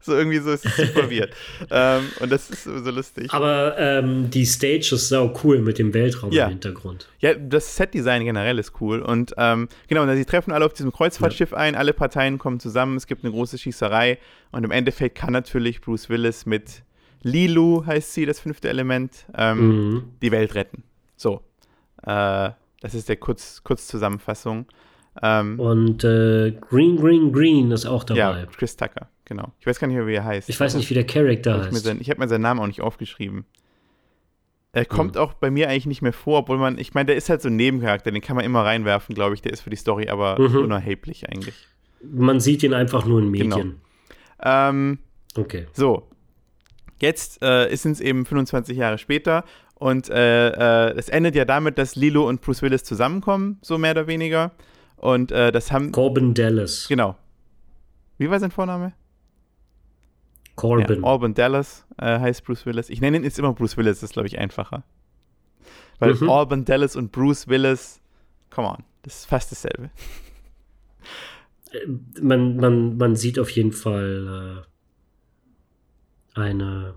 so irgendwie so, es ist super weird. ähm, und das ist so lustig. Aber ähm, die Stage ist sau cool mit dem Weltraum Ja. im Hintergrund. Ja, das Setdesign generell ist cool. Und ähm, genau, und sie treffen alle auf diesem Kreuzfahrtschiff ein, alle Parteien kommen zusammen, es gibt eine große Schießerei und im Endeffekt kann natürlich Bruce Willis mit Lilu, heißt sie, das fünfte Element, ähm, Mhm. die Welt retten. So. Äh, das ist der Kurz, Kurzzusammenfassung. Ähm, Und äh, Green, Green, Green ist auch dabei. ja, Chris Tucker, genau. Ich weiß gar nicht mehr, wie er heißt. Ich weiß nicht, wie der Charakter Ich habe mir, heißt. sein- ich hab mir seinen Namen auch nicht aufgeschrieben. Er kommt Hm. auch bei mir eigentlich nicht mehr vor, obwohl man, ich meine, der ist halt so ein Nebencharakter, den kann man immer reinwerfen, glaube ich. Der ist für die Story aber Mhm. unerheblich eigentlich. Man sieht ihn einfach nur in Genau. Medien. Ähm, Okay. so, jetzt äh, sind es eben 25 Jahre später und äh, äh, es endet ja damit, dass Lilo und Bruce Willis zusammenkommen, so mehr oder weniger. Und äh, das haben, Corbin Dallas. genau. Wie war sein Vorname? Corbin. Ja, Alban Dallas äh, heißt Bruce Willis. Ich nenne ihn jetzt immer Bruce Willis, das ist, glaube ich, einfacher. Weil Mhm. Alban Dallas und Bruce Willis, come on, das ist fast dasselbe. äh, man, man, man sieht auf jeden Fall äh, eine,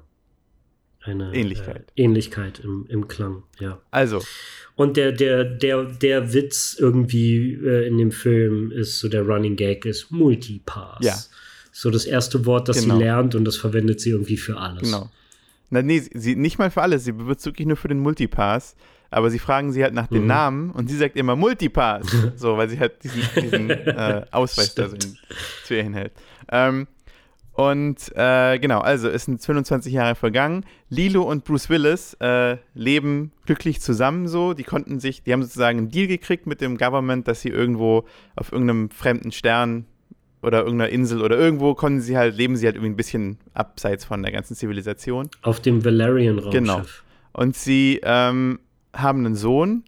eine Ähnlichkeit. Äh, Ähnlichkeit im, im Klang, ja. Also. Und der, der, der, der Witz irgendwie äh, in dem Film ist so der Running Gag ist Multipass. Ja. So das erste Wort, das Genau. sie lernt und das verwendet sie irgendwie für alles. Genau. Na, nee, sie, nicht mal für alles. Sie benutzt wirklich nur für den Multipass. Aber sie fragen sie halt nach den Mhm. Namen und sie sagt immer Multipass. so, weil sie halt diesen, diesen äh, Ausweis da so in, zu ihr hinhält. Ähm, und äh, genau, also es sind 25 Jahre vergangen. Lilo und Bruce Willis äh, leben glücklich zusammen so. Die konnten sich, die haben sozusagen einen Deal gekriegt mit dem Government, dass sie irgendwo auf irgendeinem fremden Stern oder irgendeiner Insel oder irgendwo konnten sie halt, leben sie halt irgendwie ein bisschen abseits von der ganzen Zivilisation. Auf dem Valerian-Raumschiff. Genau. Und sie ähm, haben einen Sohn,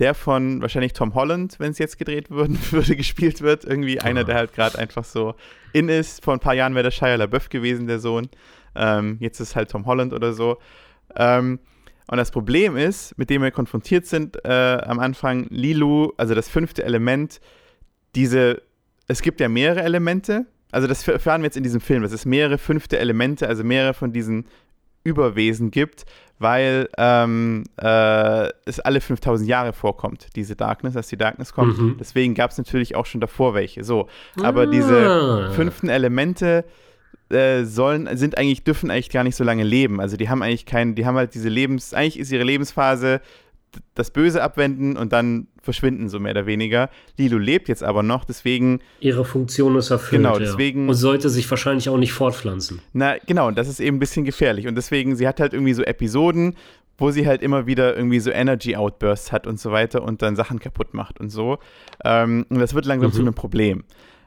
der von wahrscheinlich Tom Holland, wenn es jetzt gedreht würden, würde, gespielt wird. Irgendwie einer, Ah. der halt gerade einfach so in ist. Vor ein paar Jahren wäre der Shia LaBeouf gewesen, der Sohn. Ähm, jetzt ist halt Tom Holland oder so. Ähm, und das Problem ist, mit dem wir konfrontiert sind äh, am Anfang, Lilu, also das fünfte Element, diese, es gibt ja mehrere Elemente, also das erfahren wir jetzt in diesem Film, dass es mehrere fünfte Elemente, also mehrere von diesen Überwesen gibt, weil ähm, äh, es alle 5000 Jahre vorkommt, diese Darkness, dass die Darkness kommt. Mhm. Deswegen gab es natürlich auch schon davor welche. So, aber diese Ah. fünften Elemente äh, sollen, sind eigentlich, dürfen eigentlich gar nicht so lange leben. Also die haben eigentlich keinen, die haben halt diese Lebens, eigentlich ist ihre Lebensphase das Böse abwenden und dann verschwinden, so mehr oder weniger. Lilo lebt jetzt aber noch, deswegen, Ihre Funktion ist erfüllt. Genau, ja. deswegen- Und sollte sich wahrscheinlich auch nicht fortpflanzen. na genau, und das ist eben ein bisschen gefährlich. Und deswegen, sie hat halt irgendwie so Episoden, wo sie halt immer wieder irgendwie so Energy Outbursts hat und so weiter und dann Sachen kaputt macht und so. Ähm, und das wird langsam Mhm. zu einem Problem.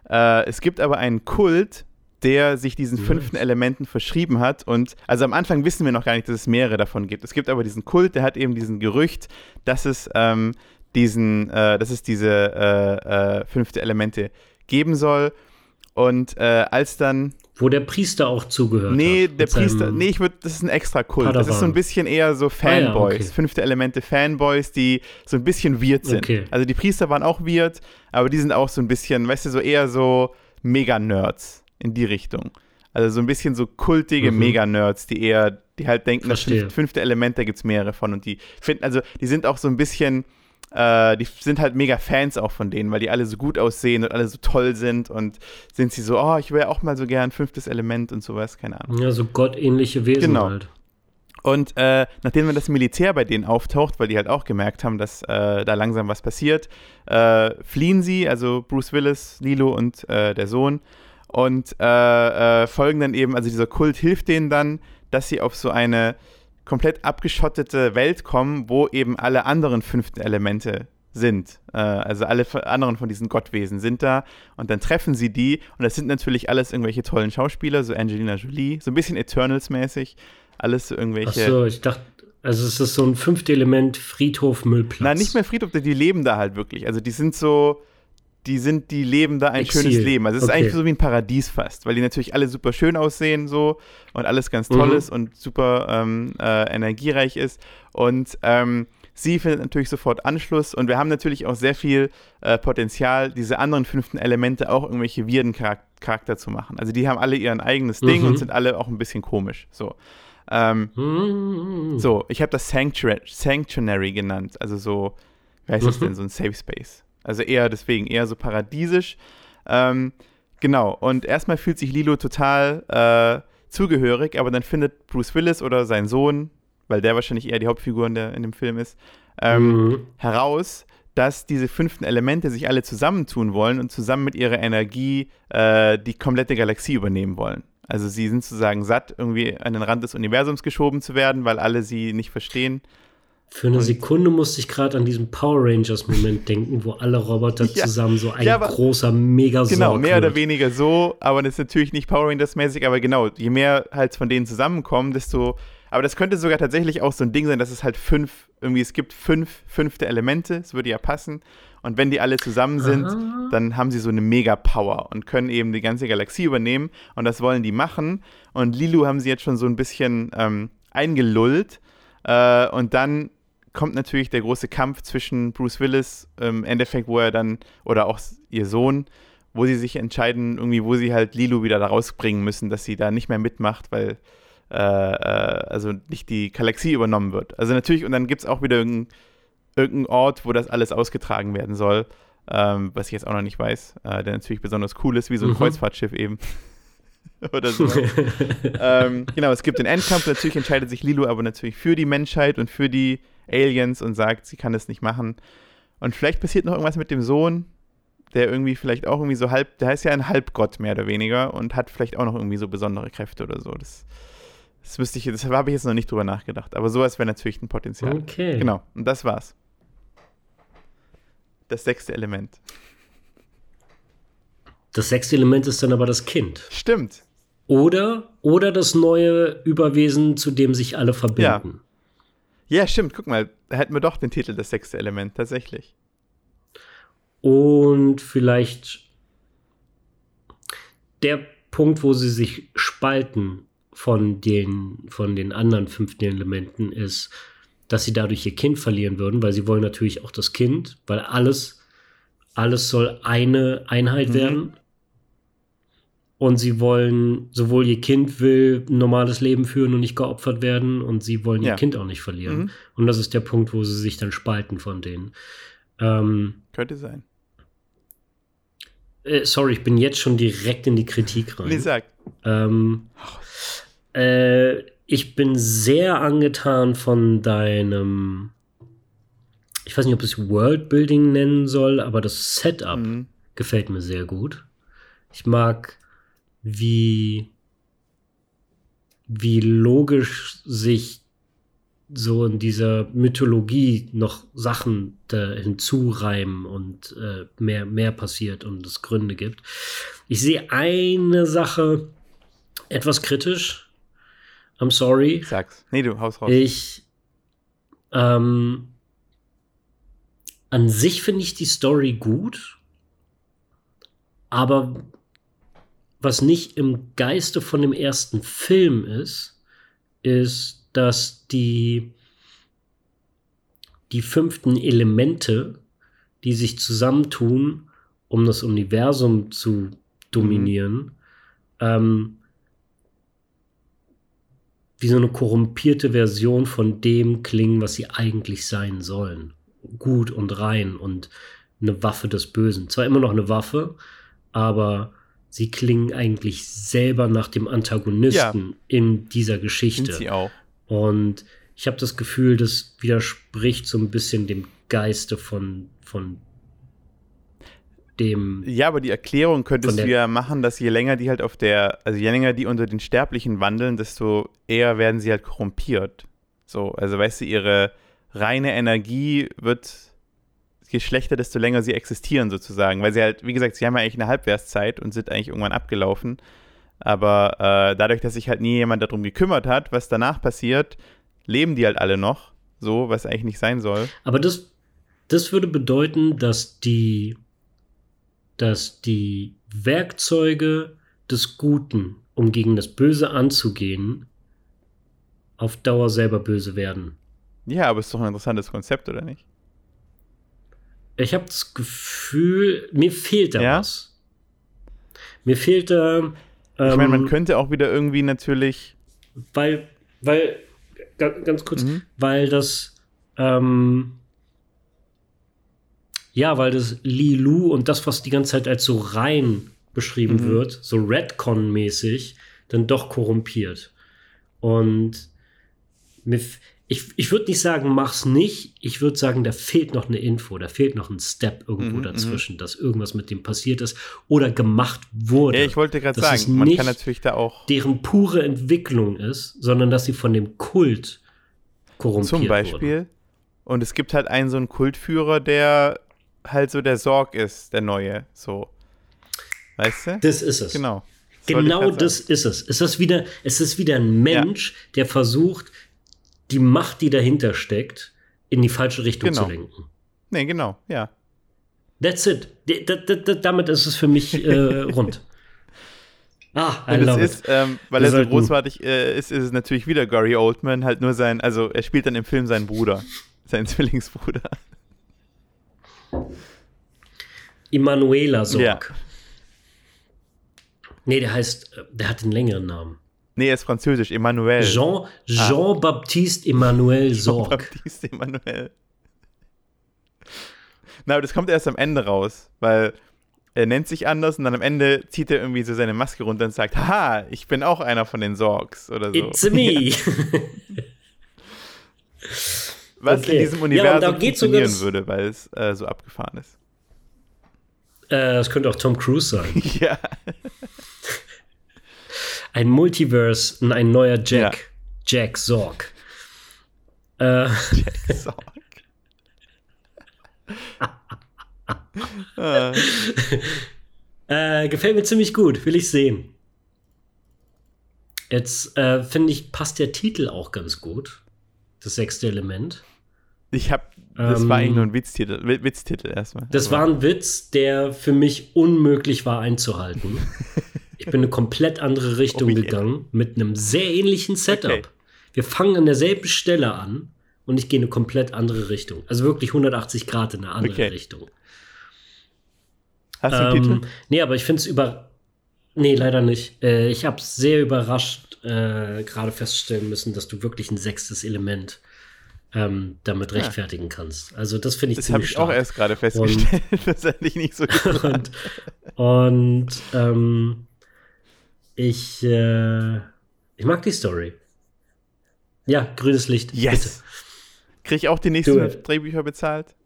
Äh, es gibt aber einen Kult, der sich diesen Nice. fünften Elementen verschrieben hat. Und also am Anfang wissen wir noch gar nicht, dass es mehrere davon gibt. Es gibt aber diesen Kult, der hat eben diesen Gerücht, dass es ähm, diesen, äh, dass es diese äh, äh, fünfte Elemente geben soll. Und äh, als dann Wo der Priester auch zugehört Nee, hat. der Priester, nee, ich würde, das ist ein extra Kult. Das ist so ein Padawan. bisschen eher so Ah ja, Fanboys, okay. fünfte Elemente Fanboys, die so ein bisschen weird sind. Okay. Also die Priester waren auch weird, aber die sind auch so ein bisschen, weißt du, so eher so Mega-Nerds in die Richtung. Also so ein bisschen so kultige Mhm. Mega-Nerds, die eher, die halt denken, das Verstehe. fünfte Element, da gibt es mehrere von und die finden, also die sind auch so ein bisschen, äh, die sind halt mega Fans auch von denen, weil die alle so gut aussehen und alle so toll sind und sind sie so, oh, ich wäre auch mal so gern fünftes Element und sowas, keine Ahnung. Ja, so gottähnliche Wesen Genau. halt. Und äh, nachdem dann das Militär bei denen auftaucht, weil die halt auch gemerkt haben, dass äh, da langsam was passiert, äh, fliehen sie, also Bruce Willis, Lilo und äh, der Sohn, und äh, äh, folgen dann eben, also dieser Kult hilft denen dann, dass sie auf so eine komplett abgeschottete Welt kommen, wo eben alle anderen fünften Elemente sind. Äh, also alle anderen von diesen Gottwesen sind da und dann treffen sie die und das sind natürlich alles irgendwelche tollen Schauspieler, so Angelina Jolie, so ein bisschen Eternals-mäßig, alles so Ach irgendwelche. so, ich dachte, also es ist so ein fünfte Element Friedhof Müllplatz. Nein, nicht mehr Friedhof, die leben da halt wirklich. Also die sind so, die sind, die leben da ein Exil. schönes Leben. Also es ist Okay. eigentlich so wie ein Paradies fast, weil die natürlich alle super schön aussehen so und alles ganz toll Mhm. ist und super ähm, äh, energiereich ist. Und ähm, sie findet natürlich sofort Anschluss und wir haben natürlich auch sehr viel äh, Potenzial, diese anderen fünften Elemente auch irgendwelche Charak Charakter zu machen. Also die haben alle ihren eigenes Ding Mhm. und sind alle auch ein bisschen komisch. So. Ähm, Hm. so, ich habe das Sanctuary, Sanctuary genannt, also so, wie heißt das Mhm. denn, so ein Safe Space. Also eher deswegen, eher so paradiesisch. Ähm, genau, und erstmal fühlt sich Lilo total äh, zugehörig, aber dann findet Bruce Willis oder sein Sohn, weil der wahrscheinlich eher die Hauptfigur in, der, in dem Film ist, ähm, Mhm. heraus, dass diese fünften Elemente sich alle zusammentun wollen und zusammen mit ihrer Energie äh, die komplette Galaxie übernehmen wollen. Also sie sind sozusagen satt, irgendwie an den Rand des Universums geschoben zu werden, weil alle sie nicht verstehen. Für eine Und- Sekunde musste ich gerade an diesen Power Rangers-Moment denken, wo alle Roboter Ja. zusammen so ein Ja, aber- großer Megasorg Genau, mehr oder wird. weniger so, aber das ist natürlich nicht Power Rangers-mäßig, aber genau, je mehr halt von denen zusammenkommen, desto. Aber das könnte sogar tatsächlich auch so ein Ding sein, dass es halt fünf, irgendwie, es gibt fünf fünfte Elemente, es würde ja passen. Und wenn die alle zusammen sind, Ah. dann haben sie so eine Mega-Power und können eben die ganze Galaxie übernehmen. Und das wollen die machen. Und Lilu haben sie jetzt schon so ein bisschen ähm, eingelullt. Äh, und dann kommt natürlich der große Kampf zwischen Bruce Willis, im Endeffekt, wo er dann, oder auch ihr Sohn, wo sie sich entscheiden, irgendwie, wo sie halt Lilu wieder da rausbringen müssen, dass sie da nicht mehr mitmacht, weil äh, äh, also nicht die Galaxie übernommen wird. Also natürlich, und dann gibt es auch wieder irgendeinen irgendein Ort, wo das alles ausgetragen werden soll, ähm, was ich jetzt auch noch nicht weiß, äh, der natürlich besonders cool ist, wie so ein mhm. Kreuzfahrtschiff eben. Oder so. ähm, genau, es gibt den Endkampf, natürlich entscheidet sich Lilu aber natürlich für die Menschheit und für die Aliens und sagt, sie kann das nicht machen. Und vielleicht passiert noch irgendwas mit dem Sohn, der irgendwie vielleicht auch irgendwie so halb, der heißt ja ein Halbgott mehr oder weniger und hat vielleicht auch noch irgendwie so besondere Kräfte oder so. Das, das müsste ich, deshalb habe ich jetzt noch nicht drüber nachgedacht. Aber sowas wäre natürlich ein Potenzial. Okay. Genau, und das war's. Das sechste Element. Das sechste Element ist dann aber das Kind. Stimmt. Oder, oder das neue Überwesen, zu dem sich alle verbinden. Ja. Ja, stimmt. Guck mal, da hätten wir doch den Titel Das sechste Element, tatsächlich. Und vielleicht der Punkt, wo sie sich spalten von den, von den anderen fünften Elementen, ist, dass sie dadurch ihr Kind verlieren würden, weil sie wollen natürlich auch das Kind, weil alles, alles soll eine Einheit mhm. werden und sie wollen, sowohl ihr Kind will ein normales Leben führen und nicht geopfert werden und sie wollen ja. ihr Kind auch nicht verlieren. Mhm. Und das ist der Punkt, wo sie sich dann spalten von denen. Ähm, Könnte sein. Äh, sorry, ich bin jetzt schon direkt in die Kritik rein. Wie gesagt. Ähm, äh, ich bin sehr angetan von deinem, ich weiß nicht, ob es Worldbuilding nennen soll, aber das Setup mhm. gefällt mir sehr gut. Ich mag wie, wie logisch sich so in dieser Mythologie noch Sachen hinzureimen und äh, mehr, mehr passiert und es Gründe gibt. Ich sehe eine Sache etwas kritisch. I'm sorry. Sag's. Nee, du haus raus. Ich, ähm, an sich finde ich die Story gut, aber was nicht im Geiste von dem ersten Film ist, ist, dass die, die fünften Elemente, die sich zusammentun, um das Universum zu dominieren, mhm. ähm, wie so eine korrumpierte Version von dem klingen, was sie eigentlich sein sollen. Gut und rein und eine Waffe des Bösen. Zwar immer noch eine Waffe, aber sie klingen eigentlich selber nach dem Antagonisten ja. in dieser Geschichte. Sind sie auch. Und ich habe das Gefühl, das widerspricht so ein bisschen dem Geiste von, von dem. Ja, aber die Erklärung könntest du ja machen, dass je länger die halt auf der, also je länger die unter den Sterblichen wandeln, desto eher werden sie halt korrumpiert. So, also weißt du, ihre reine Energie wird je schlechter, desto länger sie existieren sozusagen. Weil sie halt, wie gesagt, sie haben ja eigentlich eine Halbwertszeit und sind eigentlich irgendwann abgelaufen. Aber äh, dadurch, dass sich halt nie jemand darum gekümmert hat, was danach passiert, leben die halt alle noch. So, was eigentlich nicht sein soll. Aber das, das würde bedeuten, dass die, dass die Werkzeuge des Guten, um gegen das Böse anzugehen, auf Dauer selber böse werden. Ja, aber ist doch ein interessantes Konzept, oder nicht? Ich habe das Gefühl, mir fehlt da ja? was. Mir fehlt da. Ähm, ich meine, man könnte auch wieder irgendwie natürlich. Weil, weil, ganz kurz, mhm. weil das, ähm, ja, weil das Lilu und das, was die ganze Zeit als so rein beschrieben mhm. wird, so Redcon-mäßig, dann doch korrumpiert. Und mir, ich, ich würde nicht sagen, mach's nicht. Ich würde sagen, da fehlt noch eine Info, da fehlt noch ein Step irgendwo mhm, dazwischen, mhm. dass irgendwas mit dem passiert ist oder gemacht wurde. Ja, ich wollte gerade sagen, man kann natürlich da auch. Deren pure Entwicklung ist, sondern dass sie von dem Kult korrumpiert Zum Beispiel. Wurden. Und es gibt halt einen so einen Kultführer, der halt so der Sorg ist, der neue. So. Weißt du? Das ist es. Genau. Das genau das ist es. Es ist wieder, es ist wieder ein Mensch, ja. der versucht, die Macht, die dahinter steckt, in die falsche Richtung genau. zu lenken. Nee, genau, ja. That's it. D damit ist es für mich äh, rund. Ah, I love ist, ähm, weil Wir er so großartig äh, ist, ist es natürlich wieder Gary Oldman, halt nur sein, also er spielt dann im Film seinen Bruder, seinen Zwillingsbruder. Emanuela Sorg. Ja. Nee, der heißt, äh, der hat einen längeren Namen. Nee, er ist französisch, Emmanuel. Jean, Jean-Baptiste Emmanuel Sorg. Jean-Baptiste Emmanuel. Na, aber das kommt erst am Ende raus, weil er nennt sich anders und dann am Ende zieht er irgendwie so seine Maske runter und sagt, haha, ich bin auch einer von den Sorgs oder so. It's me. Was Okay. in diesem Ja, Universum sogar funktionieren das- würde, weil es äh, so abgefahren ist. äh, das könnte auch Tom Cruise sein. ja. Ein Multiverse, ein neuer Jack. Ja. Jack Sorg. Äh, Sorg. äh, gefällt mir ziemlich gut, will ich sehen. Jetzt äh, finde ich, passt der Titel auch ganz gut. Das sechste Element. ich hab, das war Ähm, eigentlich nur ein Witztitel, Wi- Witztitel erstmal. Das war ein Witz, der für mich unmöglich war einzuhalten. Ich bin eine komplett andere Richtung Oh yeah. gegangen mit einem sehr ähnlichen Setup. Okay. Wir fangen an derselben Stelle an und ich gehe in eine komplett andere Richtung. Also wirklich 180 Grad in eine andere Okay. Richtung. Hast du einen Ähm, Titel? nee, aber ich finde es über. Nee, leider nicht. Äh, ich habe sehr überrascht äh, gerade feststellen müssen, dass du wirklich ein sechstes Element ähm, damit Ja. rechtfertigen kannst. Also das finde ich Das habe ziemlich ich auch erst gerade festgestellt. das hätte ich nicht so und und ähm, ich, äh, ich mag die Story. Ja, grünes Licht. Yes! Kriege ich auch die nächsten. Drehbücher bezahlt? Bitte.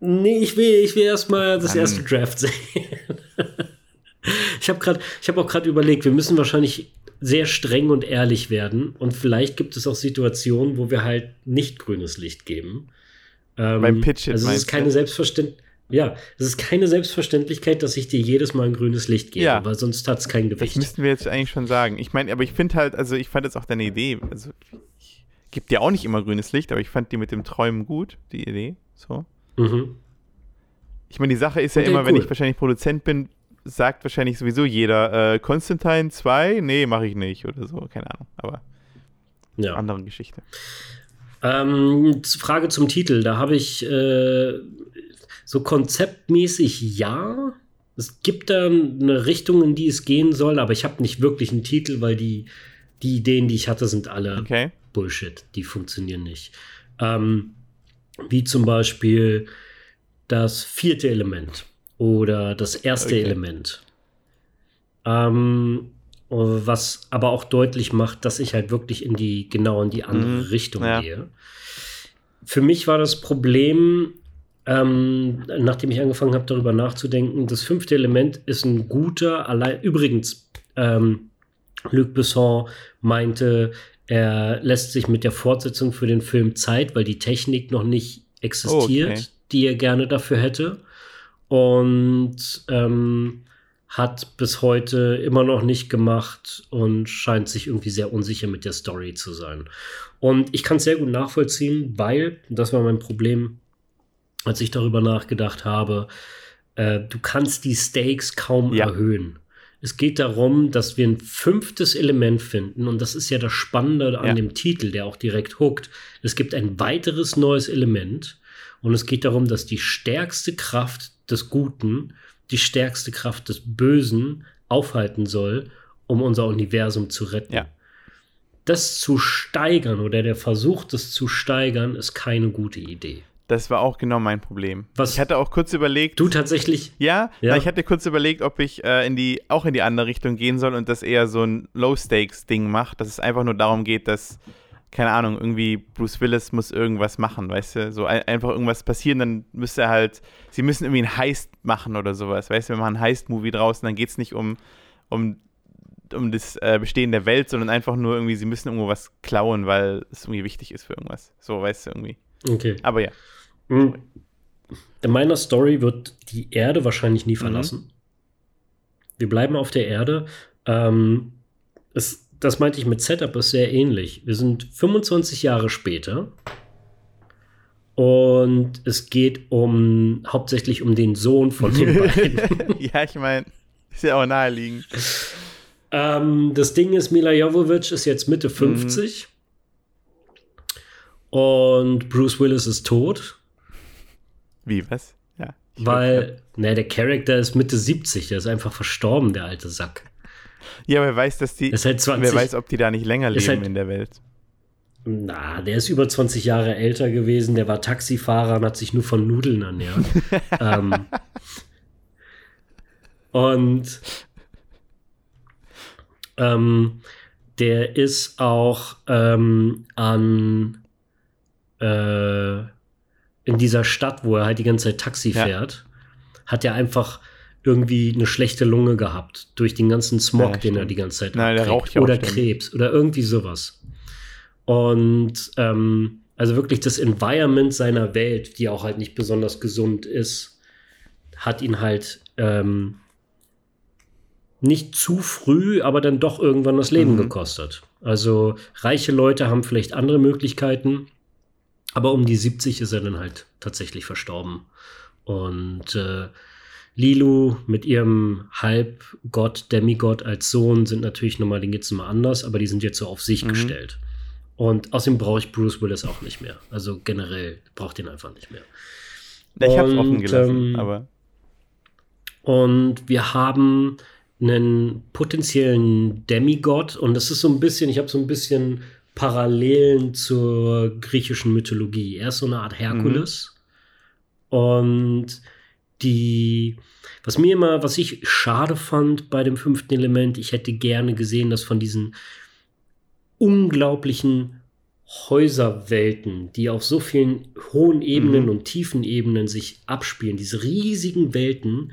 Nee, ich will, ich will erstmal das erste Draft sehen. ich habe gerade, ich habe auch gerade überlegt, wir müssen wahrscheinlich sehr streng und ehrlich werden und vielleicht gibt es auch Situationen, wo wir halt nicht grünes Licht geben. Ähm, Beim Pitch-It Also es ist keine? Selbstverständlichkeit. Ja, es ist keine Selbstverständlichkeit, dass ich dir jedes Mal ein grünes Licht gebe, Ja. weil sonst hat es kein Das Gewicht. müssten wir jetzt eigentlich schon sagen. Ich meine, aber ich finde halt, also ich fand jetzt auch deine Idee, also ich gebe dir auch nicht immer grünes Licht, aber ich fand die mit dem Träumen gut, die Idee. So. Mhm. Ich meine, die Sache ist ja Okay, immer, wenn cool. ich wahrscheinlich Produzent bin, sagt wahrscheinlich sowieso jeder, äh, Constantine 2? Nee, mache ich nicht oder so, keine Ahnung. Aber Ja. andere Geschichte. Ähm, Frage zum Titel. Da habe ich äh, so konzeptmäßig ja. Es gibt da eine Richtung, in die es gehen soll, aber ich habe nicht wirklich einen Titel, weil die, die Ideen, die ich hatte, sind alle Okay. Bullshit. Die funktionieren nicht. Ähm, wie zum Beispiel das vierte Element oder das erste Okay. Element. Ähm, was aber auch deutlich macht, dass ich halt wirklich in die genau in die andere Mhm, Richtung ja. gehe. Für mich war das Problem, ähm, nachdem ich angefangen habe, darüber nachzudenken, das fünfte Element ist ein guter, allein übrigens, ähm, Luc Besson meinte, er lässt sich mit der Fortsetzung für den Film Zeit, weil die Technik noch nicht existiert, Okay. die er gerne dafür hätte. Und ähm, hat bis heute immer noch nicht gemacht und scheint sich irgendwie sehr unsicher mit der Story zu sein. Und ich kann es sehr gut nachvollziehen, weil, das war mein Problem, als ich darüber nachgedacht habe, äh, du kannst die Stakes kaum Ja. erhöhen. Es geht darum, dass wir ein fünftes Element finden und das ist ja das Spannende an Ja. dem Titel, der auch direkt hookt. Es gibt ein weiteres neues Element und es geht darum, dass die stärkste Kraft des Guten die stärkste Kraft des Bösen aufhalten soll, um unser Universum zu retten. Ja. Das zu steigern oder der Versuch, das zu steigern, ist keine gute Idee. Das war auch genau mein Problem. Was- Ich hatte auch kurz überlegt, Du tatsächlich, Ja, Ja. Ich hatte kurz überlegt, ob ich äh, in die, auch in die andere Richtung gehen soll und das eher so ein Low-Stakes-Ding macht, dass es einfach nur darum geht, dass, keine Ahnung, irgendwie Bruce Willis muss irgendwas machen, weißt du? So ein, einfach irgendwas passieren, dann müsste er halt, sie müssen irgendwie einen Heist machen oder sowas, weißt du? Wir machen einen Heist-Movie draußen, dann geht es nicht um, um, um das äh, Bestehen der Welt, sondern einfach nur irgendwie, sie müssen irgendwo was klauen, weil es irgendwie wichtig ist für irgendwas. So, weißt du, irgendwie. Okay. Aber ja. Mhm. In meiner Story wird die Erde wahrscheinlich Mhm. nie verlassen. Wir bleiben auf der Erde. Ähm, es, das meinte ich mit Setup, ist sehr ähnlich. Wir sind 25 Jahre später und es geht um hauptsächlich um den Sohn von den beiden. ja, ich meine, ist ja auch naheliegend. Ähm, das Ding ist, Mila Jovovich ist jetzt Mitte 50 und Bruce Willis ist tot. Wie, was? Ja. Weil, ne, der Charakter ist Mitte 70, der ist einfach verstorben, der alte Sack. Ja, wer weiß, dass die. Ist halt 20, wer weiß, ob die da nicht länger leben halt- in der Welt. Na, der ist über 20 Jahre älter gewesen, der war Taxifahrer und hat sich nur von Nudeln ernährt. ähm, und ähm, der ist auch ähm, an äh, in dieser Stadt, wo er halt die ganze Zeit Taxi Ja. fährt, hat er einfach irgendwie eine schlechte Lunge gehabt durch den ganzen Smog, Ja, den er stimmt. die ganze Zeit Nein, der raucht ja oder ständig. Krebs oder irgendwie sowas. Und ähm, also wirklich das Environment seiner Welt, die auch halt nicht besonders gesund ist, hat ihn halt ähm, nicht zu früh, aber dann doch irgendwann das Leben Mhm. gekostet. Also reiche Leute haben vielleicht andere Möglichkeiten, aber um die 70 ist er dann halt tatsächlich verstorben. Und äh, Lilu mit ihrem Halbgott, Demigott als Sohn sind natürlich nochmal, den geht's nochmal anders, aber die sind jetzt so auf sich Mhm. gestellt. Und außerdem brauche ich Bruce Willis auch nicht mehr. Also generell braucht ihn einfach nicht mehr. Ich hab's Und, offen gelassen, ähm, aber. Und wir haben einen potenziellen Demigod und das ist so ein bisschen, ich habe so ein bisschen Parallelen zur griechischen Mythologie. Er ist so eine Art Herkules. Und die, was mir immer, was ich schade fand bei dem fünften Element, ich hätte gerne gesehen, dass von diesen unglaublichen Häuserwelten, die auf so vielen hohen Ebenen Mhm. und tiefen Ebenen sich abspielen, diese riesigen Welten,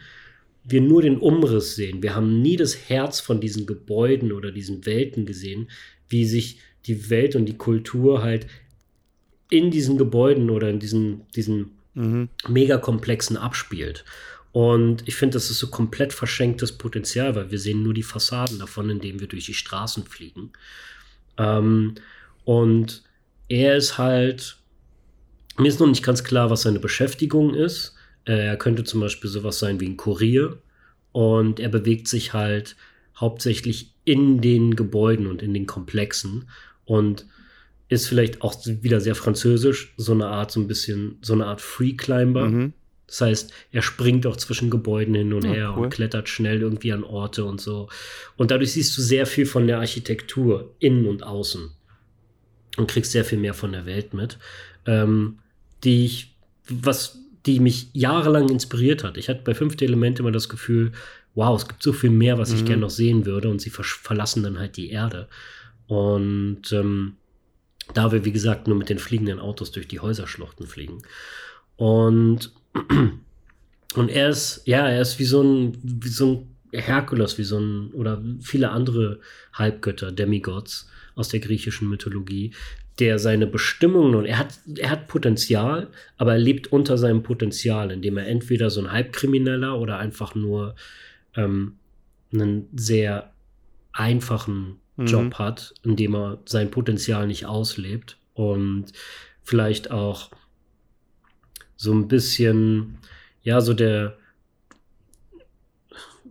wir nur den Umriss sehen. Wir haben nie das Herz von diesen Gebäuden oder diesen Welten gesehen, wie sich die Welt und die Kultur halt in diesen Gebäuden oder in diesen, diesen Mhm. megakomplexen abspielt. Und ich finde, das ist so komplett verschenktes Potenzial, weil wir sehen nur die Fassaden davon, indem wir durch die Straßen fliegen. Ähm, und er ist halt, mir ist noch nicht ganz klar, was seine Beschäftigung ist. Äh, er könnte zum Beispiel sowas sein wie ein Kurier. Und er bewegt sich halt hauptsächlich in den Gebäuden und in den Komplexen. Und ist vielleicht auch wieder sehr französisch, so eine Art, so ein bisschen, so eine Art Free Climber. Mhm. Das heißt, er springt auch zwischen Gebäuden hin und Ja, her cool. und klettert schnell irgendwie an Orte und so. Und dadurch siehst du sehr viel von der Architektur, innen und außen. Und kriegst sehr viel mehr von der Welt mit. Ähm, die ich, was, die mich jahrelang inspiriert hat. Ich hatte bei Fünfte Element immer das Gefühl, wow, es gibt so viel mehr, was ich Mhm. gerne noch sehen würde. Und sie verlassen dann halt die Erde. Und ähm, da wir, wie gesagt, nur mit den fliegenden Autos durch die Häuserschluchten fliegen. Und, und er ist, ja, er ist wie so ein, wie so ein Herkules, wie so ein, oder viele andere Halbgötter, Demigods aus der griechischen Mythologie, der seine Bestimmungen und er hat, er hat Potenzial, aber er lebt unter seinem Potenzial, indem er entweder so ein Halbkrimineller oder einfach nur ähm, einen sehr einfachen Mhm. Job hat, indem er sein Potenzial nicht auslebt und vielleicht auch so ein bisschen, ja, so der,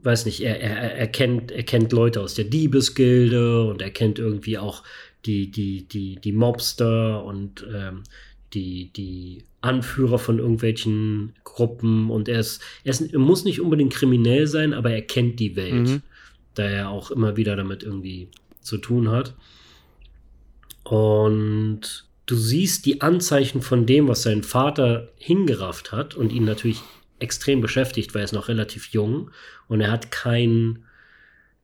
weiß nicht, er, er, er, kennt, er kennt Leute aus der Diebesgilde und er kennt irgendwie auch die, die, die, die Mobster und ähm, die, die Anführer von irgendwelchen Gruppen und er ist, er ist, er muss nicht unbedingt kriminell sein, aber er kennt die Welt, Mhm. da er auch immer wieder damit irgendwie zu tun hat. Und du siehst die Anzeichen von dem, was sein Vater hingerafft hat und ihn natürlich extrem beschäftigt, weil er ist noch relativ jung und er hat kein,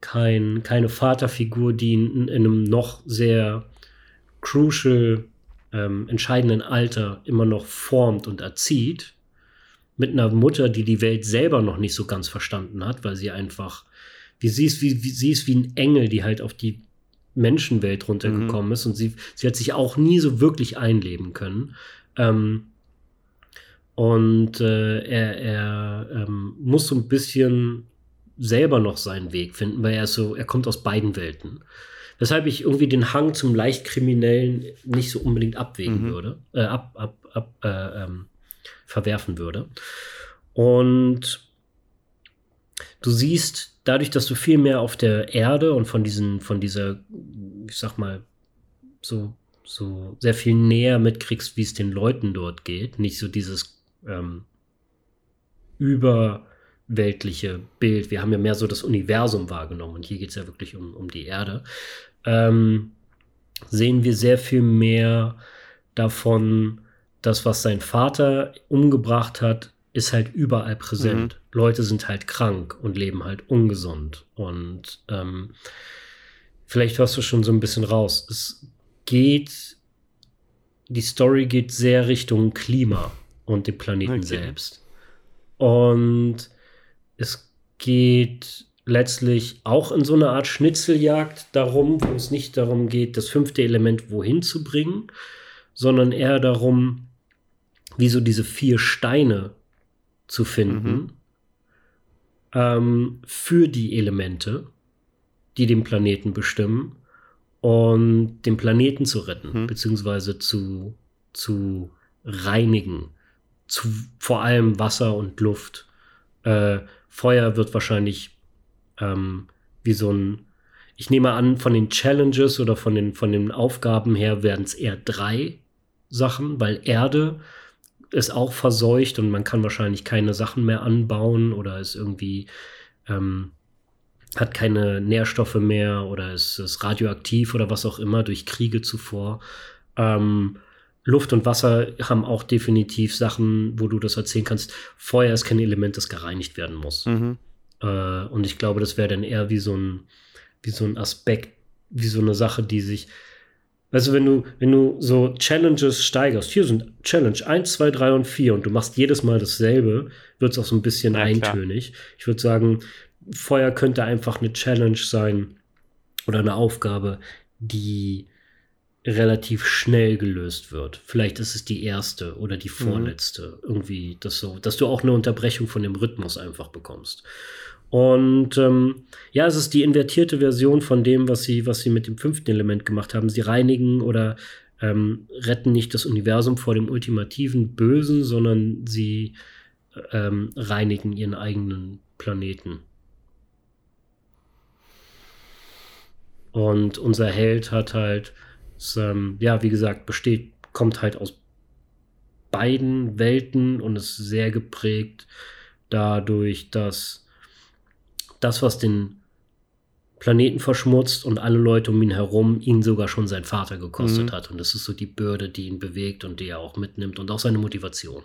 kein, keine Vaterfigur, die ihn in einem noch sehr crucial, ähm, entscheidenden Alter immer noch formt und erzieht. Mit einer Mutter, die die Welt selber noch nicht so ganz verstanden hat, weil sie einfach, wie sie ist wie, wie, sie ist wie ein Engel, die halt auf die Menschenwelt runtergekommen ist und sie, sie hat sich auch nie so wirklich einleben können. Ähm, und äh, er, er ähm, muss so ein bisschen selber noch seinen Weg finden, weil er so, er kommt aus beiden Welten. Weshalb ich irgendwie den Hang zum leicht Kriminellen nicht so unbedingt abwägen Mhm. würde, äh, ab, ab, ab, äh, ähm, verwerfen würde. Und du siehst, dadurch, dass du viel mehr auf der Erde und von diesen, von dieser, ich sag mal, so, so sehr viel näher mitkriegst, wie es den Leuten dort geht, nicht so dieses ähm, überweltliche Bild. Wir haben ja mehr so das Universum wahrgenommen und hier geht es ja wirklich um, um die Erde. Ähm, sehen wir sehr viel mehr davon, das, was sein Vater umgebracht hat, ist halt überall präsent. Mhm. Leute sind halt krank und leben halt ungesund. Und ähm, vielleicht hörst du schon so ein bisschen raus. Es geht, die Story geht sehr Richtung Klima und dem Planeten okay. selbst. Und es geht letztlich auch in so eine Art Schnitzeljagd darum, wo es nicht darum geht, das fünfte Element wohin zu bringen, sondern eher darum, wie so diese vier Steine zu finden mhm. ähm, für die Elemente, die den Planeten bestimmen und den Planeten zu retten, mhm. beziehungsweise zu, zu reinigen. Zu, vor allem Wasser und Luft. Äh, Feuer wird wahrscheinlich ähm, wie so ein, ich nehme an, von den Challenges oder von den, von den Aufgaben her werden es eher drei Sachen, weil Erde ist auch verseucht und man kann wahrscheinlich keine Sachen mehr anbauen oder ist irgendwie ähm, hat keine Nährstoffe mehr oder ist, ist, radioaktiv oder was auch immer durch Kriege zuvor. Ähm, Luft und Wasser haben auch definitiv Sachen, wo du das erzählen kannst. Feuer ist kein Element, das gereinigt werden muss. Mhm. Äh, und ich glaube, das wäre dann eher wie so ein, wie so ein Aspekt, wie so eine Sache, die sich Weißt du, wenn du, wenn du so Challenges steigerst, hier sind Challenge 1, 2, 3 und 4 und du machst jedes Mal dasselbe, wird es auch so ein bisschen ja, eintönig. Klar. Ich würde sagen, Feuer könnte einfach eine Challenge sein oder eine Aufgabe, die relativ schnell gelöst wird. Vielleicht ist es die erste oder die mhm. vorletzte. Mhm. Irgendwie das so, dass du auch eine Unterbrechung von dem Rhythmus einfach bekommst. Und ähm, ja, es ist die invertierte Version von dem, was sie, was sie mit dem fünften Element gemacht haben. Sie reinigen oder ähm, retten nicht das Universum vor dem ultimativen Bösen, sondern sie ähm, reinigen ihren eigenen Planeten. Und unser Held hat halt, ist, ähm, ja, wie gesagt, besteht, kommt halt aus beiden Welten und ist sehr geprägt dadurch, dass das, was den Planeten verschmutzt und alle Leute um ihn herum ihn sogar schon sein Vater gekostet mhm. hat. Und das ist so die Bürde, die ihn bewegt und die er auch mitnimmt und auch seine Motivation.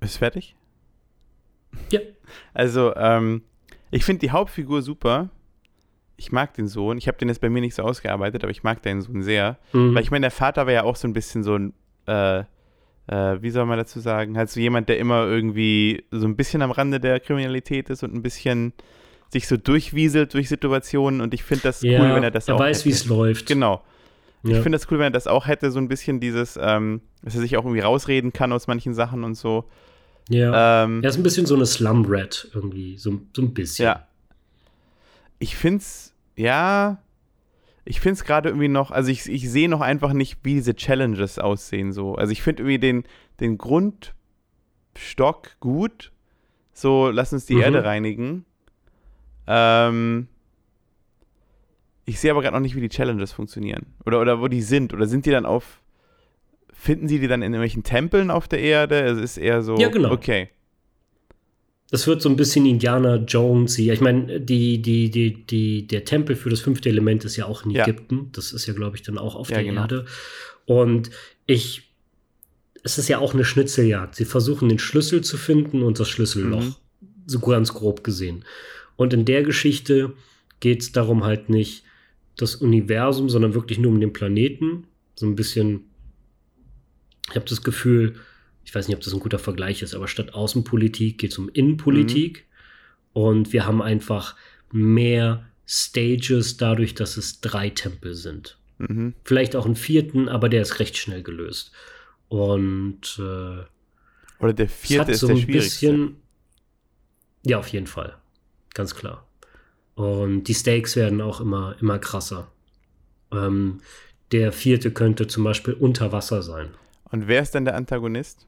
Ist fertig? Ja. Also, ähm, ich finde die Hauptfigur super. Ich mag den Sohn. Ich habe den jetzt bei mir nicht so ausgearbeitet, aber ich mag den Sohn sehr. Mhm. Weil ich meine, der Vater war ja auch so ein bisschen so ein äh, äh, wie soll man dazu sagen, halt so jemand, der immer irgendwie so ein bisschen am Rande der Kriminalität ist und ein bisschen sich so durchwieselt durch Situationen und ich finde das ja, cool, wenn er das er auch. Er weiß, wie es läuft. Genau. Ja. Ich finde das cool, wenn er das auch hätte, so ein bisschen dieses, ähm, dass er sich auch irgendwie rausreden kann aus manchen Sachen und so. Ja. Ähm, er ist ein bisschen so eine Slum-Rat irgendwie, so, so ein bisschen. Ja. Ich finde es, ja, ich finde es gerade irgendwie noch, also ich, ich sehe noch einfach nicht, wie diese Challenges aussehen so. Also ich finde irgendwie den, den Grundstock gut. So, lass uns die mhm. Erde reinigen. Ähm, ich sehe aber gerade noch nicht, wie die Challenges funktionieren. Oder, oder wo die sind. Oder sind die dann auf. Finden sie die dann in irgendwelchen Tempeln auf der Erde? Es ist eher so. Ja, genau. Okay. Das wird so ein bisschen Indiana Jones. Ich meine, die, die, die, die, der Tempel für das fünfte Element ist ja auch in Ägypten. Das ist ja, glaube ich, dann auch auf ja, der genau. Erde. Und ich, es ist ja auch eine Schnitzeljagd. Sie versuchen den Schlüssel zu finden und das Schlüsselloch. Mhm. So ganz grob gesehen. Und in der Geschichte geht es darum halt nicht das Universum, sondern wirklich nur um den Planeten. So ein bisschen, ich habe das Gefühl, ich weiß nicht, ob das ein guter Vergleich ist, aber statt Außenpolitik geht es um Innenpolitik. Mhm. Und wir haben einfach mehr Stages dadurch, dass es drei Tempel sind. Mhm. Vielleicht auch einen vierten, aber der ist recht schnell gelöst. Und äh, oder der vierte ist so der schwierigste. Bisschen, ja, auf jeden Fall. Ganz klar. Und die Stakes werden auch immer, immer krasser. Ähm, der vierte könnte zum Beispiel unter Wasser sein. Und wer ist denn der Antagonist?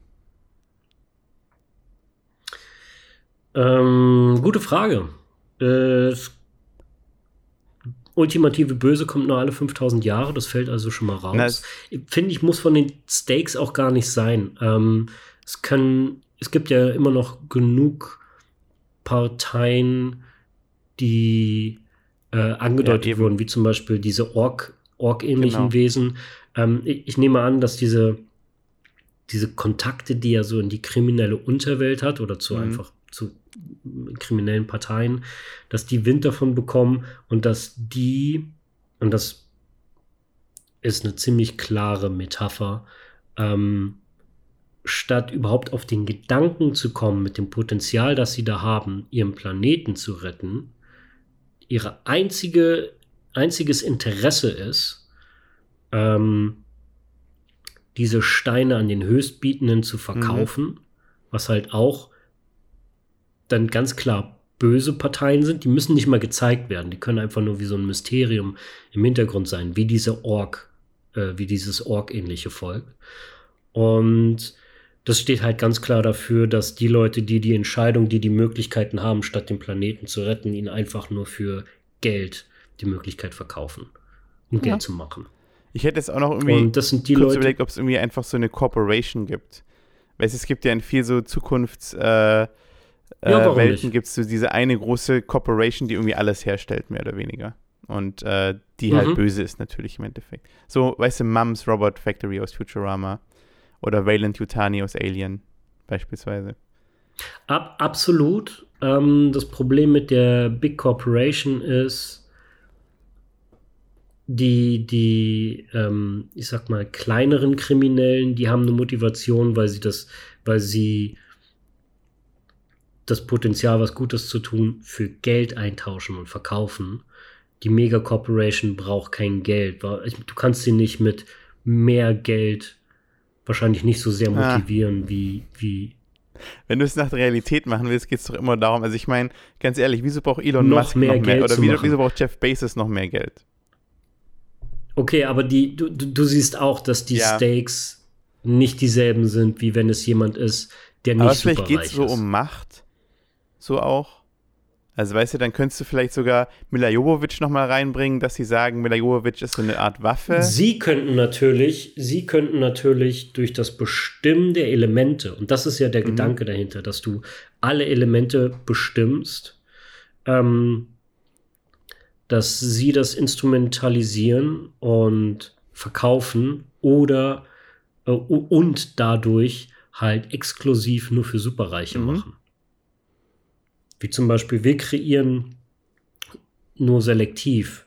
Ähm, gute Frage. Äh, ultimative Böse kommt nur alle 5000 Jahre, das fällt also schon mal raus. Finde ich, muss von den Stakes auch gar nicht sein. Ähm, es können es gibt ja immer noch genug Parteien, die äh, angedeutet Ja, wurden, wie zum Beispiel diese Ork, Ork-ähnlichen Genau. Wesen. Ähm, ich, ich nehme an, dass diese, diese Kontakte, die er so in die kriminelle Unterwelt hat oder zu Mhm. einfach zu kriminellen Parteien, dass die Wind davon bekommen und dass die, und das ist eine ziemlich klare Metapher, ähm, statt überhaupt auf den Gedanken zu kommen, mit dem Potenzial, das sie da haben, ihren Planeten zu retten, ihre einzige, einziges Interesse ist, ähm, diese Steine an den Höchstbietenden zu verkaufen, was halt auch dann ganz klar böse Parteien sind. Die müssen nicht mal gezeigt werden. Die können einfach nur wie so ein Mysterium im Hintergrund sein, wie diese Ork, äh, wie dieses Ork-ähnliche Volk. Und das steht halt ganz klar dafür, dass die Leute, die die Entscheidung, die die Möglichkeiten haben, statt den Planeten zu retten, ihn einfach nur für Geld die Möglichkeit verkaufen, um Ja. Geld zu machen. Ich hätte jetzt auch noch irgendwie Und das sind die kurz Leute. überlegt, ob es irgendwie einfach so eine Corporation gibt. Weißt du, es gibt ja in viel so Zukunfts äh, äh, warum Welten gibt es so diese eine große Corporation, die irgendwie alles herstellt, mehr oder weniger. Und äh, die halt Mhm. böse ist natürlich im Endeffekt. So, weißt du, Mums Robot Factory aus Futurama oder Wayland Yutani aus Alien beispielsweise. Ab, absolut. Ähm, das Problem mit der Big Corporation ist, die, die, ähm, ich sag mal, kleineren Kriminellen, die haben eine Motivation, weil sie das, weil sie das Potenzial, was Gutes zu tun, für Geld eintauschen und verkaufen. Die Mega Corporation braucht kein Geld. Du kannst sie nicht mit mehr Geld wahrscheinlich nicht so sehr Ah. motivieren wie, wie Wenn du es nach der Realität machen willst, geht es doch immer darum. Also ich meine, ganz ehrlich, wieso braucht Elon Noch Musk mehr noch mehr? Geld Oder wieso, wieso braucht Jeff Bezos noch mehr Geld? Okay, aber die, du, du, siehst auch, dass die Ja. Stakes nicht dieselben sind, wie wenn es jemand ist, der nicht Aber vielleicht geht es so um Macht. So auch. Also weißt du, dann könntest du vielleicht sogar Mila Jovovich nochmal reinbringen, dass sie sagen, Mila Jovovich ist so eine Art Waffe. Sie könnten natürlich, sie könnten natürlich durch das Bestimmen der Elemente, und das ist ja der Mhm. Gedanke dahinter, dass du alle Elemente bestimmst, ähm, dass sie das instrumentalisieren und verkaufen oder äh, und dadurch halt exklusiv nur für Superreiche Mhm. machen. Wie zum Beispiel, wir kreieren nur selektiv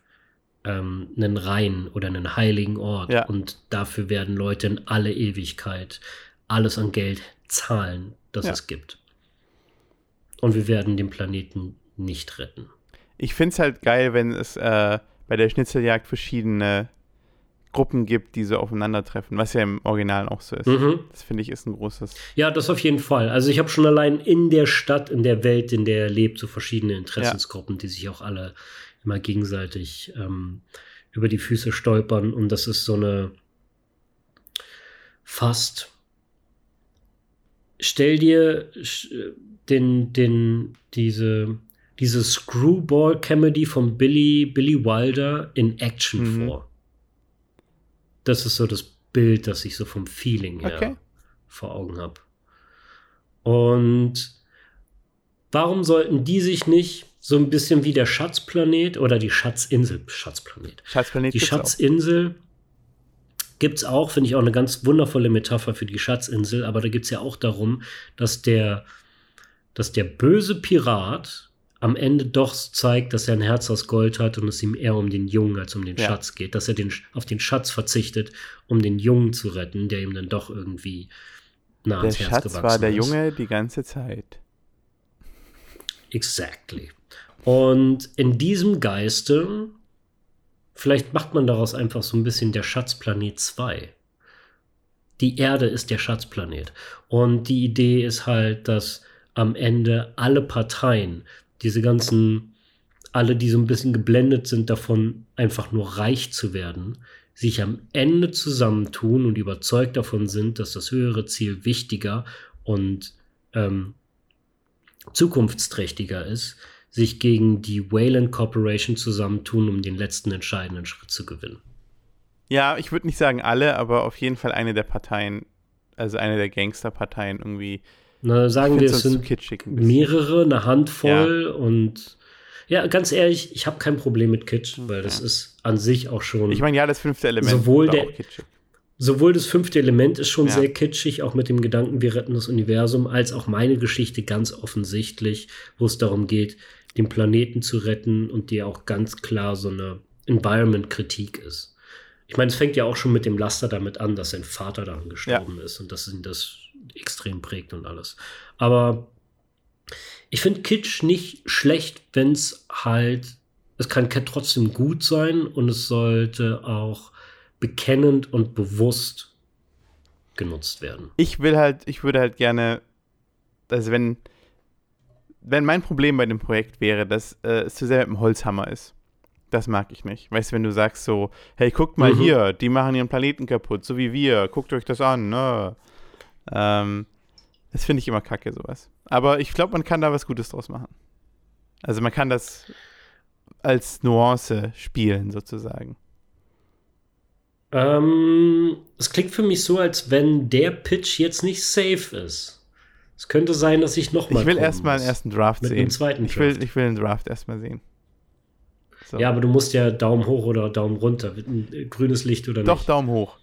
ähm, einen reinen oder einen heiligen Ort. Ja. Und dafür werden Leute in alle Ewigkeit alles an Geld zahlen, das Ja. es gibt. Und wir werden den Planeten nicht retten. Ich finde es halt geil, wenn es äh, bei der Schnitzeljagd verschiedene Gruppen gibt, die so aufeinandertreffen, was ja im Original auch so ist. Mhm. Das finde ich ist ein großes. Ja, das auf jeden Fall. Also ich habe schon allein in der Stadt, in der Welt, in der er lebt, so verschiedene Interessensgruppen, die sich auch alle immer gegenseitig ähm, über die Füße stolpern. Und das ist so eine fast. Stell dir den, den, diese, diese Screwball-Comedy von Billy, Billy Wilder in Action Mhm. vor. Das ist so das Bild, das ich so vom Feeling her Okay. vor Augen habe. Und warum sollten die sich nicht so ein bisschen wie der Schatzplanet oder die Schatzinsel, Schatzplanet, Schatzplanet die. Schatzinsel gibt es auch, finde ich auch eine ganz wundervolle Metapher für die Schatzinsel, aber da geht es ja auch darum, dass der, dass der böse Pirat am Ende doch zeigt, dass er ein Herz aus Gold hat und es ihm eher um den Jungen als um den Ja. Schatz geht, dass er den, auf den Schatz verzichtet, um den Jungen zu retten, der ihm dann doch irgendwie nah Der ans Herz Schatz gewachsen war der ist. Junge die ganze Zeit. Exactly. Und in diesem Geiste, vielleicht macht man daraus einfach so ein bisschen der Schatzplanet 2. Die Erde ist der Schatzplanet. Und die Idee ist halt, dass am Ende alle Parteien, diese ganzen, alle, die so ein bisschen geblendet sind davon, einfach nur reich zu werden, sich am Ende zusammentun und überzeugt davon sind, dass das höhere Ziel wichtiger und ähm, zukunftsträchtiger ist, sich gegen die Wayland Corporation zusammentun, um den letzten entscheidenden Schritt zu gewinnen. Ja, ich würde nicht sagen alle, aber auf jeden Fall eine der Parteien, also eine der Gangsterparteien irgendwie Na, sagen wir, es sind ein bisschen. mehrere, eine Handvoll und ja, ganz ehrlich, ich habe kein Problem mit Kitsch, weil das ist an sich auch schon. Ich meine, ja, das fünfte Element Sowohl der- sowohl das fünfte Element ist schon Ja. sehr kitschig, auch mit dem Gedanken, wir retten das Universum, als auch meine Geschichte ganz offensichtlich, wo es darum geht, den Planeten zu retten und die auch ganz klar so eine Environment-Kritik ist. Ich meine, es fängt ja auch schon mit dem Laster damit an, dass sein Vater daran gestorben ist und dass ihn das extrem prägt und alles. Aber ich finde Kitsch nicht schlecht, wenn es halt, es kann trotzdem gut sein und es sollte auch bekennend und bewusst genutzt werden. Ich will halt, ich würde halt gerne, also wenn, wenn mein Problem bei dem Projekt wäre, dass äh, es zu sehr mit dem Holzhammer ist. Das mag ich nicht. Weißt du, wenn du sagst so, hey, guckt mal Mhm. hier, die machen ihren Planeten kaputt, so wie wir, guckt euch das an, ne? Ähm, das finde ich immer kacke, sowas. Aber ich glaube, man kann da was Gutes draus machen. Also man kann das als Nuance spielen, sozusagen. Ähm, es klingt für mich so, als wenn der Pitch jetzt nicht safe ist. Es könnte sein, dass ich noch mal Ich will erstmal einen ersten Draft Mit sehen. ich, will, ich will den Draft erstmal sehen. So. Ja, aber du musst ja Daumen hoch oder Daumen runter. Grünes Licht oder Doch, nicht. Daumen hoch.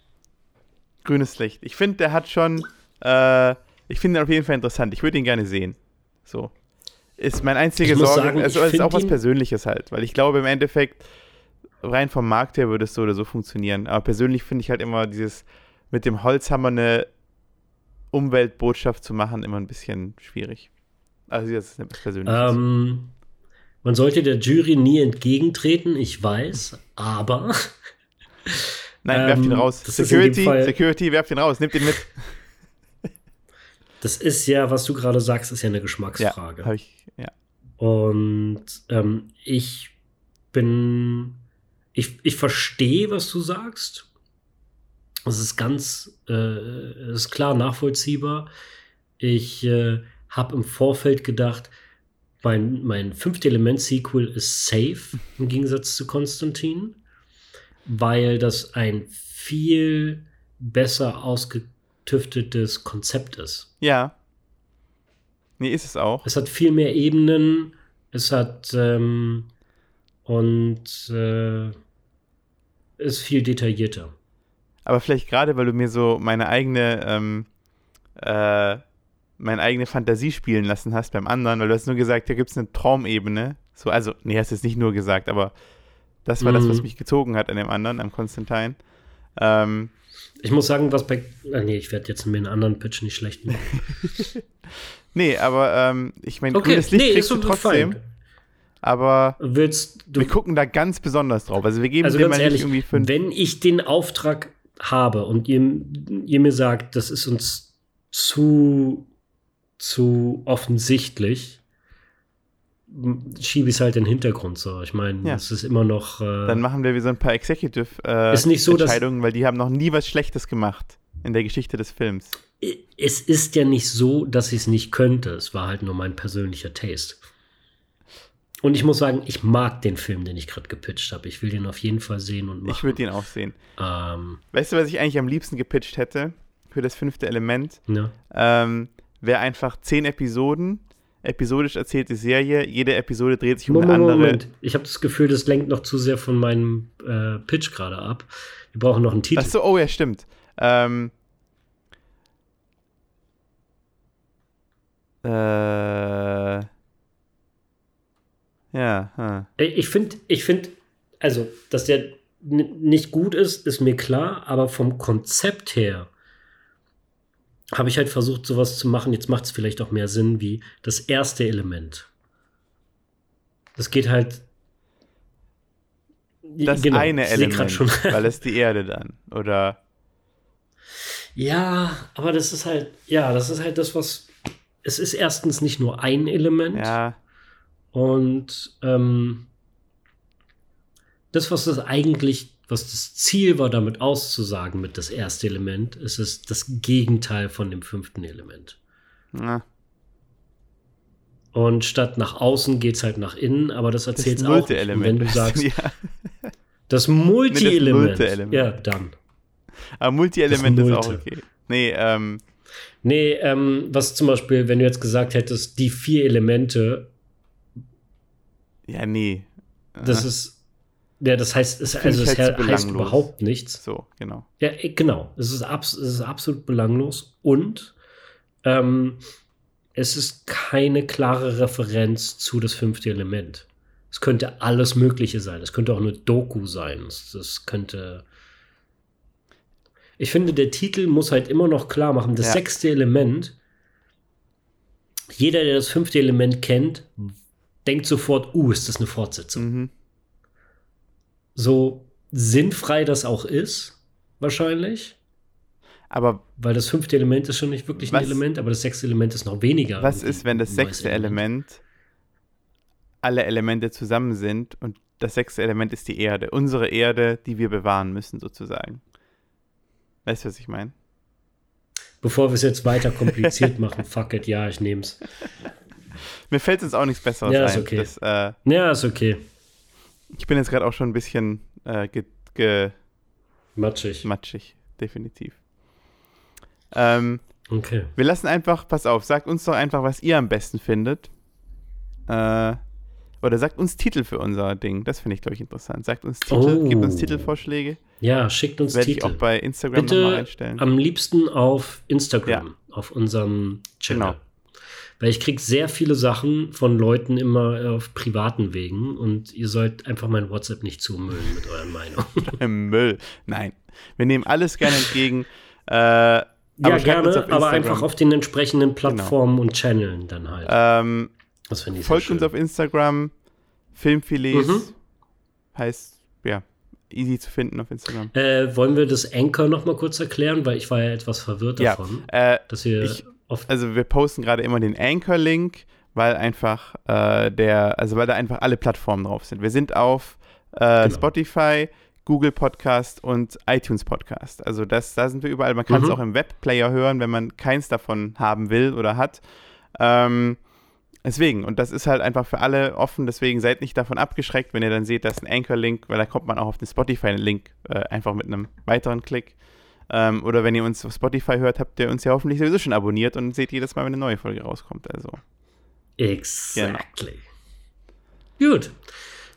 Grünes Licht. Ich finde, der hat schon. Äh, ich finde ihn auf jeden Fall interessant. Ich würde ihn gerne sehen. So. Ist mein einzige Sorge. sagen, also, ist auch was Persönliches halt. Weil ich glaube, im Endeffekt, rein vom Markt her würde es so oder so funktionieren. Aber persönlich finde ich halt immer dieses mit dem Holzhammer eine Umweltbotschaft zu machen, immer ein bisschen schwierig. Also, das ist etwas Persönliches. Ähm, man sollte der Jury nie entgegentreten, ich weiß, aber Nein, werft ihn ähm, raus. Security, Security, werft ihn raus. Nimmt ihn mit. das ist ja, was du gerade sagst, ist ja eine Ja, Geschmacksfrage. habe ich. Ja. Und ähm, ich bin, ich, ich verstehe, was du sagst. Es ist ganz, äh, es ist klar nachvollziehbar. Ich äh, habe im Vorfeld gedacht, mein, mein fünfte Element-Sequel ist safe im Gegensatz zu Konstantin, weil das ein viel besser ausgetüftetes Konzept ist. Ja. Nee, ist es auch. Es hat viel mehr Ebenen. Es hat ähm, und äh, ist viel detaillierter. Aber vielleicht gerade, weil du mir so meine eigene, ähm, äh, meine eigene Fantasie spielen lassen hast beim anderen, weil du hast nur gesagt, da gibt es eine Traumebene. So, also, nee, hast jetzt nicht nur gesagt, aber das war das, was Mhm. mich gezogen hat an dem anderen, am Konstantin. Ähm, Ich muss sagen, was bei. Ah, nee, ich werde jetzt mir einen anderen Pitch nicht schlecht machen. nee, aber ähm, ich meine, Okay, grünes Licht nee, kriegst ist du trotzdem, fein. aber Willst du. wir gucken da ganz besonders drauf. Also wir geben Also dem mal ehrlich, nicht irgendwie fünf. wenn ich den Auftrag habe und ihr, ihr mir sagt, das ist uns zu, zu offensichtlich, schiebe ich es halt in den Hintergrund so. Ich meine, Ja. es ist immer noch. Äh, Dann machen wir wie so ein paar Executive äh, so, weil die haben noch nie was Schlechtes gemacht in der Geschichte des Films. es ist ja nicht so, dass ich es nicht könnte. Es war halt nur mein persönlicher Taste. Und ich muss sagen, ich mag den Film, den ich gerade gepitcht habe. Ich will den auf jeden Fall sehen und Ich machen. würde ihn auch sehen. ähm, Weißt du, was ich eigentlich am liebsten gepitcht hätte für das fünfte Element? ne? Ähm, Wäre einfach zehn Episoden, episodisch erzählte Serie. Jede Episode dreht sich um Moment, eine andere. Moment. Ich habe das Gefühl, das lenkt noch zu sehr von meinem äh, Pitch gerade ab. Wir brauchen noch einen Titel. Ach so, oh ja, stimmt. Ähm, äh, ja. Äh, Ich finde, ich finde, also, dass der nicht gut ist, ist mir klar, aber vom Konzept her habe ich halt versucht, sowas zu machen. Jetzt macht es vielleicht auch mehr Sinn wie das erste Element. Das geht halt. das Genau, eine Element, schon. weil es die Erde dann. Oder Ja, aber das ist halt, ja, das ist halt das, was. Es ist erstens nicht nur ein Element. ja, Und ähm, das, was das eigentlich, was das Ziel war, damit auszusagen mit das erste Element, ist es das Gegenteil von dem fünften Element. na, Und statt nach außen geht es halt nach innen, aber das erzählt es auch. Element. wenn du sagst, ja. das Multi-Element, Element. ja, dann. Aber Multi-Element Das ist auch okay. Nee, ähm, Nee, ähm, was zum Beispiel, wenn du jetzt gesagt hättest, die vier Elemente, Ja, nee. das Äh, ist, ja, das heißt, es, also es halt heißt überhaupt nichts. So, genau. Ja, eh, genau. Es ist, abs es ist absolut belanglos und ähm, es ist keine klare Referenz zu das fünfte Element. Es könnte alles Mögliche sein. Es könnte auch eine Doku sein. Es, es könnte. Ich finde, der Titel muss halt immer noch klar machen, das Ja. sechste Element. Jeder, der das fünfte Element kennt, denkt sofort, uh, ist das eine Fortsetzung Mhm. So sinnfrei das auch ist, wahrscheinlich. Aber Weil das fünfte Element ist schon nicht wirklich ein Was- Element, aber das sechste Element ist noch weniger. was ist, wenn das sechste Element alle Elemente zusammen sind und das sechste Element ist die Erde, unsere Erde, die wir bewahren müssen, sozusagen. Weißt du, was ich meine? Bevor wir es jetzt weiter kompliziert machen, fuck it, ja, ich nehm's. Mir fällt jetzt auch nichts Besseres Ja, ist ein. okay. Das, äh, Ja, ist okay. Ich bin jetzt gerade auch schon ein bisschen äh, ge ge Matschig. matschig, definitiv. Ähm, Okay. wir lassen einfach, pass auf, sagt uns doch einfach, was ihr am besten findet. Äh, oder sagt uns Titel für unser Ding. Das finde ich, glaube ich, interessant. Sagt uns Titel, Oh. gebt uns Titelvorschläge. Ja, schickt uns Werde ich auch Titel. bei Instagram nochmal Bitte einstellen. am liebsten auf Instagram, auf unserem Channel. Genau. Weil ich kriege sehr viele Sachen von Leuten immer auf privaten Wegen und ihr sollt einfach mein WhatsApp nicht zumüllen mit euren Meinungen. Müll. Nein. Wir nehmen alles gerne entgegen. Äh, ja, gerne, aber einfach auf den entsprechenden Plattformen und Channeln dann halt. Ähm, das finde ich folgt uns auf Instagram. Filmfilets Mhm. heißt, ja, easy zu finden auf Instagram. Äh, wollen wir das Anchor noch mal kurz erklären, weil ich war ja etwas verwirrt Ja, davon, äh, dass wir ich- also wir posten gerade immer den Anchor-Link, weil einfach äh, der, also weil da einfach alle Plattformen drauf sind. Wir sind auf äh, Genau. Spotify, Google Podcast und iTunes Podcast. Also das, da sind wir überall. Man kann es Mhm. auch im Webplayer hören, wenn man keins davon haben will oder hat. Ähm, deswegen, und das ist halt einfach für alle offen, deswegen seid nicht davon abgeschreckt, wenn ihr dann seht, dass ein Anchor-Link, weil da kommt man auch auf den Spotify-Link äh, einfach mit einem weiteren Klick. Ähm, oder wenn ihr uns auf Spotify hört, habt ihr uns ja hoffentlich sowieso schon abonniert und seht jedes Mal, wenn eine neue Folge rauskommt. Also, Exactly. Gut.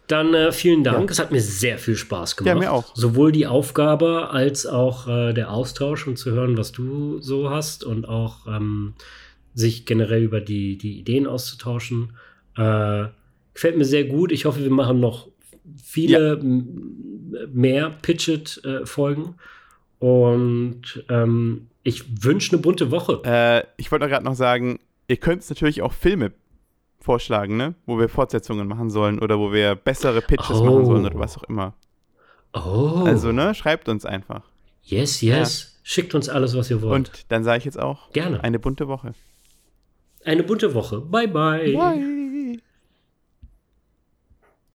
Dann äh, vielen Dank. Ja. Es hat mir sehr viel Spaß gemacht. Ja, mir auch. Sowohl die Aufgabe als auch äh, der Austausch und zu hören, was du so hast und auch ähm, sich generell über die, die Ideen auszutauschen. Äh, gefällt mir sehr gut. Ich hoffe, wir machen noch viele m- mehr Pitchet-Folgen. Und ähm, ich wünsche eine bunte Woche. äh, ich wollte gerade noch sagen, ihr könnt natürlich auch Filme vorschlagen, ne? Wo wir Fortsetzungen machen sollen oder wo wir bessere Pitches Oh. machen sollen oder was auch immer. Oh. Also, ne? Schreibt uns einfach. Yes, yes. Schickt uns alles, was ihr wollt. Und dann sage ich jetzt auch, Gerne. eine bunte Woche. Eine bunte Woche. Bye, bye. Bye.